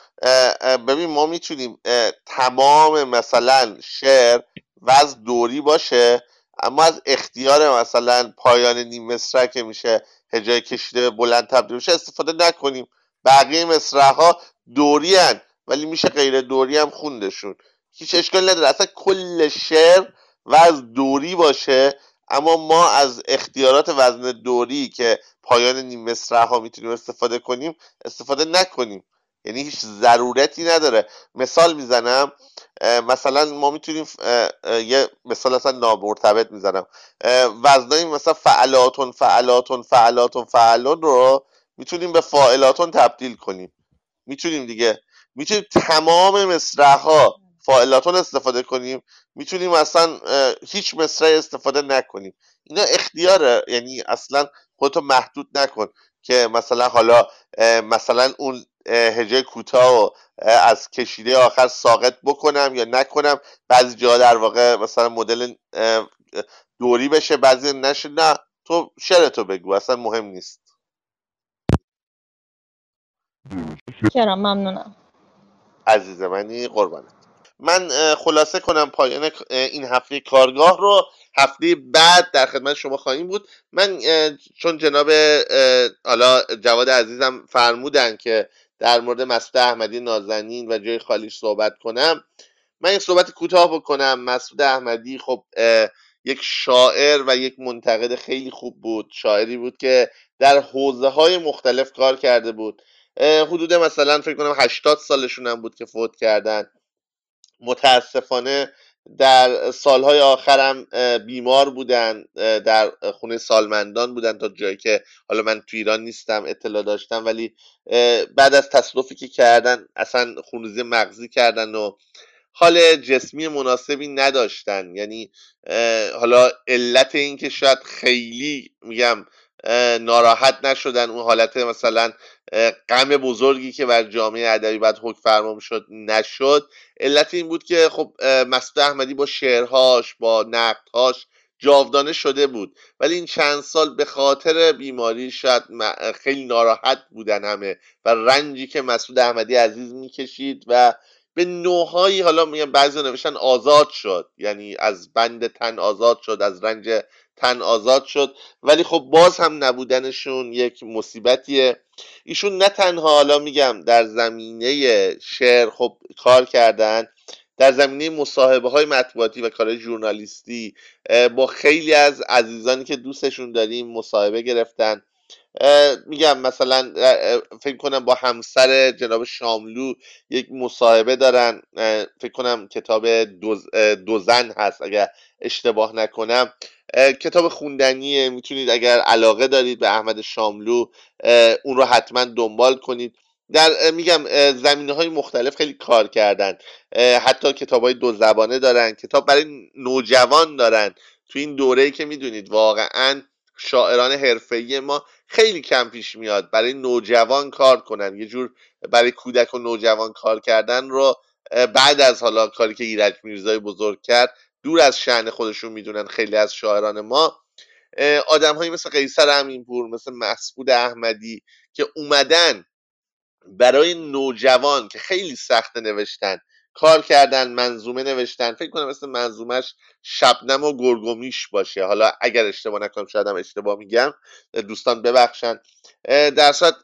ببین ما می‌تونیم تمام مثلا شعر وزن دوری باشه اما از اختیار مثلا پایان نیم مصرع که میشه هجای کشیده بلند تبدیل میشه استفاده نکنیم. بقیه مصرع ها دوری هن ولی میشه غیر دوری هم خوندشون. هیچ اشکال نداره. اصلا کل شعر وزن دوری باشه اما ما از اختیارات وزن دوری که پایان نیم مصرع ها می‌تونیم استفاده کنیم استفاده نکنیم. یعنی هیچ ضرورتی نداره. مثال می‌زنم مثلا ما می‌تونیم یه مثال اصلا نامرتبط می‌زنم. وزنای مثلا فعلاتون فعلاتون فعلاتون فعلون رو می‌تونیم به فاعلاتون تبدیل کنیم. می‌تونیم دیگه. می‌تونیم تمام مصرع ها فاعلاتون استفاده کنیم می‌تونیم اصلا هیچ مصرع استفاده نکنیم. اینا اختیاره. یعنی اصلا خودتو محدود نکن که مثلا حالا مثلا اون هجه کوتاه و از کشیده آخر ساقط بکنم یا نکنم. بعضی جا در واقع مثلا مدل دوری بشه بعضی نشه. نه تو شعرتو بگو. اصلا مهم نیست. کرم ممنونم. عزیز منی قربانت. من خلاصه کنم پایان این هفته کارگاه رو. هفته بعد در خدمت شما خواهیم بود. من چون جناب حالا جواد عزیزم فرمودن که در مورد مسعود احمدی نازنین و جای خالیش صحبت کنم من یک صحبت کوتاه بکنم. مسعود احمدی خب یک شاعر و یک منتقد خیلی خوب بود. شاعری بود که در حوزه های مختلف کار کرده بود. حدود مثلا فکر کنم 80 سالشون هم بود که فوت کردن. متاسفانه در سالهای آخرم بیمار بودن در خونه سالمندان بودن تا جایی که حالا من تو ایران نیستم اطلاع داشتم ولی بعد از تصادفی که کردن اصلا خونریزی مغزی کردن و حال جسمی مناسبی نداشتن. یعنی حالا علت این که شاید خیلی میگم ناراحت نشدن. اون حالت مثلا غم بزرگی که بر جامعه ادبی بعد حکم فرما شد نشد. علت این بود که خب مسعود احمدی با شعرهاش با نقدهاش جاودانه شده بود. ولی این چند سال به خاطر بیماری شاید خیلی ناراحت بودن همه و رنجی که مسعود احمدی عزیز می‌کشید و به نوعهایی حالا میگم بعضی نوشتن آزاد شد. یعنی از بند تن آزاد شد از رنج تن آزاد شد. ولی خب باز هم نبودنشون یک مصیبتیه. ایشون نه تنها حالا میگم در زمینه شعر خب کار کردن در زمینه مصاحبه های مطبوعاتی و کارهای ژورنالیستی با خیلی از عزیزانی که دوستشون داریم مصاحبه گرفتن. میگم مثلا فکر کنم با همسر جناب شاملو یک مصاحبه دارن. فکر کنم کتاب دوزن هست اگر اشتباه نکنم. کتاب خوندنیه. می‌تونید اگر علاقه دارید به احمد شاملو اون رو حتما دنبال کنید. در میگم زمینه های مختلف خیلی کار کردن. حتی کتاب های دو زبانه دارن کتاب برای نوجوان دارن. تو این دوره که می‌دونید واقعا شاعران حرفه‌ای ما خیلی کم پیش میاد برای نوجوان کار کنن. یه جور برای کودک و نوجوان کار کردن رو بعد از حالا کاری که ایرج میرزای بزرگ کرد دور از شعن خودشون می‌دونن خیلی از شاعران ما. آدم هایی مثل قیصر امینپور مثل مسعود احمدی که اومدن برای نوجوان که خیلی سخت نوشتن کار کردن منظومه نوشتن فکر کنم مثل منظومش شبنم و گرگومیش باشه. حالا اگر اشتباه نکنم شاید هم اشتباه میگم. دوستان ببخشن. در صورت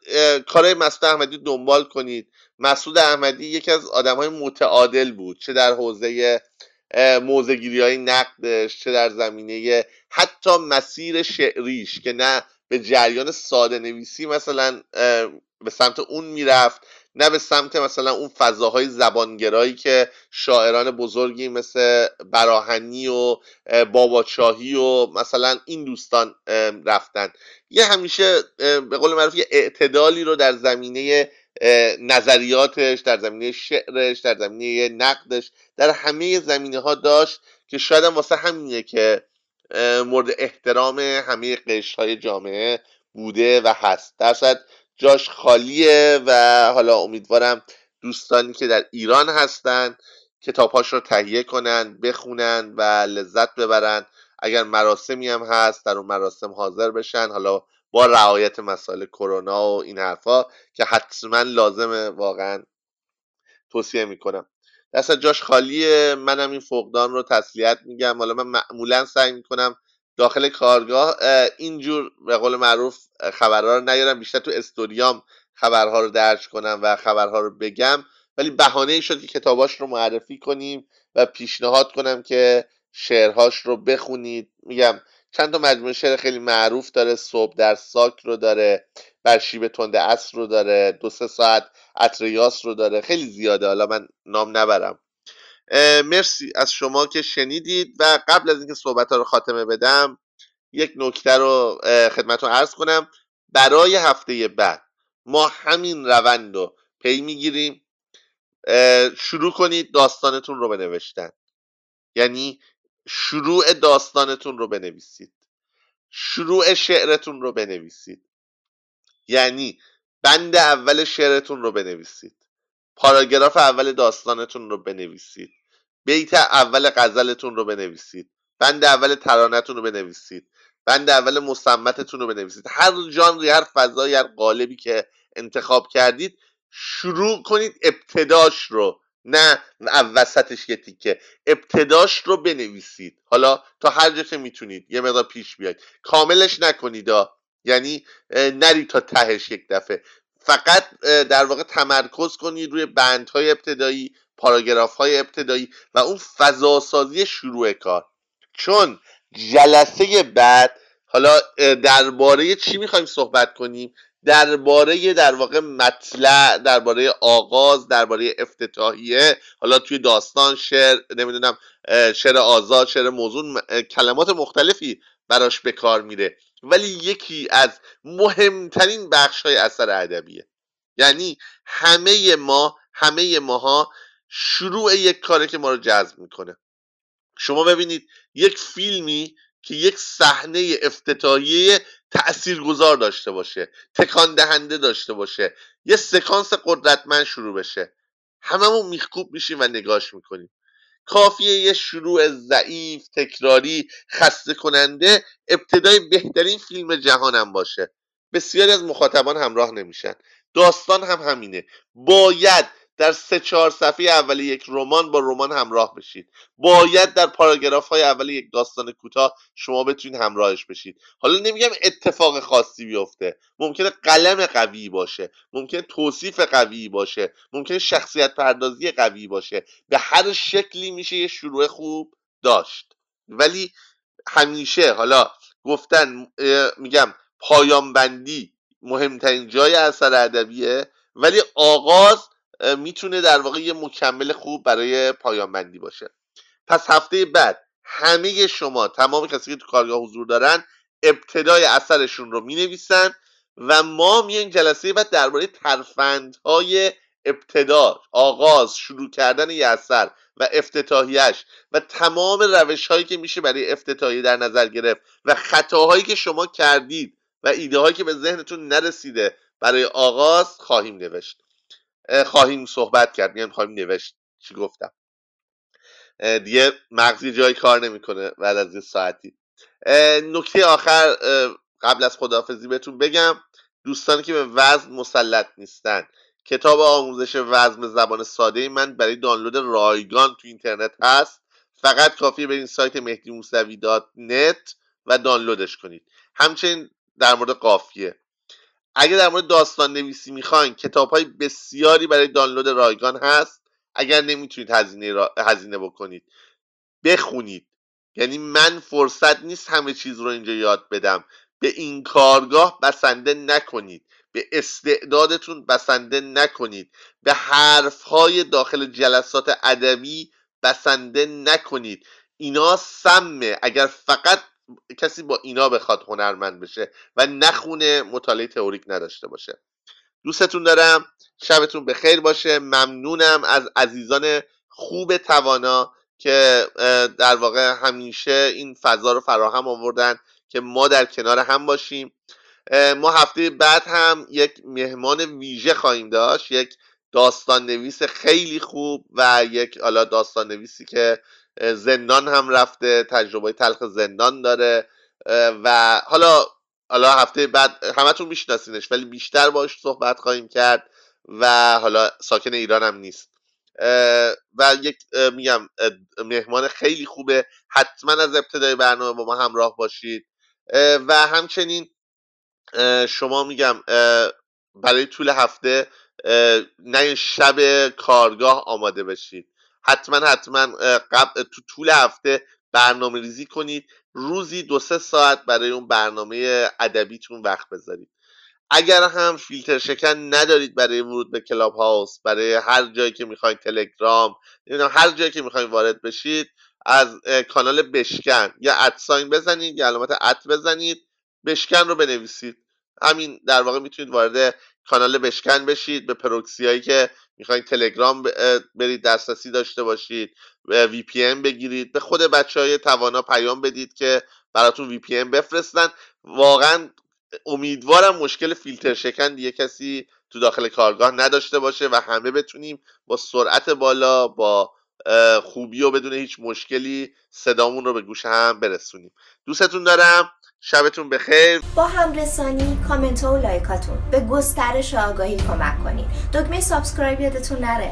کارهای مسعود احمدی دنبال کنید. مسعود احمدی یکی از آدم های متعادل بود چه در حوزه موزگیری های نقدش چه در زمینه حتی مسیر شعریش که نه به جریان ساده نویسی مثلا به سمت اون می‌رفت نه به سمت مثلا اون فضاهای زبانگرایی که شاعران بزرگی مثل براهنی و باباچاهی و مثلا این دوستان رفتن. یه همیشه به قول معروف یه اعتدالی رو در زمینه نظریاتش در زمینه شعرش در زمینه نقدش در همه زمینه ها داشت که شاید هم واسه همینه که مورد احترام همه قشر های جامعه بوده و هست. در جاش خالیه و حالا امیدوارم دوستانی که در ایران هستن کتابهاش رو تهیه کنن بخونن و لذت ببرن. اگر مراسمی هم هست در اون مراسم حاضر بشن. حالا با رعایت مسائل کرونا و این حرفا که حتما لازمه واقعا توصیه می‌کنم. دست جاش خالیه. منم این فقدان رو تسلیت میگم. حالا من معمولا سعی می‌کنم داخل کارگاه اینجور به قول معروف خبرها رو نیارم. بیشتر تو استوریام خبرها رو درج کنم و خبرها رو بگم. ولی بهانه ای شد که کتاباش رو معرفی کنیم و پیشنهاد کنم که شعرهاش رو بخونید. میگم چند تا مجموعه شعر خیلی معروف داره صبح در ساک رو داره بر شیب تند اصر رو داره دو سه ساعت اتریاس رو داره خیلی زیاده. حالا من نام نبرم. مرسی از شما که شنیدید و قبل از اینکه صحبت ها رو خاتمه بدم یک نکته رو خدمتتون عرض کنم. برای هفته بعد ما همین روند رو پی می‌گیریم. شروع کنید داستانتون رو بنوشتن. یعنی شروع داستانتون رو بنویسید. شروع شعرتون رو بنویسید. یعنی بند اول شعرتون رو بنویسید. پاراگراف اول داستانتون رو بنویسید. بیت اول غزلتون رو بنویسید. بند اول ترانتون رو بنویسید. بند اول مصمتتون رو بنویسید. هر جانری هر فضایی هر قالبی که انتخاب کردید شروع کنید ابتداش رو. نه وسطش یه تیکه. ابتداش رو بنویسید. حالا تا هر جا که می‌تونید. یه مقدار پیش بیاید. کاملش نکنید یعنی نری تا تهش یک دفعه. فقط در واقع تمرکز کنید روی بندهای ابتدایی پاراگراف های ابتدایی و اون فضاسازی شروع کار. چون جلسه بعد حالا درباره چی می‌خوایم صحبت کنیم؟ درباره در واقع مطلع درباره آغاز درباره افتتاحیه حالا توی داستان شعر نمی‌دونم شعر آزاد شعر موضوع کلمات مختلفی براش به کار میره. ولی یکی از مهمترین بخش های اثر ادبیه. یعنی همه ما همه ماها شروع یک کاره که ما رو جذب می‌کنه. شما ببینید یک فیلمی که یک صحنه افتتاحیه تاثیرگذار داشته باشه تکان دهنده داشته باشه. یه سکانس قدرتمند شروع بشه. هممون میخکوب میشیم و نگاش می‌کنیم. کافیه یه شروع ضعیف تکراری خسته کننده ابتدای بهترین فیلم جهانم باشه. بسیاری از مخاطبان همراه نمیشن. داستان هم همینه. باید در سه چهار صفحه اول یک رمان با رمان همراه بشید. باید در پاراگراف های اول یک داستان کوتاه شما بتونید همراهش بشید. حالا نمیگم اتفاق خاصی بیفته. ممکنه قلم قوی باشه. ممکنه توصیف قوی باشه. ممکنه شخصیت پردازی قوی باشه. به هر شکلی میشه یه شروع خوب داشت. ولی همیشه حالا گفتن میگم پایان بندی مهمترین جای اثر ادبیه. ولی آغاز می‌تونه در واقع یه مکمل خوب برای پایان باشه. پس هفته بعد همه شما تمام کسی که تو کارگاه حضور دارن ابتدای اثرشون رو می‌نویسن و ما میایم جلسه بعد درباره ترفندهای ابتدا آغاز شروع کردن یه اثر و افتتاحیش و تمام روش هایی که میشه برای افتتاحی در نظر گرفت و خطاهایی که شما کردید و ایده هایی که به ذهنتون نرسیده برای آغاز خواهیم نوشت. خواهیم صحبت کرد. میگم خواهیم نوشت. چی گفتم؟ دیگه مغزی جای کار نمی‌کنه بعد از یه ساعتی. نکته آخر قبل از خداحافظی بهتون بگم دوستانی که به وزن مسلط نیستن. کتاب آموزش وزن زبان ساده من برای دانلود رایگان تو اینترنت هست. فقط کافیه برین سایت مهدی موسوی نت و دانلودش کنید. همچنین در مورد قافیه. اگر در مورد داستان نویسی می‌خواین کتاب های بسیاری برای دانلود رایگان هست. اگر نمی‌تونید هزینه, را... هزینه بکنید بخونید. یعنی من فرصت نیست همه چیز رو اینجا یاد بدم. به این کارگاه بسنده نکنید. به استعدادتون بسنده نکنید. به حرفهای داخل جلسات ادبی بسنده نکنید. اینا سمه. اگر فقط کسی با اینا بخواد هنرمند بشه و نخونه مطالعه تئوریک نداشته باشه. دوستتون دارم. شبتون به خیر باشه. ممنونم از عزیزان خوب توانا که در واقع همیشه این فضا رو فراهم آوردن که ما در کنار هم باشیم. ما هفته بعد هم یک مهمان ویژه خواهیم داشت. یک داستان نویس خیلی خوب و یک حالا داستان نویسی که زندان هم رفته تجربه تلخ زندان داره و حالا حالا هفته بعد همتون میشناسینش ولی بیشتر باش صحبت خواهیم کرد و حالا ساکن ایران هم نیست. و یک میگم مهمان خیلی خوبه. حتما از ابتدای برنامه با ما همراه باشید. و همچنین شما میگم برای طول هفته نه شب کارگاه آماده بشید. حتما حتما قبل تو طول هفته برنامه ریزی کنید. روزی دو سه ساعت برای اون برنامه ادبیتون وقت بذارید. اگر هم فیلتر شکن ندارید برای ورود به کلاب هاوس برای هر جایی که می‌خواید تلگرام هر جایی که می‌خواید وارد بشید از کانال بشکن یا at sign بزنید یا علامت at بزنید بشکن رو بنویسید. همین در واقع می‌تونید وارد کانال بشکن بشید به پروکسی که می‌خواین تلگرام برید دسترسی داشته باشید VPN بگیرید. به خود بچه های توانا پیام بدید که براتون VPN بفرستن. واقعا امیدوارم مشکل فیلتر شکن دیگه کسی تو داخل کارگاه نداشته باشه و همه بتونیم با سرعت بالا با خوبی و بدون هیچ مشکلی صدامون رو به گوش هم برسونیم. دوستتون دارم. شبتون بخیر. با همرسانی کامنت ها و like اتون. به گسترش آگاهی کمک کنید. دکمه subscribe یادتون نره.